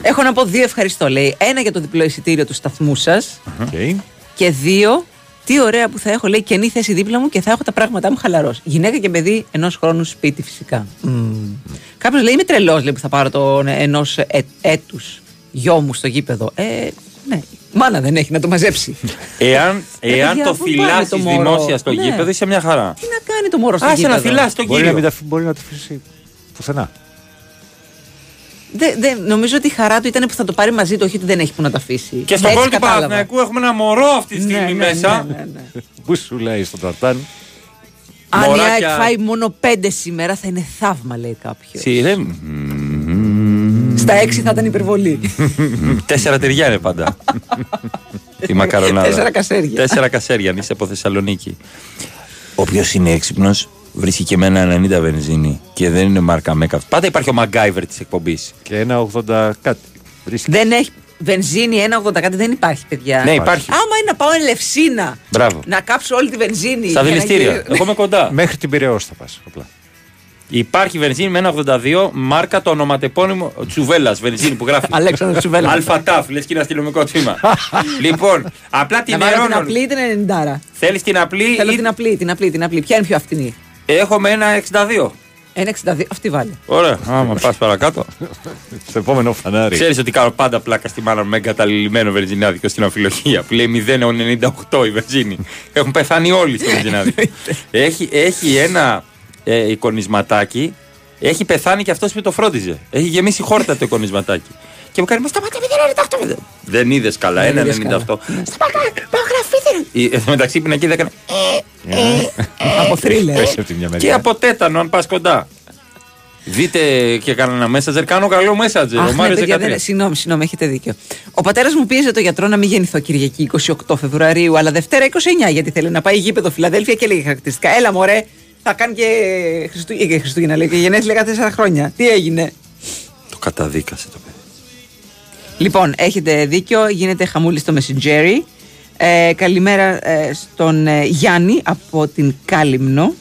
Έχω να πω δύο ευχαριστώ. Λέει ένα για το διπλό εισιτήριο του σταθμού σας. Και δύο, τι ωραία που θα έχω, λέει, καινή θέση δίπλα μου και θα έχω τα πράγματά μου χαλαρός. Γυναίκα και παιδί ενός χρόνου σπίτι φυσικά. Κάποιος λέει, είμαι τρελός, λέει, που θα πάρω τον ενός έτους γιο μου στο γήπεδο. Ε, ναι. Μάνα δεν έχει να το μαζέψει. Εάν, εάν παιδιά, το πού πάνε φυλάσει το μωρό; δημόσιας στο Ναι. γήπεδο, είσαι μια χαρά. Τι να κάνει το μωρό στο Άσε γήπεδο; να φυλάσει τον Μπορεί να, κύριο. μην τα, αφ- μπορεί να το αφήσει πουθενά. Δεν, δεν, νομίζω ότι η χαρά του ήταν που θα το πάρει μαζί του, όχι ότι δεν έχει που να το αφήσει. Και στον Έτσι κόλ του κατάλαβα. Παναθηναϊκού έχουμε ένα μωρό αυτή τη Ναι, στιγμή ναι, μέσα. ναι, ναι, ναι. Πού σου λέει στον Ταρτάν; Αν η Μωράκια. ΑΕΚ φάει μόνο πέντε σήμερα θα είναι θαύμα, λέει κάποιος. Σύρε. Στα έξι θα ήταν υπερβολή. Τέσσερα τυριά είναι πάντα. Η μακαρονάδα. Τέσσερα κασέρια. Τέσσερα κασέρια, αν είσαι από Θεσσαλονίκη. Όποιος είναι έξυπνος βρίσκει και με ένα 90 βενζίνη και δεν είναι μάρκα Μέκα. Πάντα υπάρχει ο Μαγκάιβερ της εκπομπής. Και ένα 80 κάτι. Βρίσκει. Δεν έχει βενζίνη 1,80 κάτι, δεν υπάρχει, παιδιά. Ναι, υπάρχει. Άμα είναι να πάω Ελευσίνα Μπράβο. να κάψω όλη τη βενζίνη. Στα για να δηληστήρια. γυρίσω- Εγώ είμαι κοντά. Μέχρι την Πυραιό θα πας. Απλά. Υπάρχει βενζίνη με 1,82 μάρκα το ονοματεπώνυμο Τσουβέλλας. Βενζίνη που γράφει. Αλέξανδρος Τσουβέλλας. Αλφατάφ, λες και είναι αστυνομικό τμήμα. λοιπόν, απλά την Να βάλω την ερώνω. απλή ή την 90. Θέλεις την απλή. Θέλω ή- την απλή, την απλή, την απλή. Ποια είναι πιο αυτινή; Έχω με ένα 62. 1,62. Αυτή βάλει. Ωραία. Άμα πας παρακάτω. Στο επόμενο φανάρι. Ξέρεις ότι κάνω πάντα πλάκα στη μάνα μου με εγκαταλειμμένο βενζινάδικο στην αμφιλοχία που λέει 0,98 η βενζίνη. Έχουν πεθάνει όλοι στο βενζινάδικο. έχει, έχει ένα ε, εικονισματάκι. Έχει πεθάνει και αυτός που το φρόντιζε. Έχει γεμίσει χόρτα το εικονισματάκι. Και μου κάνει, Μα σταματά 0,98. Δεν είδες καλά, Δεν είδες 1,98. καλά. Σταματά, πάω γραφή. Ε, Εν τω μεταξύ πίνακι δεν έκανε. Από θρίλερ. Πέσει από τη μια Και μεριά. από τέτανο, αν πας κοντά. Δείτε και κανένα messenger. Κάνω καλό messenger. Αχ, ο ναι, Μάριος παιδιά, 13. δεν... Συγγνώμη, συγγνώμη, έχετε δίκιο. Ο πατέρας μου πίεζε το γιατρό να μην γεννηθώ Κυριακή 28 Φεβρουαρίου, αλλά Δευτέρα 29, γιατί θέλει να πάει γήπεδο Φιλαδέλφια και λέγει χαρακτηριστικά. Έλα, μωρέ, θα κάνει και, Χριστού... ε, και Χριστούγεννα, λέει, και γενέθλια κάθε 4 χρόνια. Τι έγινε; Το καταδίκασε το παιδί. Λοιπόν, έχετε δίκιο, γίνεται χαμούλη στο Messenger. Ε, καλημέρα ε, στον ε, Γιάννη από την Κάλυμνο.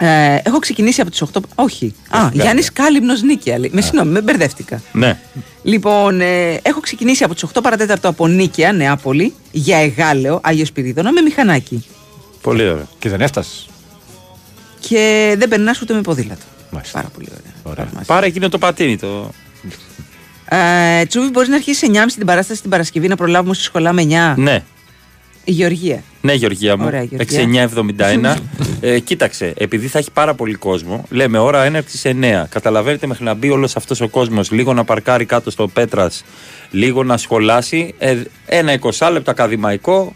Ε, έχω ξεκινήσει από τις 8. Όχι. Α, Γιάννης Κάλυμνος Νίκαια. λέει. Με συγγνώμη, με μπερδεύτηκα. Ναι. Λοιπόν, ε, έχω ξεκινήσει από τις 8 παρατέταρτο από Νίκαια, Νεάπολη, για Εγάλεο, Άγιος Σπυρίδωνα, με μηχανάκι. Πολύ ωραία. Και δεν έφτασες. Και δεν περνάς ούτε με ποδήλατο. Μάλιστα. Πάρα πολύ ωραία. Πάρε εκείνο το πατίνι. Το... Ε, Τσούβι, μπορείς να αρχίσεις 9.30 την παράσταση την Παρασκευή να προλάβουμε στη σχολά με 9. Ναι. Η Γεωργία. Ναι, Γεωργία μου. Ωραία, Γεωργία. 6971. ε, κοίταξε, επειδή θα έχει πάρα πολύ κόσμο, λέμε ώρα έναρξη 9. Καταλαβαίνετε μέχρι να μπει όλος αυτός ο κόσμος, λίγο να παρκάρει κάτω στο Πέτρας, λίγο να σχολάσει. Ε, ένα 20 λεπτό ακαδημαϊκό.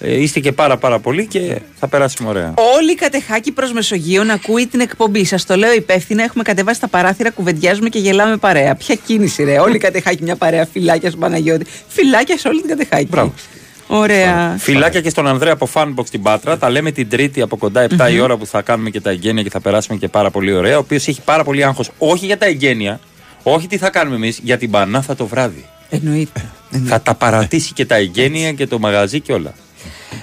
Ε, είστε και πάρα πάρα πολύ και θα περάσουμε ωραία. Όλη η κατεχάκη προς Μεσογείο να ακούει την εκπομπή. Σας το λέω υπεύθυνα. Έχουμε κατεβάσει τα παράθυρα, κουβεντιάζουμε και γελάμε παρέα. Ποια κίνηση, ρε. Όλη η κατεχάκη μια παρέα. Φυλάκια στον Παναγιώτη. Φυλάκια σε όλη την κατεχάκη. Μπράβο. Ωραία. Φιλάκια και στον Ανδρέα από Fanbox στην Πάτρα. Τα λέμε την Τρίτη από κοντά 7 η ώρα που θα κάνουμε και τα εγγένεια και θα περάσουμε και πάρα πολύ ωραία. Ο οποίος έχει πάρα πολύ άγχος. Όχι για τα εγγένεια, όχι τι θα κάνουμε εμείς, για την Πανάθα το βράδυ. Εννοείται. Θα τα παρατήσει και τα εγγένεια και το μαγαζί και όλα.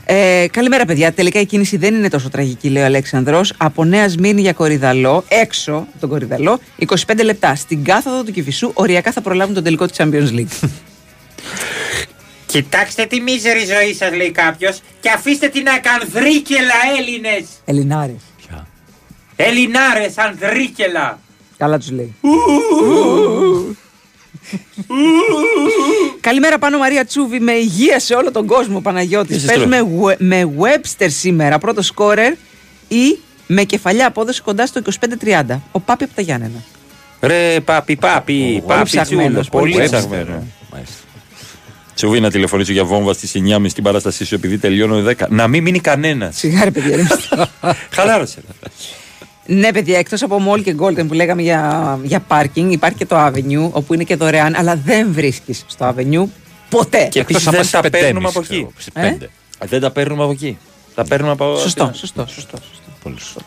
Ε, καλημέρα, παιδιά. Τελικά η κίνηση δεν είναι τόσο τραγική, λέει ο Αλέξανδρος. Από Νέας Σμύρνη για Κορυδαλό, έξω από τον Κορυδαλό, 25 λεπτά. Στην κάθοδο του Κυφισού, οριακά θα προλάβουν τον τελικό της Champions League. Κοιτάξτε τη μίζερη ζωή σας, λέει κάποιος, και αφήστε την ακανδρίκελα Έλληνες. Ελληνάρες. Ελληνάρε, ανδρίκελα. Καλά τους λέει. Καλημέρα πάνω Μαρία Τσούβη με υγεία σε όλο τον κόσμο Παναγιώτης. Είσαι Παίζουμε we- με Webster σήμερα πρώτο σκόρερ ή με κεφαλιά απόδοση κοντά στο 25-30. Ο Πάπη από τα Γιάννενα. Ρε πάπι, πάπι, πάπι ψαγμένος, τσούλο. πολύ Πολύ ψαγμένος. ψαγμένο. Τσουβί να τηλεφωνήσω για βόμβα στις 9.30 στην παράστασή σου επειδή τελειώνω 10. Να μην μείνει κανένας. Σιγάρι, παιδιά. ρε. Χαλάρωσε. Ναι, παιδιά, εκτός από Mall και Golden που λέγαμε για, για parking, υπάρχει και το Avenue όπου είναι και δωρεάν, αλλά δεν βρίσκεις στο Avenue ποτέ. Και επίσης δεν τα παίρνουμε από εκεί. Ε; Δεν τα παίρνουμε από εκεί. Τα παίρνουμε από. Σωστό, σωστό, σωστό.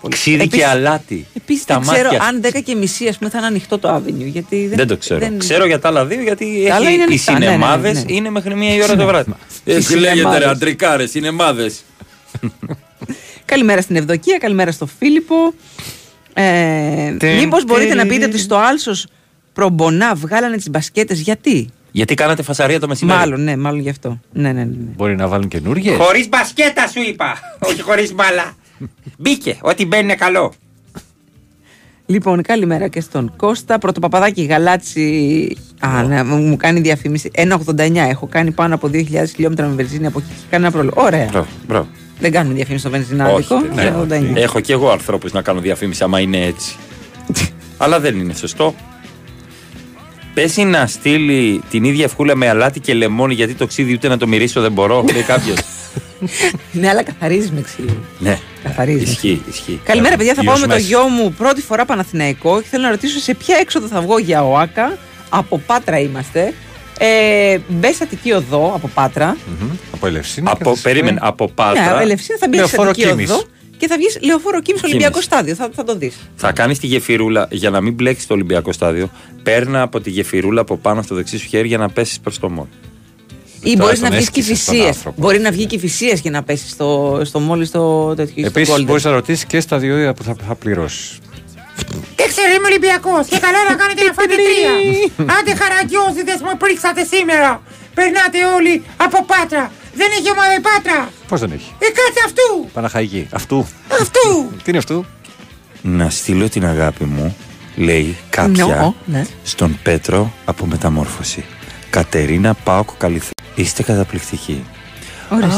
Ξύδι Επίσης- και αλάτι. Επίσης Στα δεν ξέρω μάτια. αν 10 και μισή ας πούμε, θα είναι ανοιχτό το Avenue. Γιατί δεν, Δεν το ξέρω. δεν- Ξέρω για τα άλλα δύο γιατί Τα άλλα έχει, είναι οι ανοιχτά, ναι, ναι, ναι, σινεμάδες ναι. είναι μέχρι μία η ώρα το βράδυ. Έτσι Οι λέγεται ρε σινεμάδες. αντρικάρε, σινεμάδες. Καλημέρα στην Ευδοκία, καλημέρα στο Φίλιππο. Ε, Τε- Μήπως μπορείτε να τε- πείτε ότι στο Άλσος προμπονά βγάλανε τις μπασκέτες, γιατί; Γιατί κάνατε φασαρία το μεσημέρι. Μάλλον, ναι, μάλλον γι' αυτό. Ναι, ναι, ναι. Μπορεί να βάλουν καινούργιες; Χωρίς μπασκέτα σου είπα. Όχι χωρίς μπάλα. Μπήκε. Ό,τι μπαίνει είναι καλό. Λοιπόν, καλημέρα και στον Κώστα. Πρωτοπαπαδάκι γαλάτσι. Α, ναι, μου μου κάνει διαφήμιση. 1,89. Έχω κάνει πάνω από 2.000 χιλιόμετρα με βενζίνη από εκεί. Κανένα πρόβλημα. Ωραία. Μπράβο, μπράβο. Δεν κάνουμε διαφήμιση στο βενζινάδικο. Όχι, ναι. 1,89. Έχω και εγώ ανθρώπους να κάνω διαφήμιση άμα είναι έτσι. Αλλά δεν είναι σωστό. Πέσει να στείλει την ίδια ευχούλα με αλάτι και λεμόνι γιατί το ξύδι ούτε να το μυρίσω δεν μπορώ, λέει κάποιος. Ναι, αλλά καθαρίζεις με ξύλο. ναι, Καθαρίζεις. ισχύει, ισχύει. Καλημέρα, παιδιά. Θα Γιος πάω με το μέσα. γιο μου πρώτη φορά Παναθηναϊκό και θέλω να ρωτήσω σε ποια έξοδο θα βγω για ΟΑΚΑ. Από Πάτρα είμαστε. Ε, Μπες Αττική Οδό από Πάτρα. Μμμ. Από Ελευσίνα. Από, περίμενε, από Ναι, Πάτρα. Ελευσίνα θα μπεις σε Λεωφόρο Αττική Κίνης. Οδό και θα βγεις λεωφόρο Κίμ στο Κίνηση. Ολυμπιακό στάδιο. Θα, θα το δεις. Θα κάνεις τη γεφυρούλα για να μην μπλέξεις το Ολυμπιακό στάδιο. Παίρνα από τη γεφυρούλα από πάνω στο δεξί σου χέρι για να πέσεις προς το μόλ. Ή Τώρα μπορείς τον να βγεις και έσκησες τον φυσίες. άνθρωπο. Μπορεί να βγει και φυσίες για να πέσεις στο, στο μόλις το τέτοιο. στο Επίση Golden. μπορείς να ρωτήσεις και στα δύο που θα, θα πληρώσεις. Τι ξέρω, είμαι Ολυμπιακός και καλά να κάνετε να φάτε τρία. Άντε χαραγκιόζιδε μου πρίξατε σήμερα. Περνάτε όλοι από πάτρα. Δεν έχει ομάδα η πάτρα. Πώς δεν έχει; Ε, κάτσε αυτού. Παναχαϊκή. Αυτού. Αυτού. Τι είναι αυτού; Να στείλω την αγάπη μου, λέει κάποια, Νο, ναι. στον Πέτρο από μεταμόρφωση. Κατερίνα Πάοκ Καλυθέ. Είστε καταπληκτικοί. Ορίστε.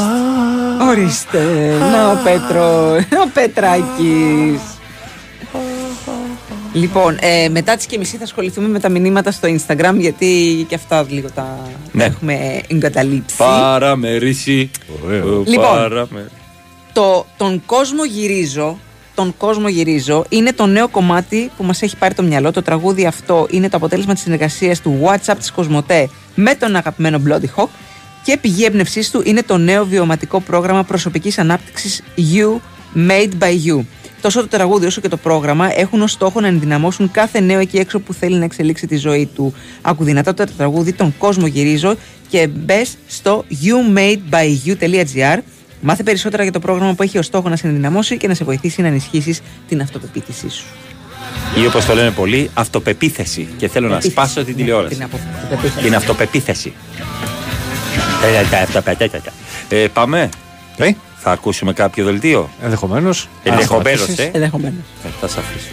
Ορίστε. Να ο Πέτρο. Ο Πετράκης. Λοιπόν, ε, μετά τις και μισή θα ασχοληθούμε με τα μηνύματα στο Instagram γιατί και αυτά λίγο τα Ναι. έχουμε εγκαταλείψει. Παραμερίσει. Λοιπόν. Παραμε- Το «Τον κόσμο γυρίζω» τον κόσμο γυρίζω είναι το νέο κομμάτι που μας έχει πάρει το μυαλό. Το τραγούδι αυτό είναι το αποτέλεσμα της συνεργασίας του WhatsApp της Κοσμοτέ με τον αγαπημένο Bloody Hawk και πηγή έμπνευσής του είναι το νέο βιωματικό πρόγραμμα προσωπικής ανάπτυξης You Made by You. Τόσο το τραγούδι όσο και το πρόγραμμα έχουν ως στόχο να ενδυναμώσουν κάθε νέο εκεί έξω που θέλει να εξελίξει τη ζωή του. Άκου δυνατά το τραγούδι «Τον κόσμο γυρίζω» και μπε στο youmadebyou.gr Μάθε περισσότερα για το πρόγραμμα που έχει ως στόχο να σε ενδυναμώσει και να σε βοηθήσει να ενισχύσει την αυτοπεποίθησή σου. Ή όπω το λένε πολλοί, αυτοπεποίθηση. Και θέλω να Πεποίθηση. σπάσω την Ναι, τηλεόραση. την απο- αυτοπεποίθηση. Την αυτοπεποίθηση. Ε, τα- τα- τα- τα- τα. Ε, πάμε. Θα ακούσουμε κάποιο δελτίο; Ενδεχομένως. Ενδεχομένως, ε. Ενδεχομένως. Ε, Θα σε αφήσω.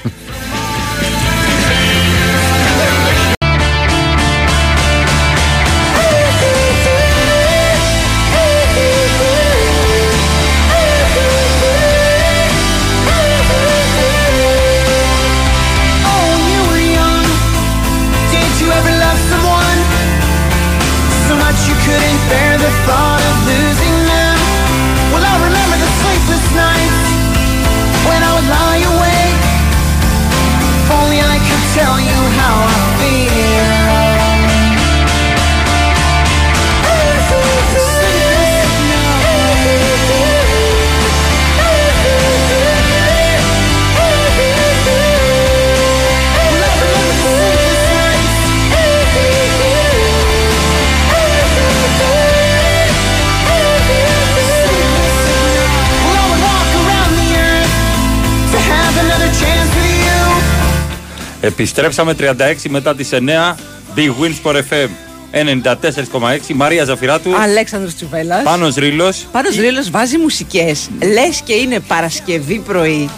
Επιστρέψαμε 36 μετά τις 9. Big Wins for FM 94,6. Μαρία Ζαφυράτου. Αλέξανδρος Τσουβέλλας. Πάνος Ρήλος. Πάνος Ρήλος βάζει μουσικές. Λες και είναι Παρασκευή πρωί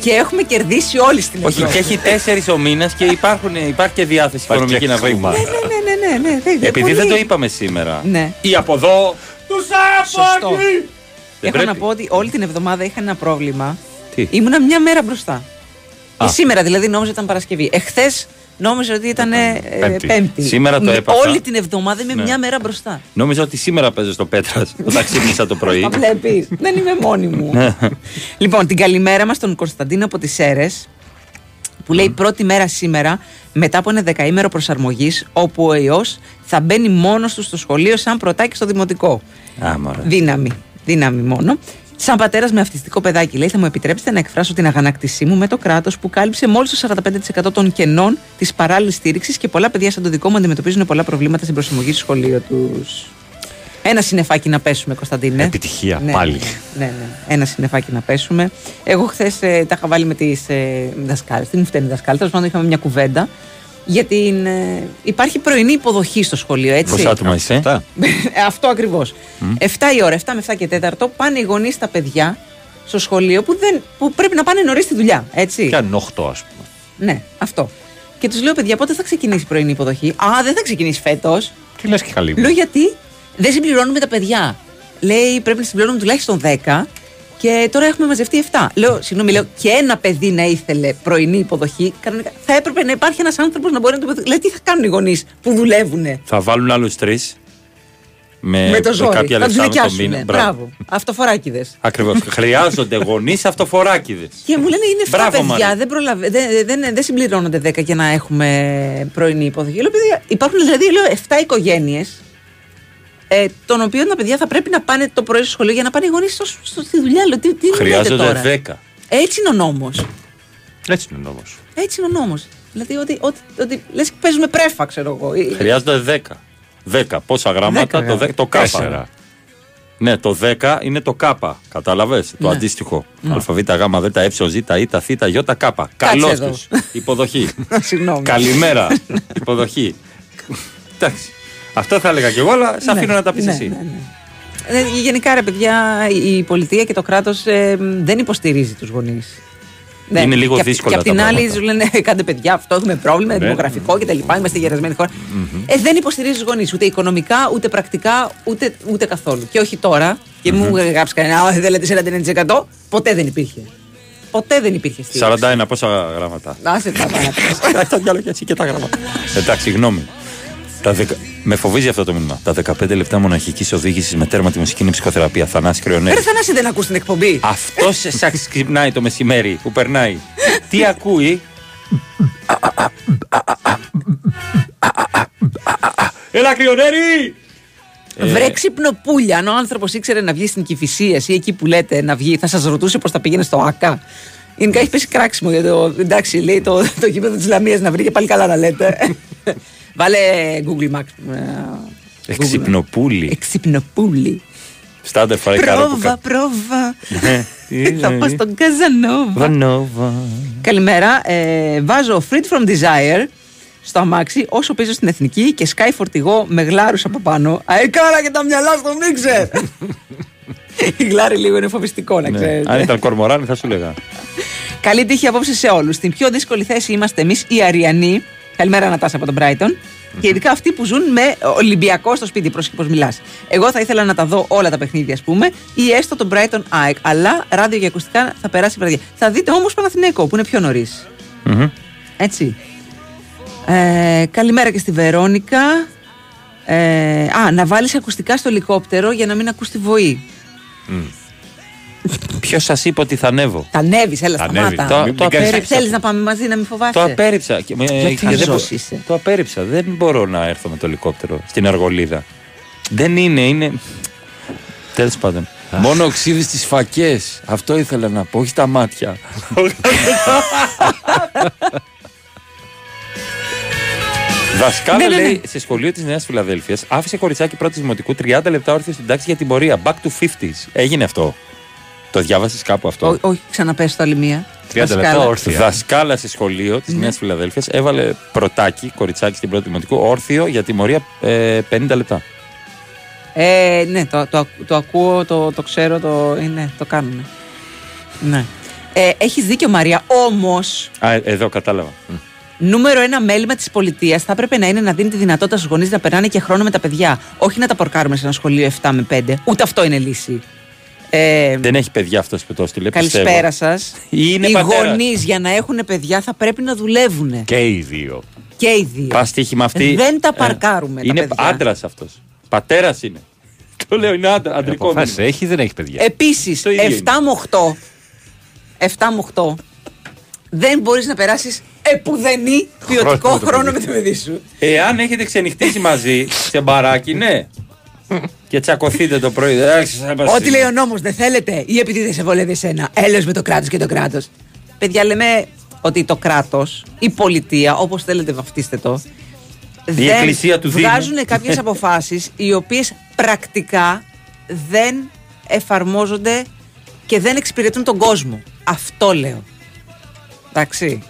και έχουμε κερδίσει όλοι στην Όχι, Ευρώπη. και έχει τέσσερις ο μήνας και υπάρχουν, υπάρχει και διάθεση Υπάρχει οικονομική και να χρήμα. βρούμε. Ναι, ναι, ναι, ναι. βέβαια, Επειδή πολύ. δεν το είπαμε σήμερα. Ναι. Ή από εδώ. Τους Σωστό. Δεν Έχω να πρέπει. πω ότι όλη την εβδομάδα είχα ένα πρόβλημα. Τι; Ήμουνα μια μέρα μπροστά. Α. Και σήμερα δηλαδή νόμιζα ήταν Παρασκευή. Εχθές νόμιζα ότι ήταν ε, Πέμπτη. Πέμπτη. Σήμερα το Με- έπαθα. Όλη την εβδομάδα είμαι Ναι. μια μέρα μπροστά. Νόμιζα ότι σήμερα παίζει στο Πέτρας όταν ξύπνησα το πρωί. Τα βλέπεις. Δεν είμαι μόνη μου. Ναι. λοιπόν, την καλημέρα μας στον Κωνσταντίνο από τις Σέρες. Που λέει πρώτη μέρα σήμερα, μετά από ένα δεκαήμερο προσαρμογής, όπου ο ιό θα μπαίνει μόνος του στο σχολείο σαν πρωτάκι στο δημοτικό. Α, μωρέ. Δύναμη. Δύναμη μόνο. Σαν πατέρας με αυτιστικό παιδάκι, λέει, θα μου επιτρέψετε να εκφράσω την αγανάκτησή μου με το κράτος που κάλυψε μόλις το 45% των κενών της παράλληλης στήριξης και πολλά παιδιά σαν το δικό μου αντιμετωπίζουν πολλά προβλήματα στην προσαρμογή στο σχολείο τους. Ένα συνεφάκι να πέσουμε, Κωνσταντίνε. Επιτυχία, Ναι, πάλι. Ναι, ναι, ναι. Ένα συνεφάκι να πέσουμε. Εγώ χθες τα είχα βάλει με τις ε, δασκάλες. Τι μου φταίνει η δασκάλα. Τέλος πάντων, είχαμε μια κουβέντα. Για την. ε, υπάρχει πρωινή υποδοχή στο σχολείο, έτσι; Πόσα άτομα είσαι. Ε, Αυτό ακριβώς. 7 η ώρα, 7 με 7 και 4 πάνε οι γονείς στα παιδιά στο σχολείο που, δεν, που πρέπει να πάνε νωρίς στη δουλειά. Έτσι; Κάνουν 8, ας πούμε. Ναι, αυτό. Και τους λέω, παιδιά, πότε θα ξεκινήσει η πρωινή υποδοχή; Α, δεν θα ξεκινήσει φέτος. Τι λες και καλή. μου. Λέω γιατί δεν συμπληρώνουμε τα παιδιά. Λέει πρέπει να συμπληρώνουμε τουλάχιστον 10 και τώρα έχουμε μαζευτεί 7. Λέω, συγγνώμη, λέω και ένα παιδί να ήθελε πρωινή υποδοχή. Κανονικά, θα έπρεπε να υπάρχει ένας άνθρωπος να μπορεί να το παιδί. Λέει, τι θα κάνουν οι γονείς που δουλεύουν Θα βάλουν άλλους τρεις. Με, με το ζόρι. κάποια Θα τους λεφτά με το νοικιάσουν. μήνα. Μπράβο. Αυτοφοράκιδε. Ακριβώς. Χρειάζονται γονείς αυτοφοράκιδε. Και μου λένε είναι 7 Μπράβο, παιδιά, Μαρία. δεν, προλαβα... δεν, δεν, δεν συμπληρώνονται 10 για να έχουμε πρωινή υποδοχή. Λέω, παιδιά, υπάρχουν δηλαδή λέω, 7 οικογένειες Ε, των οποίων τα παιδιά θα πρέπει να πάνε το πρωί στο σχολείο για να πάνε οι γονείς στη δουλειά. Λέω, τι, τι λέτε Χρειάζονται τώρα; 10. Έτσι είναι ο νόμος. Έτσι είναι ο νόμος. Έτσι είναι ο νόμος. Δηλαδή ότι, ότι, ότι λες και παίζουμε πρέφα, ξέρω εγώ. Ή- Χρειάζονται 10. 10. Πόσα γράμματα, Δέκα, το, 10, το κάπα. Τέσσερα. Ναι, το 10 είναι το κάπα. Κατάλαβε. Το Ναι. αντίστοιχο. Ναι. ΑΒ, Γ, Δ, Ε, Ζ, Ι, Θ, Ι, κάπα. Καλώ εδώ. τους. Υποδοχή. Συγγνώμη. Καλημέρα. Υποδοχή. Εντάξει. Αυτό θα έλεγα κι εγώ, αλλά σε Ναι, αφήνω να τα πεις ναι, εσύ. ναι, ναι. Ε, γενικά, ρε παιδιά, η η πολιτεία και το κράτος δεν υποστηρίζει τους γονείς. Είναι λίγο και απ' δύσκολα Και απ' τα την άλλη, πράγματα. σου λένε κάντε παιδιά, αυτό έχουμε πρόβλημα, Ναι. δημογραφικό κτλ. Είμαστε γερασμένη χώρα. Ε, δεν υποστηρίζει τους γονείς ούτε οικονομικά, ούτε πρακτικά, ούτε, ούτε καθόλου. Και όχι τώρα. Και μου γράψει κανένα, «Α, θέλετε 49%. Ποτέ δεν υπήρχε. Ποτέ δεν υπήρχε στήριξη. 41 πόσα γράμματα; Άσε τα πάνω. Τα διάλογα και εσύ και τα γράμματα. Εντάξει, γνώμη. Τα δεκα... Με φοβίζει αυτό το μήνυμα. Τα 15 λεπτά μοναχικής οδήγησης με τέρμα τη μουσική είναι ψυχοθεραπεία. Θανάση Κρυονέρη. Ρε Θανάση δεν ακούς την εκπομπή; Αυτό σε σαξ ξυπνάει το μεσημέρι που περνάει. Τι ακούει; Έλα, Κρυονέρη! Ε, Βρε ξυπνοπούλια, αν ο άνθρωπος ήξερε να βγει στην Κυφυσία ή εκεί που λέτε να βγει, θα σας ρωτούσε πώς θα πήγαινε στο ΑΚΑ. Γενικά έχει πέσει κράξιμο για το. Εντάξει, λέει το, το γήπεδο της Λαμίας να βρει και πάλι καλά να λέτε. Βάλε Google Maps. ε, Εξυπνοπούλη. Εξυπνοπούλη. Στάντερ φαρικάρο που Πρόβα, πρόβα. Ναι. Θα πάω στον Καζανόβα. Βανόβα. Καλημέρα. Ε, βάζω Freed from Desire στο αμάξι όσο παίζω στην εθνική και Sky φορτηγό με γλάρους από πάνω. Αεκάρα και τα μυαλά στο μίξερ. Η γλάρι λίγο είναι φοβιστικό να Ναι. ξέρετε. Αν ήταν κορμοράνι θα σου λέγα. Καλή τύχη απόψε σε όλους. Στην πιο δύσκολη θέση είμαστε εμείς οι Αριανοί. Καλημέρα, Νατάσα από τον Brighton. Και ειδικά αυτοί που ζουν με Ολυμπιακό στο σπίτι. Πρόσεχε πώς μιλάς. Εγώ θα ήθελα να τα δω όλα τα παιχνίδια, ας πούμε, ή έστω τον Brighton ΑΕΚ. Αλλά ράδιο και ακουστικά θα περάσει η βραδιά. Θα δείτε όμως Παναθηναϊκό που είναι πιο νωρίς. Έτσι. Ε, καλημέρα και στη Βερόνικα. Ε, α, να βάλεις ακουστικά στο ελικόπτερο για να μην ακούς τη βοή. Ποιος σας είπε ότι θα ανέβω; Τα ανέβεις, έλα Θα ανέβει. σταμάτα. Το- το απέρριψα. Θέλεις να πάμε μαζί να μην φοβάσαι; Το απέρριψα. Και, με- Γιατί και δεν ζώος μπο- είσαι; Το απέρριψα. Δεν μπορώ να έρθω με το ελικόπτερο στην Αργολίδα. Δεν είναι, είναι. Τέλος πάντων. Μόνο οξύδι στι φακές. Αυτό ήθελα να πω, όχι τα μάτια. Δασκάλα Ναι, ναι, ναι. λέει σε σχολείο της Νέας Φιλαδέλφιας άφησε κοριτσάκι πρώτης δημοτικού 30 λεπτά όρθιος στην τάξη για την πορεία. Back to 50s. Έγινε αυτό. Το διάβασες κάπου αυτό; Ό, όχι, ξαναπες το άλλη μία. 30 λεπτά Δασκάλα. όρθια. Δασκάλα σε σχολείο της Ναι. Νέα Φιλαδέλφιας έβαλε πρωτάκι, κοριτσάκι στην πρώτη δημοτικού, όρθιο για τιμωρία ε, 50 λεπτά. Ε, ναι, το, το, ακου- το ακούω, το, το ξέρω, το, ε, ναι, το κάνουν. Ναι. Ε, έχεις δίκιο Μαρία, όμως Α, ε, εδώ κατάλαβα. νούμερο ένα μέλημα της πολιτείας θα έπρεπε να είναι να δίνει τη δυνατότητα στους γονείς να περνάνε και χρόνο με τα παιδιά. Όχι να τα πορκάρουμε σε ένα σχολείο 7 με 5. Ούτε αυτό είναι λύση. Ε, Δεν έχει παιδιά αυτός που το έστειλε. καλησπέρα πιστεύω. σας. Είναι Οι πατέρας. γονείς για να έχουν παιδιά θα πρέπει να δουλεύουν. Και οι δύο. Και οι δύο. Πας τύχη με αυτή. Δεν τα ε, παρκάρουμε τα Είναι παιδιά. άντρας αυτός. Πατέρας είναι. Το λέω, είναι άντρα, αντρικό. Αποφάσισε, μήνυμα. έχει δεν έχει παιδιά. Επίσης, Το ίδιο 7 είναι. με 8. 7 με 8. Δεν μπορείς να περάσεις επουδενή ποιοτικό με το χρόνο με παιδί. το παιδί σου. Εάν έχετε ξενυχτήσει μαζί σε μπαράκι, ναι. Και τσακωθείτε το πρωί. εντάξει, θα μας- Ό,τι λέει ο νόμος, δεν θέλετε, ή επειδή δεν σε βολεύει εσένα. Έλεος με το κράτος και το κράτος. Παιδιά, λέμε ότι το κράτος, η πολιτεία, όπως θέλετε βαφτίστε το. Η εκκλησία του Δήμου. βγάζουν κάποιες αποφάσεις οι οποίες πρακτικά δεν εφαρμόζονται και δεν εξυπηρετούν τον κόσμο. Αυτό λέω. Εντάξει.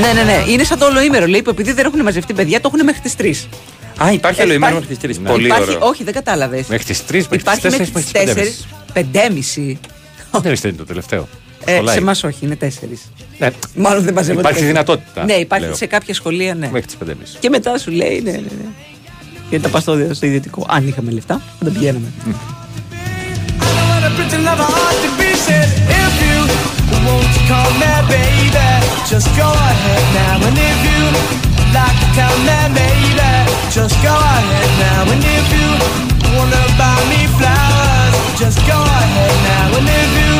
Ναι, ναι, ναι. Είναι σαν το ολοήμερο. Λέει που επειδή δεν έχουν μαζευτεί παιδιά, το έχουν μέχρι τις 3. Α, υπάρχει άλλο ημέρα μέχρι τις 3. Πολύ υπάρχει, ωραίο. Όχι, δεν κατάλαβες. Μέχρι τις 3, μέχρι τις 4, Υπάρχει μέχρι μέχρι τις τι 4, 5,5. Δεν είναι το τελευταίο. Ε, Κολλάει. σε εμάς όχι, είναι 4. Ναι. Μάλλον δεν μαζεύονται. Υπάρχει τέσσερις. δυνατότητα, Ναι, υπάρχει λέω. σε κάποια σχολεία, ναι. Μέχρι τις 5.30. Και μετά σου λέει, ναι, ναι, ναι. Γιατί τα πας στο, στο ιδιωτικό. Αν είχαμε λεφτά, θα τα πηγαίναμε. Won't you call me baby? Just go ahead now. And if you like to tell me maybe, just go ahead now. And if you wanna buy me flowers, just go ahead now. And if you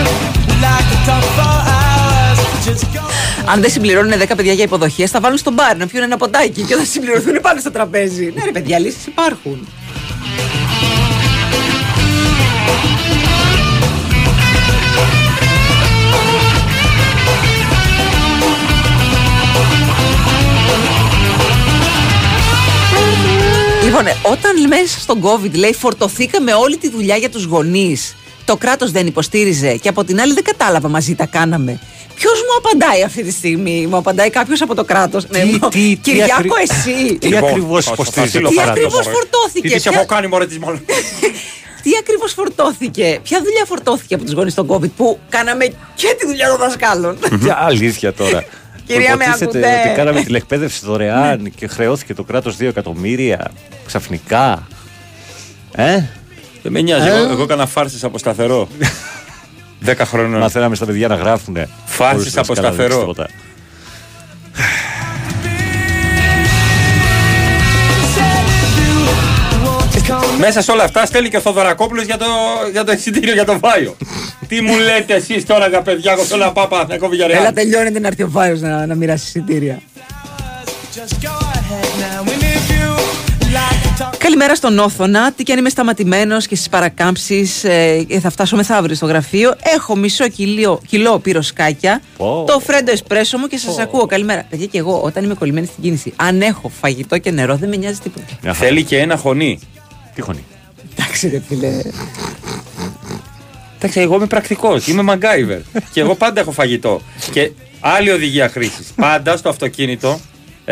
like to talk for hours, just go. Αν δεν συμπληρώνουν 10 παιδιά για υποδοχέ, θα βάλουν στο μπαρ να πιούν ένα ποτάκι και όταν συμπληρωθούν πάνε στο τραπέζι. Ναι, ρε παιδιά, λύσει υπάρχουν. Λοιπόν, ε, όταν μέσα στον COVID λέει φορτωθήκαμε όλη τη δουλειά για τους γονείς το κράτος δεν υποστήριζε και από την άλλη δεν κατάλαβα μαζί τα κάναμε. Ποιος μου απαντάει αυτή τη στιγμή, μου απαντάει κάποιος από το κράτος; Ναι, μου- Κυριάκο, ακρι- εσύ. Τι ακριβώς υποστηρίζει το Τι κράτος, ακριβώ μωρέ. φορτώθηκε. Τι της ποια- έχω κάνει μωρέ της μόνο. Τι ακριβώς φορτώθηκε, ποια δουλειά φορτώθηκε από τους γονείς στον COVID που κάναμε και τη δουλειά των δασκάλων; Για αλήθεια τώρα. Κυρία, με Υποτίθεται ακούτε; Ναι. ότι κάναμε τηλεκπαίδευση δωρεάν και χρεώθηκε το κράτος 2 εκατομμύρια ξαφνικά. Ε; Δεν με νοιάζει. Ε; Εγώ, εγώ έκανα φάρσες από σταθερό. 10 χρόνων. Μαθαίναμε στα παιδιά να γράφουν. Φάρσες από σταθερό. Μέσα σε όλα αυτά στέλνει και ο Θοδωρακόπουλος για το, για το εισιτήριο για το Βάιο. Τι μου λέτε εσείς τώρα για παιδιά, εγώ θέλω να πάω Παναθηναϊκό Έλα, Villarreal. τελειώνεται να έρθει ο Βάιος να, να μοιράσει εισιτήρια. Καλημέρα στον Όθωνα. Τι και αν είμαι σταματημένος και στις παρακάμψεις, ε, θα φτάσω μεθαύριο στο γραφείο. Έχω μισό κιλό, κιλό πυροσκάκια. Πω. Το φρέντο εσπρέσο μου και σας ακούω. Καλημέρα. Παιδιά, και εγώ όταν είμαι κολλημένη στην κίνηση, αν έχω φαγητό και νερό, δεν με νοιάζει τίποτα. Θέλει και ένα χωνί. Τι χωνί; Εντάξει, ρε φίλε. Εντάξει, εγώ είμαι πρακτικός, είμαι MacGyver. και εγώ πάντα έχω φαγητό. Και άλλη οδηγία χρήσης. Πάντα στο αυτοκίνητο,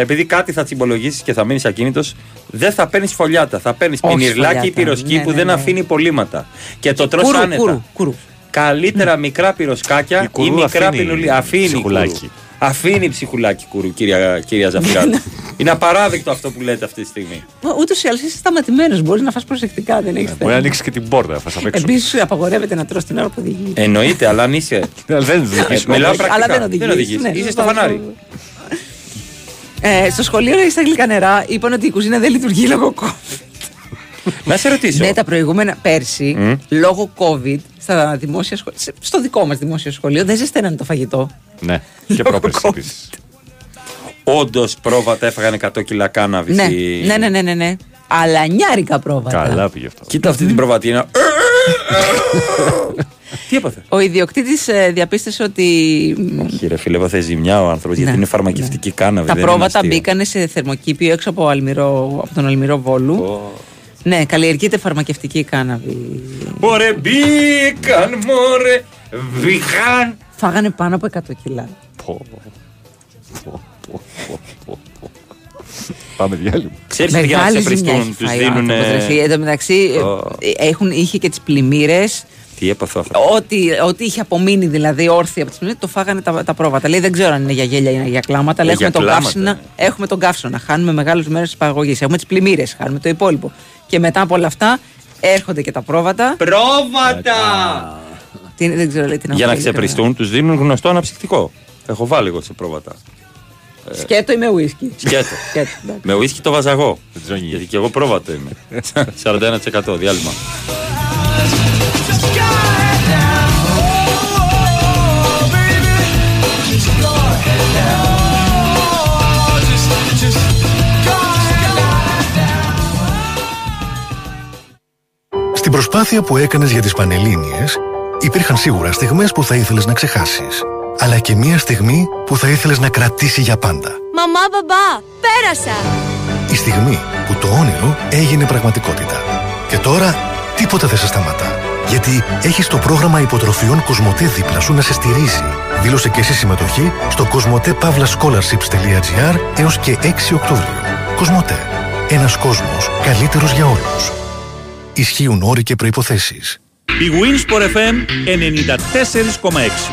επειδή κάτι θα τσιμπολογήσεις και θα μείνεις ακίνητος, δεν θα παίρνεις φωλιάτα. Θα παίρνεις Όχι πινιρλάκι ή φωλιάτα. πυροσκή Ναι, που ναι, δεν ναι. αφήνει υπολείμματα. Και το τρως Κούρου, άνετα. κούρου, κούρου. Καλύτερα μικρά πυροσκάκια Η ή κουρού μικρά αφήνει πινουλί. Αφήνει ψυχουλάκι. κουρού. Αφήνει ψυχουλάκι κουρού, κυρία, κυρία Ζαφυράτου. Είναι απαράδεκτο αυτό που λέτε αυτή τη στιγμή. Ούτως ή άλλως είσαι σταματημένος. Μπορείς να φας προσεκτικά, δεν έχεις Ναι, Μπορεί να ανοίξεις και την πόρτα, θα σα παίξω. Επίσης, απαγορεύεται να τρως την ώρα που οδηγείς. Εννοείται, αλλά αν είσαι. Δεν οδηγείς. Ε, Μιλάω Όχι, πρακτικά. αλλά δεν οδηγείς. οδηγείς. Ναι, Είσαι σωστά, στο φανάρι. Ε, στο σχολείο λέει στα γλυκά νερά είπαν ότι η κουζίνα δεν λειτουργεί λόγω COVID. Να σε ρωτήσω. Ναι, τα προηγούμενα πέρσι, Μμ. λόγω COVID, στα δημόσια σχολεία, στο δικό μας δημόσιο σχολείο, δεν ζεσταίνανε το φαγητό. Ναι, και πρόπερση επίσης. Όντως πρόβατα έφαγαν 100 κιλά κάναβη. Ναι, στη- ναι, ναι, ναι, ναι, ναι. Αλλά νιάρικα πρόβατα. Καλά πήγε αυτό. Κοίτα αυτή την προβατίνα. Τι έπαθε; Ο ιδιοκτήτης διαπίστωσε ότι μ, Όχι, ρε φίλε, έπαθε ζημιά ο άνθρωπος γιατί Ναι, είναι φαρμακευτική κάναβη. τα δεν είναι πρόβατα αστείο. μπήκανε σε θερμοκήπιο έξω από, Αλμυρό, από τον Αλμυρό Βόλου. Ναι, καλλιεργείται φαρμακευτική κάναβη. Μωρέ, μπήκαν, μωρέ, μπήκαν. Φάγανε πάνω από 100 κιλά. Πω, πω, πω, πω, πω, πω. Πάμε διάλειμμα. Ξέρεις ότι για να Μεγάλη σε ζημιά πριστούν, έχει τους φάει ο δίνουν. άνθρωπος, ρε φίλε. Εν τω μεταξύ, ε, έχουν, είχε και τις πλημμύρες. Τι έπαθε αυτό. Ό,τι, ό,τι είχε απομείνει δηλαδή όρθια από τις πλημμύρες, το φάγανε τα, τα πρόβατα. Λέει δεν ξέρω αν είναι για γέλια ή είναι για κλάματα, αλλά Ε, έχουμε για τον, κλάματα, καύσωνα, έχουμε τον καύσωνα. Χάνουμε μεγάλου μέρες της παραγωγής. Έχουμε τις πλημμύρες, χάνουμε το υπόλοιπο. Και μετά από όλα αυτά έρχονται και τα πρόβατα. Πρόβατα! Τι, δεν ξέρω, λέει, τι να Για πω, να ειλικρινά. ξεπριστούν, τους δίνουν γνωστό αναψυκτικό. Έχω βάλει εγώ σε πρόβατα. Σκέτο ή με ουίσκι; Σκέτο. Σκέτο, εντάξει. Με ουίσκι το βάζα εγώ. Γιατί και εγώ πρόβατο είμαι. 41% διάλειμμα. Στην προσπάθεια που έκανες για τις Πανελλήνιες, υπήρχαν σίγουρα στιγμές που θα ήθελες να ξεχάσεις. Αλλά και μία στιγμή που θα ήθελες να κρατήσει για πάντα. Μαμά, μπαμπά, πέρασα! Η στιγμή που το όνειρο έγινε πραγματικότητα. Και τώρα τίποτα δεν σε σταματά. Γιατί έχεις το πρόγραμμα υποτροφιών Κοσμοτέ δίπλα σου να σε στηρίζει. Δήλωσε και εσύ συμμετοχή στο κοσμοτέ.scholarships.gr έως και 6 Οκτώβριο. Κοσμοτέ. Ένας κόσμος καλύτερος για όλους. Ισχύουν όροι και προϋποθέσεις. Η Winsport FM 94,6.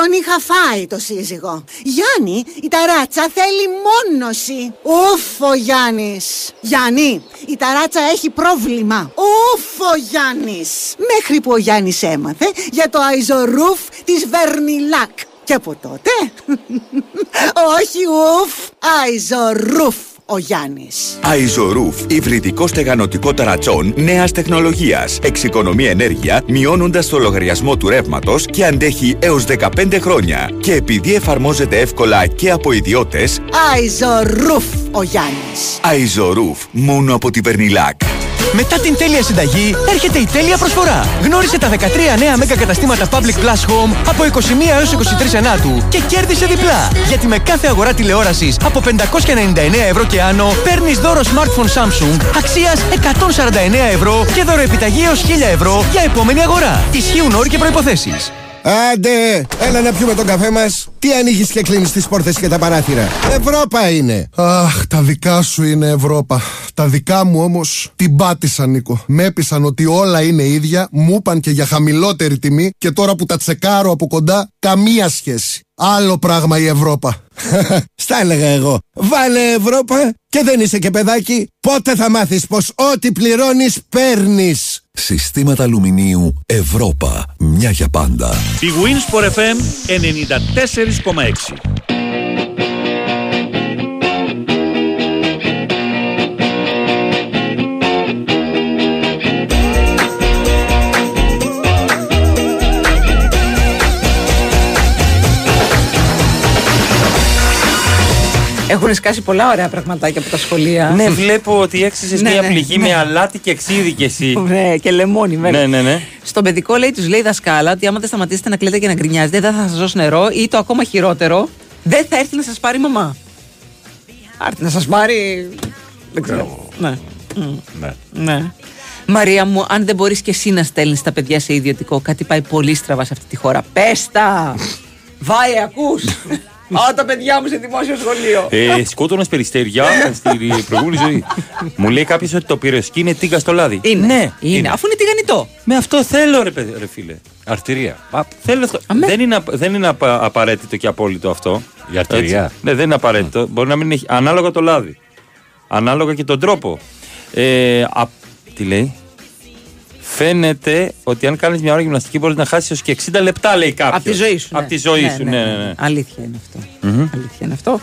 Τον είχα φάει το σύζυγο. Γιάννη, η ταράτσα θέλει μόνωση. Ουφ, ο Γιάννης. Γιάννη, η ταράτσα έχει πρόβλημα. Ουφ, ο Γιάννης. Μέχρι που ο Γιάννης έμαθε για το αϊζορούφ της Βερνιλάκ. Και από τότε, όχι ουφ, αϊζορούφ ο Γιάννης. Αϊζορούφ, υβριδικός στεγανοτικό ταρατσόν νέας τεχνολογίας. Εξοικονομεί ενέργεια, μειώνοντας το λογαριασμό του ρεύματος και αντέχει έως 15 χρόνια. Και επειδή εφαρμόζεται εύκολα και από ιδιώτες, Αϊζορούφ ο Γιάννης. Αϊζορούφ, μόνο από τη Βερνιλάκ. Μετά την τέλεια συνταγή, έρχεται η τέλεια προσφορά. Γνώρισε τα 13 νέα μέγα καταστήματα Public Plus Home από 21 έως 23 Ενάτου και κέρδισε διπλά. Γιατί με κάθε αγορά τηλεόρασης από 599 ευρώ και άνω, παίρνεις δώρο smartphone Samsung αξίας 149 ευρώ και δώρο επιταγή έως 1000 ευρώ για επόμενη αγορά. Ισχύουν όροι και προϋποθέσεις. Άντε, έλα να πιούμε τον καφέ μας. Τι ανοίγεις και κλείνεις τις πόρτες και τα παράθυρα. Ευρώπα είναι. Αχ, τα δικά σου είναι Ευρώπα. Τα δικά μου όμως την πάτησαν, Νίκο. Με έπεισαν ότι όλα είναι ίδια, μου είπαν και για χαμηλότερη τιμή και τώρα που τα τσεκάρω από κοντά, καμία σχέση. Άλλο πράγμα η Ευρώπα. Στα έλεγα εγώ. Βάλε Ευρώπα και δεν είσαι και παιδάκι. Πότε θα μάθεις πως ό,τι πληρώνεις παίρνεις. Συστήματα αλουμινίου Ευρώπα. Μια για πάντα. Η Winsport FM 94,6. Έχουν σκάσει πολλά ωραία πραγματάκια από τα σχολεία. Ναι, βλέπω ότι έξισε Ναι, μια ναι, πληγή ναι. με αλάτι και ξύδι κι εσύ. Ναι, και λεμόνι, βέβαια. Ναι, ναι, ναι. Στον παιδικό λέει, τους λέει η δασκάλα ότι άμα δεν σταματήσετε να κλαίτε και να γκρινιάζετε, δεν θα σας δώσει νερό ή το ακόμα χειρότερο, δεν θα έρθει να σας πάρει η μαμά. Άρτη να σας πάρει. Δεν ξέρω. Ναι. Μμ. Ναι. Ναι. Μαρία μου, αν δεν μπορείς και εσύ να στέλνεις τα παιδιά σε ιδιωτικό, κάτι πάει πολύ στραβά σε αυτή τη χώρα. Πέστα! Βάε, ακούς! Α, τα παιδιά μου σε δημόσιο σχολείο. Ε, σκότωνα περιστέρια στην προηγούμενη ζωή. Μου λέει κάποιος ότι το πυρεσκή είναι τίγκα στο λάδι. Είναι. Ναι, είναι. Αφού είναι τηγανιτό. Με αυτό θέλω, ρε, παιδί, ρε φίλε. Αρτηρία. Μα, θέλω αυτό. Δεν είναι, απ- δεν είναι απα- απαραίτητο και απόλυτο αυτό. Η αρτηρία. Έτσι. Ναι, δεν είναι απαραίτητο. Μπορεί να μην έχει. Ανάλογα το λάδι. Ανάλογα και τον τρόπο. Ε, α, τι λέει; Φαίνεται ότι αν κάνεις μια ώρα γυμναστική μπορείς να χάσεις έως και 60 λεπτά, λέει κάποιος. Από τη ζωή σου. Από τη ζωή σου, ναι, ναι. ναι. Αλήθεια είναι αυτό. Αλήθεια είναι αυτό.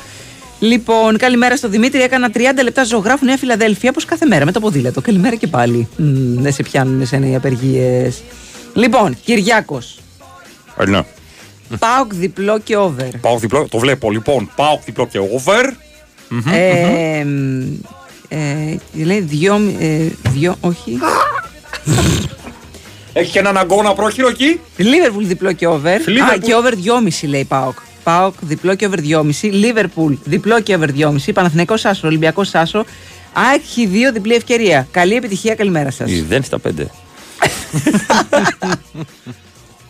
Λοιπόν, καλημέρα στο Δημήτρη. Έκανα 30 λεπτά ζωγράφου Νέα Φιλαδέλφια, όπως κάθε μέρα με το ποδήλατο. Καλημέρα και πάλι. Μμ, δεν σε πιάνουν εσένα οι απεργίες. Λοιπόν, Κυριάκος. Ε, ναι. Πάοκ διπλό και over. Πάω διπλό, το βλέπω λοιπόν. Πάω διπλό και over. Μμμ, Ε, μμμ. ε, λέει δυο, ε, δυο, όχι. Έχει και έναν αγκώνα πρόχειρο εκεί. Λίβερπουλ διπλό και over. Α, Liverpool. και over 2,5 λέει Πάοκ. Πάοκ διπλό και over 2,5. Λίβερπουλ διπλό και over 2,5. Παναθηναϊκός Σάσο, Ολυμπιακός Σάσο. Άχι δύο διπλή ευκαιρία. Καλή επιτυχία, καλημέρα σας. Δεν στα πέντε.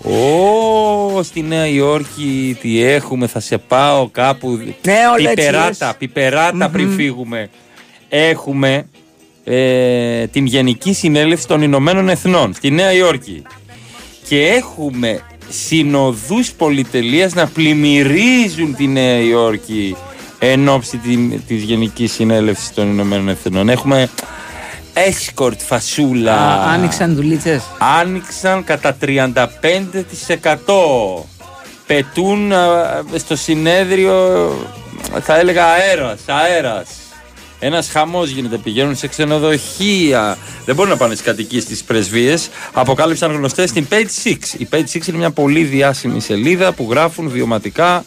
Ω, στη Νέα Υόρκη τι έχουμε, θα σε πάω κάπου. Ναι, όλα έτσι πιπεράτα, λες. πιπεράτα πριν Μμμ. φύγουμε. Έχουμε ε, την Γενική Συνέλευση των Ηνωμένων Εθνών στη Νέα Υόρκη. Και έχουμε συνοδούς πολυτελείας να πλημμυρίζουν τη Νέα Υόρκη εν ώψη τη- της Γενικής Συνέλευσης των Ηνωμένων Εθνών. Έχουμε escort φασούλα. Α, άνοιξαν δουλίτσες. Άνοιξαν κατά 35%. Πετούν α, στο συνέδριο, θα έλεγα αέρας, αέρας. Ένας χαμός γίνεται, πηγαίνουν σε ξενοδοχεία. Δεν μπορούν να πάνε στις κατοικίες στις πρεσβείες. Αποκάλυψαν γνωστές στην Page 6. Η Page 6 είναι μια πολύ διάσημη σελίδα που γράφουν βιωματικά.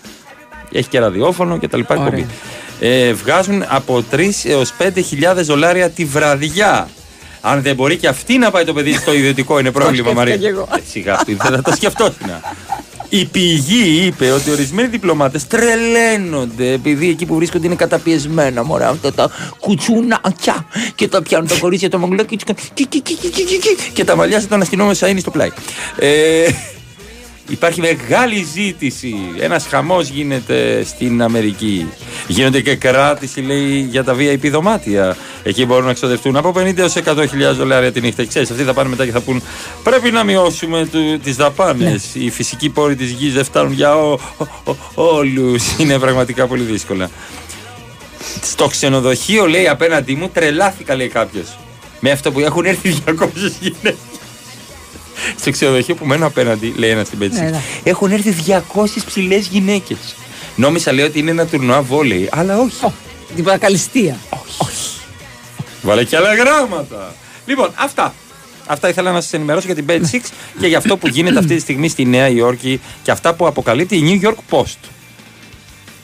Έχει και ραδιόφωνο και τα λοιπά εκπομπή. ε, βγάζουν από 3 έως 5.000 δολάρια τη βραδιά. Αν δεν μπορεί και αυτή να πάει το παιδί στο ιδιωτικό, είναι πρόβλημα, σκέφτηκα Μαρία. κι εγώ. Ε, Σιγά, αυτή, δεν θα το σκεφτόσουν. Η πηγή είπε ότι ορισμένοι διπλωμάτες τρελαίνονται επειδή εκεί που βρίσκονται είναι καταπιεσμένα μωρά αυτά τα κουτσουνάκια και τα πιάνουν τα κορίτσια το μαγουλάκι και, και, και, και, και, και, και, και τα μαλλιά σαν τον αστυνόμο Σαΐνη στο πλάι. Ε, Υπάρχει μεγάλη ζήτηση. Ένας χαμός γίνεται στην Αμερική. Γίνονται και κράτηση, λέει, για τα VIP δωμάτια. Εκεί μπορούν να εξοδευτούν από 50 έως 100.000 δολάρια τη νύχτα. Ξέρεις, αυτοί θα πάνε μετά και θα πούν Πρέπει να μειώσουμε τις δαπάνες. Οι φυσικοί πόροι της γης δεν φτάνουν για όλους. Είναι πραγματικά πολύ δύσκολα. Στο ξενοδοχείο, λέει απέναντί μου, τρελάθηκα, λέει κάποιος. Με αυτό που έχουν έρθει 200 γυναίκες. Στο ξενοδοχείο που μένω απέναντι, λέει ένας στην πέτσι. Ναι, ναι. Έχουν έρθει 200 ψηλές γυναίκες. Νόμιζα λέει ότι είναι ένα τουρνουά βόλεϊ, αλλά όχι. Τίποτα καλυστία. Βάλε και άλλα γράμματα. Λοιπόν, αυτά. Αυτά ήθελα να σας ενημερώσω για την Bad Six και για αυτό που γίνεται αυτή τη στιγμή στη Νέα Υόρκη και αυτά που αποκαλύπτει η New York Post.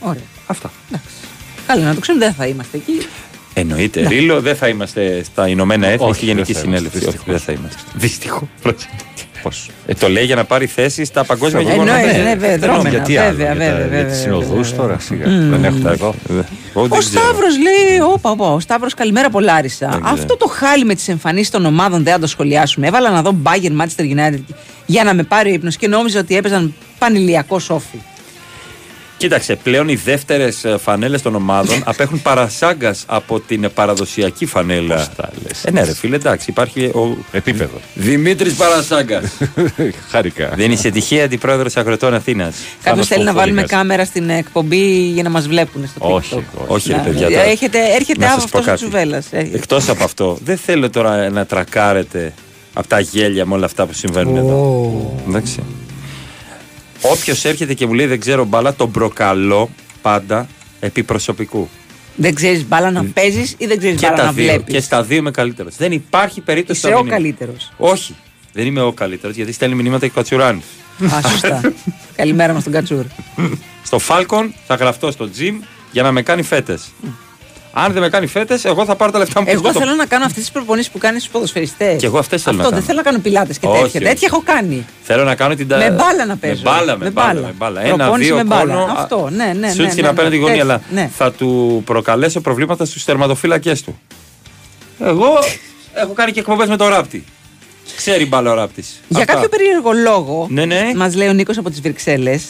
Ωραία. Αυτά. Καλά, να το ξέρουμε, δεν θα είμαστε εκεί. Εννοείται. Ναι. Ρίλο, δεν θα είμαστε στα Ηνωμένα Έθνη Όχι, στη Γενική δεν θα είμαστε, Συνέλευση. Όχι, δεν θα είμαστε. Δυστυχώς. Ε, το λέει για να πάρει θέση στα παγκόσμια Εννοείται, γεγονότα. ναι, βέβαια, Δεν δρόμενα, νομίζω. Γιατί άλλο, βέβαια, για, τα- βέβαια, για βέβαια, τις συνοδούς βέβαια. τώρα σιγά. Μμμ. Δεν έχω εγώ. Εγώ Ο δεν ξέρω. Σταύρος λέει: Όπα, όπα, ο Σταύρος, καλημέρα από Λάρισα. Αυτό το χάλι με τις εμφανίσεις των ομάδων δεν θα το σχολιάσουμε. Έβαλα να δω Bayern Manchester United για να με πάρει ο ύπνος και νόμιζα ότι έπαιζαν πανηλιακό σόφι. Κοίταξε, πλέον οι δεύτερες φανέλες των ομάδων απέχουν παρασάγκας από την παραδοσιακή φανέλα. Ε, ναι, ρε φίλε, εντάξει, υπάρχει ο. Επίπεδο. Δημήτρης Παρασάγκας. Χαρικά. Δεν είσαι τυχαία αντιπρόεδρος Αγροτών Αθήνας. Κάποιος θέλει να βάλουμε κάμερα στην εκπομπή για να μας βλέπουν στο Όχι, TikTok. όχι, ρε Να- παιδιά. τώρα. Έχετε, έρχεται Να από σας πω αυτός ο κάτι. Τσουβέλλα. Εκτός από αυτό, δεν θέλω τώρα να τρακάρετε από τα γέλια με όλα αυτά που συμβαίνουν εδώ. Εντάξει. Όποιος έρχεται και μου λέει δεν ξέρω μπάλα, τον προκαλώ πάντα επί προσωπικού. Δεν ξέρεις μπάλα να παίζεις ή δεν ξέρεις Και μπάλα τα να δύο. βλέπεις; Και στα δύο είμαι καλύτερος. Δεν υπάρχει περίπτωση Είσαι να ο μην είμαι. καλύτερος. Όχι. Δεν είμαι ο καλύτερος γιατί στέλνει μηνύματα και κατσουράνη. Α, σωστά. Καλημέρα μας τον Κατσούρ. Στο Falcon θα γραφτώ στο gym για να με κάνει φέτες. Αν δεν με κάνει φέτες, εγώ θα πάρω τα λεφτά μου Εγώ πίσω. θέλω να κάνω αυτές τις προπονήσεις που κάνεις στους ποδοσφαιριστές. Και εγώ αυτές θέλω Αυτό να δεν κάνω. θέλω να κάνω πιλάτες και Όχι, τέτοια. όχι. Τέτοια έχω κάνει. Θέλω να κάνω την. τα- Με μπάλα να παίζω. Με μπάλα, με, Με μπάλα. μπάλα. Με μπάλα. Προπόνηση Ένα, δύο με μπάλα. κόνο. Αυτό, ναι, ναι, Σου ναι, στην ναι, απέναντι ναι. γωνία, Έτσι, αλλά ναι. θα του προκαλέσω προβλήματα στους τερματοφύλακε του. Εγώ έχω κάνει και εκπομπές με το ράπτη. Ξέρει μπάλα ο ράπτης. Για κάποιο περίεργο λόγο, Ναι, ναι. μας λέει ο Νίκος από τις Βρυξέλλες,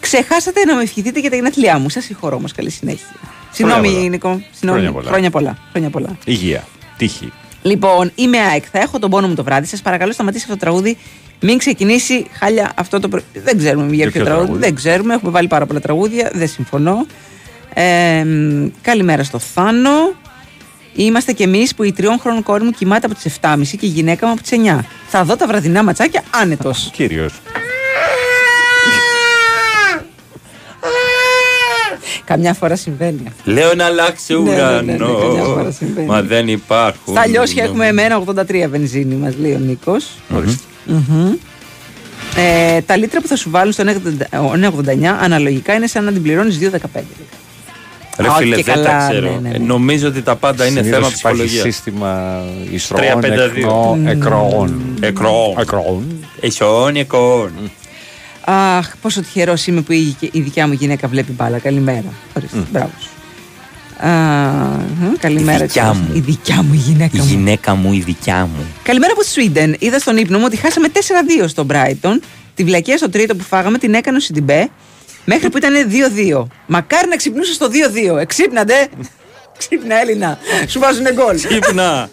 ξεχάσατε να με ευχηθείτε για τα γενέθλιά μου. Σας συγχωρώ όμω. Καλή συνέχεια. Συγγνώμη, πολλά. Νίκο. Συγγνώμη. Χρόνια πολλά. Χρόνια πολλά. Χρόνια πολλά. Υγεία. Τύχη. Λοιπόν, είμαι ΑΕΚ. Θα έχω τον πόνο μου το βράδυ. Σας παρακαλώ, σταματήσει αυτό το τραγούδι. Μην ξεκινήσει χάλια αυτό το. προ- Δεν ξέρουμε για, Για ποιο ποιο τραγούδι. τραγούδι; Δεν ξέρουμε. Έχουμε βάλει πάρα πολλά τραγούδια. Δεν συμφωνώ. Ε, μ, καλημέρα στο Θάνο. Είμαστε κι εμείς που η τριών χρόνων κόρη μου κοιμάται από τις 7.30 και η γυναίκα μου από τις 9. Θα δω τα βραδινά ματσάκια άνετος. Κύριος. Καμιά φορά συμβαίνει αυτό. Λέω να αλλάξει Ναι, ναι, ναι, ναι, ουρανό. καμιά φορά συμβαίνει. Μα δεν υπάρχουν. Στα λιώσια έχουμε εμένα 83 βενζίνη, μας λέει ο Νίκος. Μμμ. Ε, τα λίτρα που θα σου βάλουν στο 989 αναλογικά είναι σαν να την πληρώνεις 2,15. Ρε Α, φίλε, και δεν καλά, τα ξέρω. ναι, ναι, ναι. Ε, Νομίζω ότι τα πάντα είναι Συνήθως θέμα υπάρχει ψυχολογίας. σύστημα ιστρών 352. εκνο- εκροών. Εκροών. Εκροών. Εσών, εκροών. Αχ, πόσο τυχερός είμαι που η, η δικιά μου γυναίκα βλέπει μπάλα. Καλημέρα. Ορίστε, μπράβο σου. Α, μ, καλημέρα. Η δικιά της- μου. Η δικιά μου η γυναίκα Η μου. γυναίκα μου, η δικιά μου. Καλημέρα από τη Σουίντεν. Είδα στον ύπνο μου ότι χάσαμε 4-2 στον Brighton. Τη βλακία στο τρίτο που φάγαμε την έκανε ο Σιντιμπέ μέχρι που ήταν 2-2. Μακάρι να ξυπνούσε στο 2-2. Εξύπνατε. Ξύπνα Έλληνα. Σου βάζουν γκολ. Ξύπνα.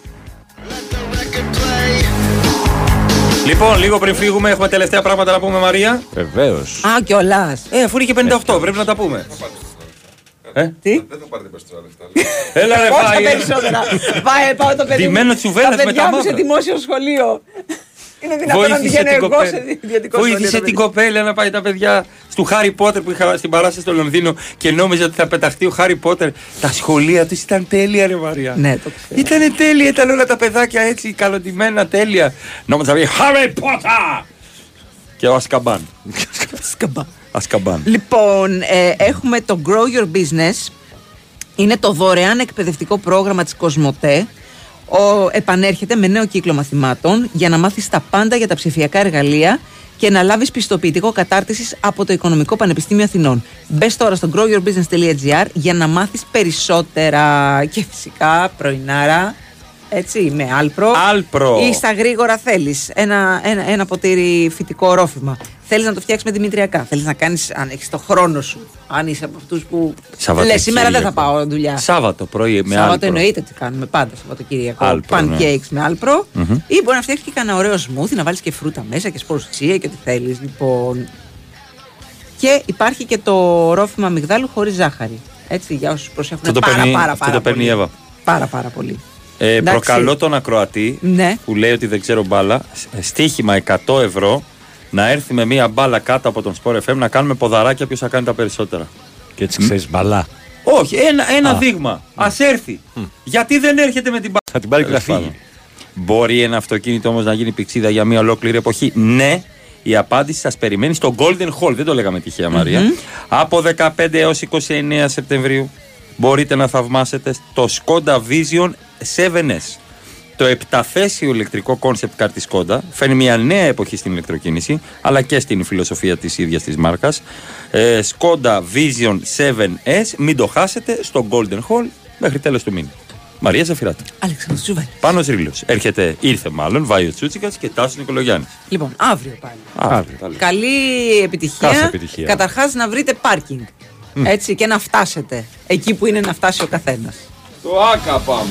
Λοιπόν, λίγο πριν φύγουμε, έχουμε τελευταία πράγματα να πούμε, Μαρία. Βεβαίως. Α, κιόλας. Ε, αφού είναι και 58, πρέπει να τα πούμε. Ε; Τι; Δεν θα πάρετε περισσότερα λεφτά. Έλα ρε, Όχι τα πάει. περισσότερα; Πάει, πάω το παιδί. μου. Ντυμένο τσουβέλας Τα με παιδιά τα μου σε μαύρα. δημόσιο σχολείο. Είναι δυνατόν να Βοήθησε πηγαίνω την εγώ κοπέλα. σε ιδιωτικός σχολείο. Βοήθησε το την παιδί. κοπέλα να πάει τα παιδιά του Χάρι Πότερ που είχα στην παράσταση στο Λονδίνο και νόμιζα ότι θα πεταχτεί ο Χάρι Πότερ. Τα σχολεία του ήταν τέλεια, ρε Μαρία. Ναι, το ξέρω. Ήταν τέλεια, ήταν όλα τα παιδάκια έτσι καλοντημένα τέλεια. Νόμιζα θα πει Χάρι Πότερ! Και ο Ασκαμπάν. Σκαμπά. Ασκαμπάν. Λοιπόν, ε, έχουμε το Grow Your Business Είναι το δωρεάν εκπαιδευτικό πρόγραμμα της Κοσμοτέ. Ο, επανέρχεται με νέο κύκλο μαθημάτων για να μάθεις τα πάντα για τα ψηφιακά εργαλεία και να λάβεις πιστοποιητικό κατάρτισης από το Οικονομικό Πανεπιστήμιο Αθηνών. Μπες τώρα στο growyourbusiness.gr για να μάθεις περισσότερα. Και φυσικά πρωινάρα, έτσι, με Alpro. Alpro. Ή στα γρήγορα θέλεις ένα, ένα, ένα ποτήρι φυτικό ρόφημα. Θέλεις να το φτιάξεις με δημητριακά. Θέλεις να κάνεις, αν έχεις το χρόνο σου. Αν είσαι από αυτούς που λες σήμερα δεν θα πάω δουλειά. Σάββατο πρωί με Σάββατο Alpro. εννοείται ότι κάνουμε πάντα Σαββατοκύριακο. Alpro, ναι. Pancakes με Alpro. Μμμ. Ή μπορεί να φτιάξεις και κανένα ωραίο smoothie, να βάλεις και φρούτα μέσα και σπόρους chia και ό,τι θέλεις. Λοιπόν. Και υπάρχει και το ρόφημα αμυγδάλου χωρίς ζάχαρη. Έτσι, για όσους προσέχουν Αυτό το πάρα, παίρνει, πάρα, αυτό πάρα το παίρνει η πολύ. Εύα. Πάρα, πάρα πολύ. Ε, Εντάξει. προκαλώ τον ακροατή Ναι. που λέει ότι δεν ξέρω μπάλα. σ- Στοίχημα 100 ευρώ να έρθει με μία μπάλα κάτω από τον Sport FM να κάνουμε ποδαράκια ποιος θα κάνει τα περισσότερα. Και έτσι ξέρεις μπάλα. Όχι, ένα, ένα Α. δείγμα. Α έρθει. Γιατί δεν έρχεται με την μπάλα. Θα την πάρει και θα Τέλος φύγει. πάντων. Μπορεί ένα αυτοκίνητο όμως να γίνει πυξίδα για μία ολόκληρη εποχή. Ναι, η απάντηση σας περιμένει στο Golden Hall. Δεν το λέγαμε τυχαία, Μαρία. Μμμ. Από 15 έως 29 Σεπτεμβρίου μπορείτε να θαυμάσετε το Skoda Vision 7S. Το επταθέσιο ηλεκτρικό concept car της Skoda φέρνει μια νέα εποχή στην ηλεκτροκίνηση αλλά και στην φιλοσοφία της ίδιας της μάρκας. Ε, Skoda Vision 7S, μην το χάσετε στο Golden Hall μέχρι τέλος του μήνα. Μαρία Ζαφυράτου. Αλεξάνδρου Τσούβαλη. Πάνος Ρήλος. Έρχεται, ήρθε μάλλον, Βάιο Τσούτσικας και Τάσος Νικολογιάννης. Λοιπόν, αύριο πάλι. Αύριο. τα λέμε. Καλή επιτυχία. Κάθε επιτυχία. Καταρχάς να βρείτε πάρκινγκ. Μμ. Έτσι και να φτάσετε εκεί που είναι να φτάσει ο καθένας. To Akapam.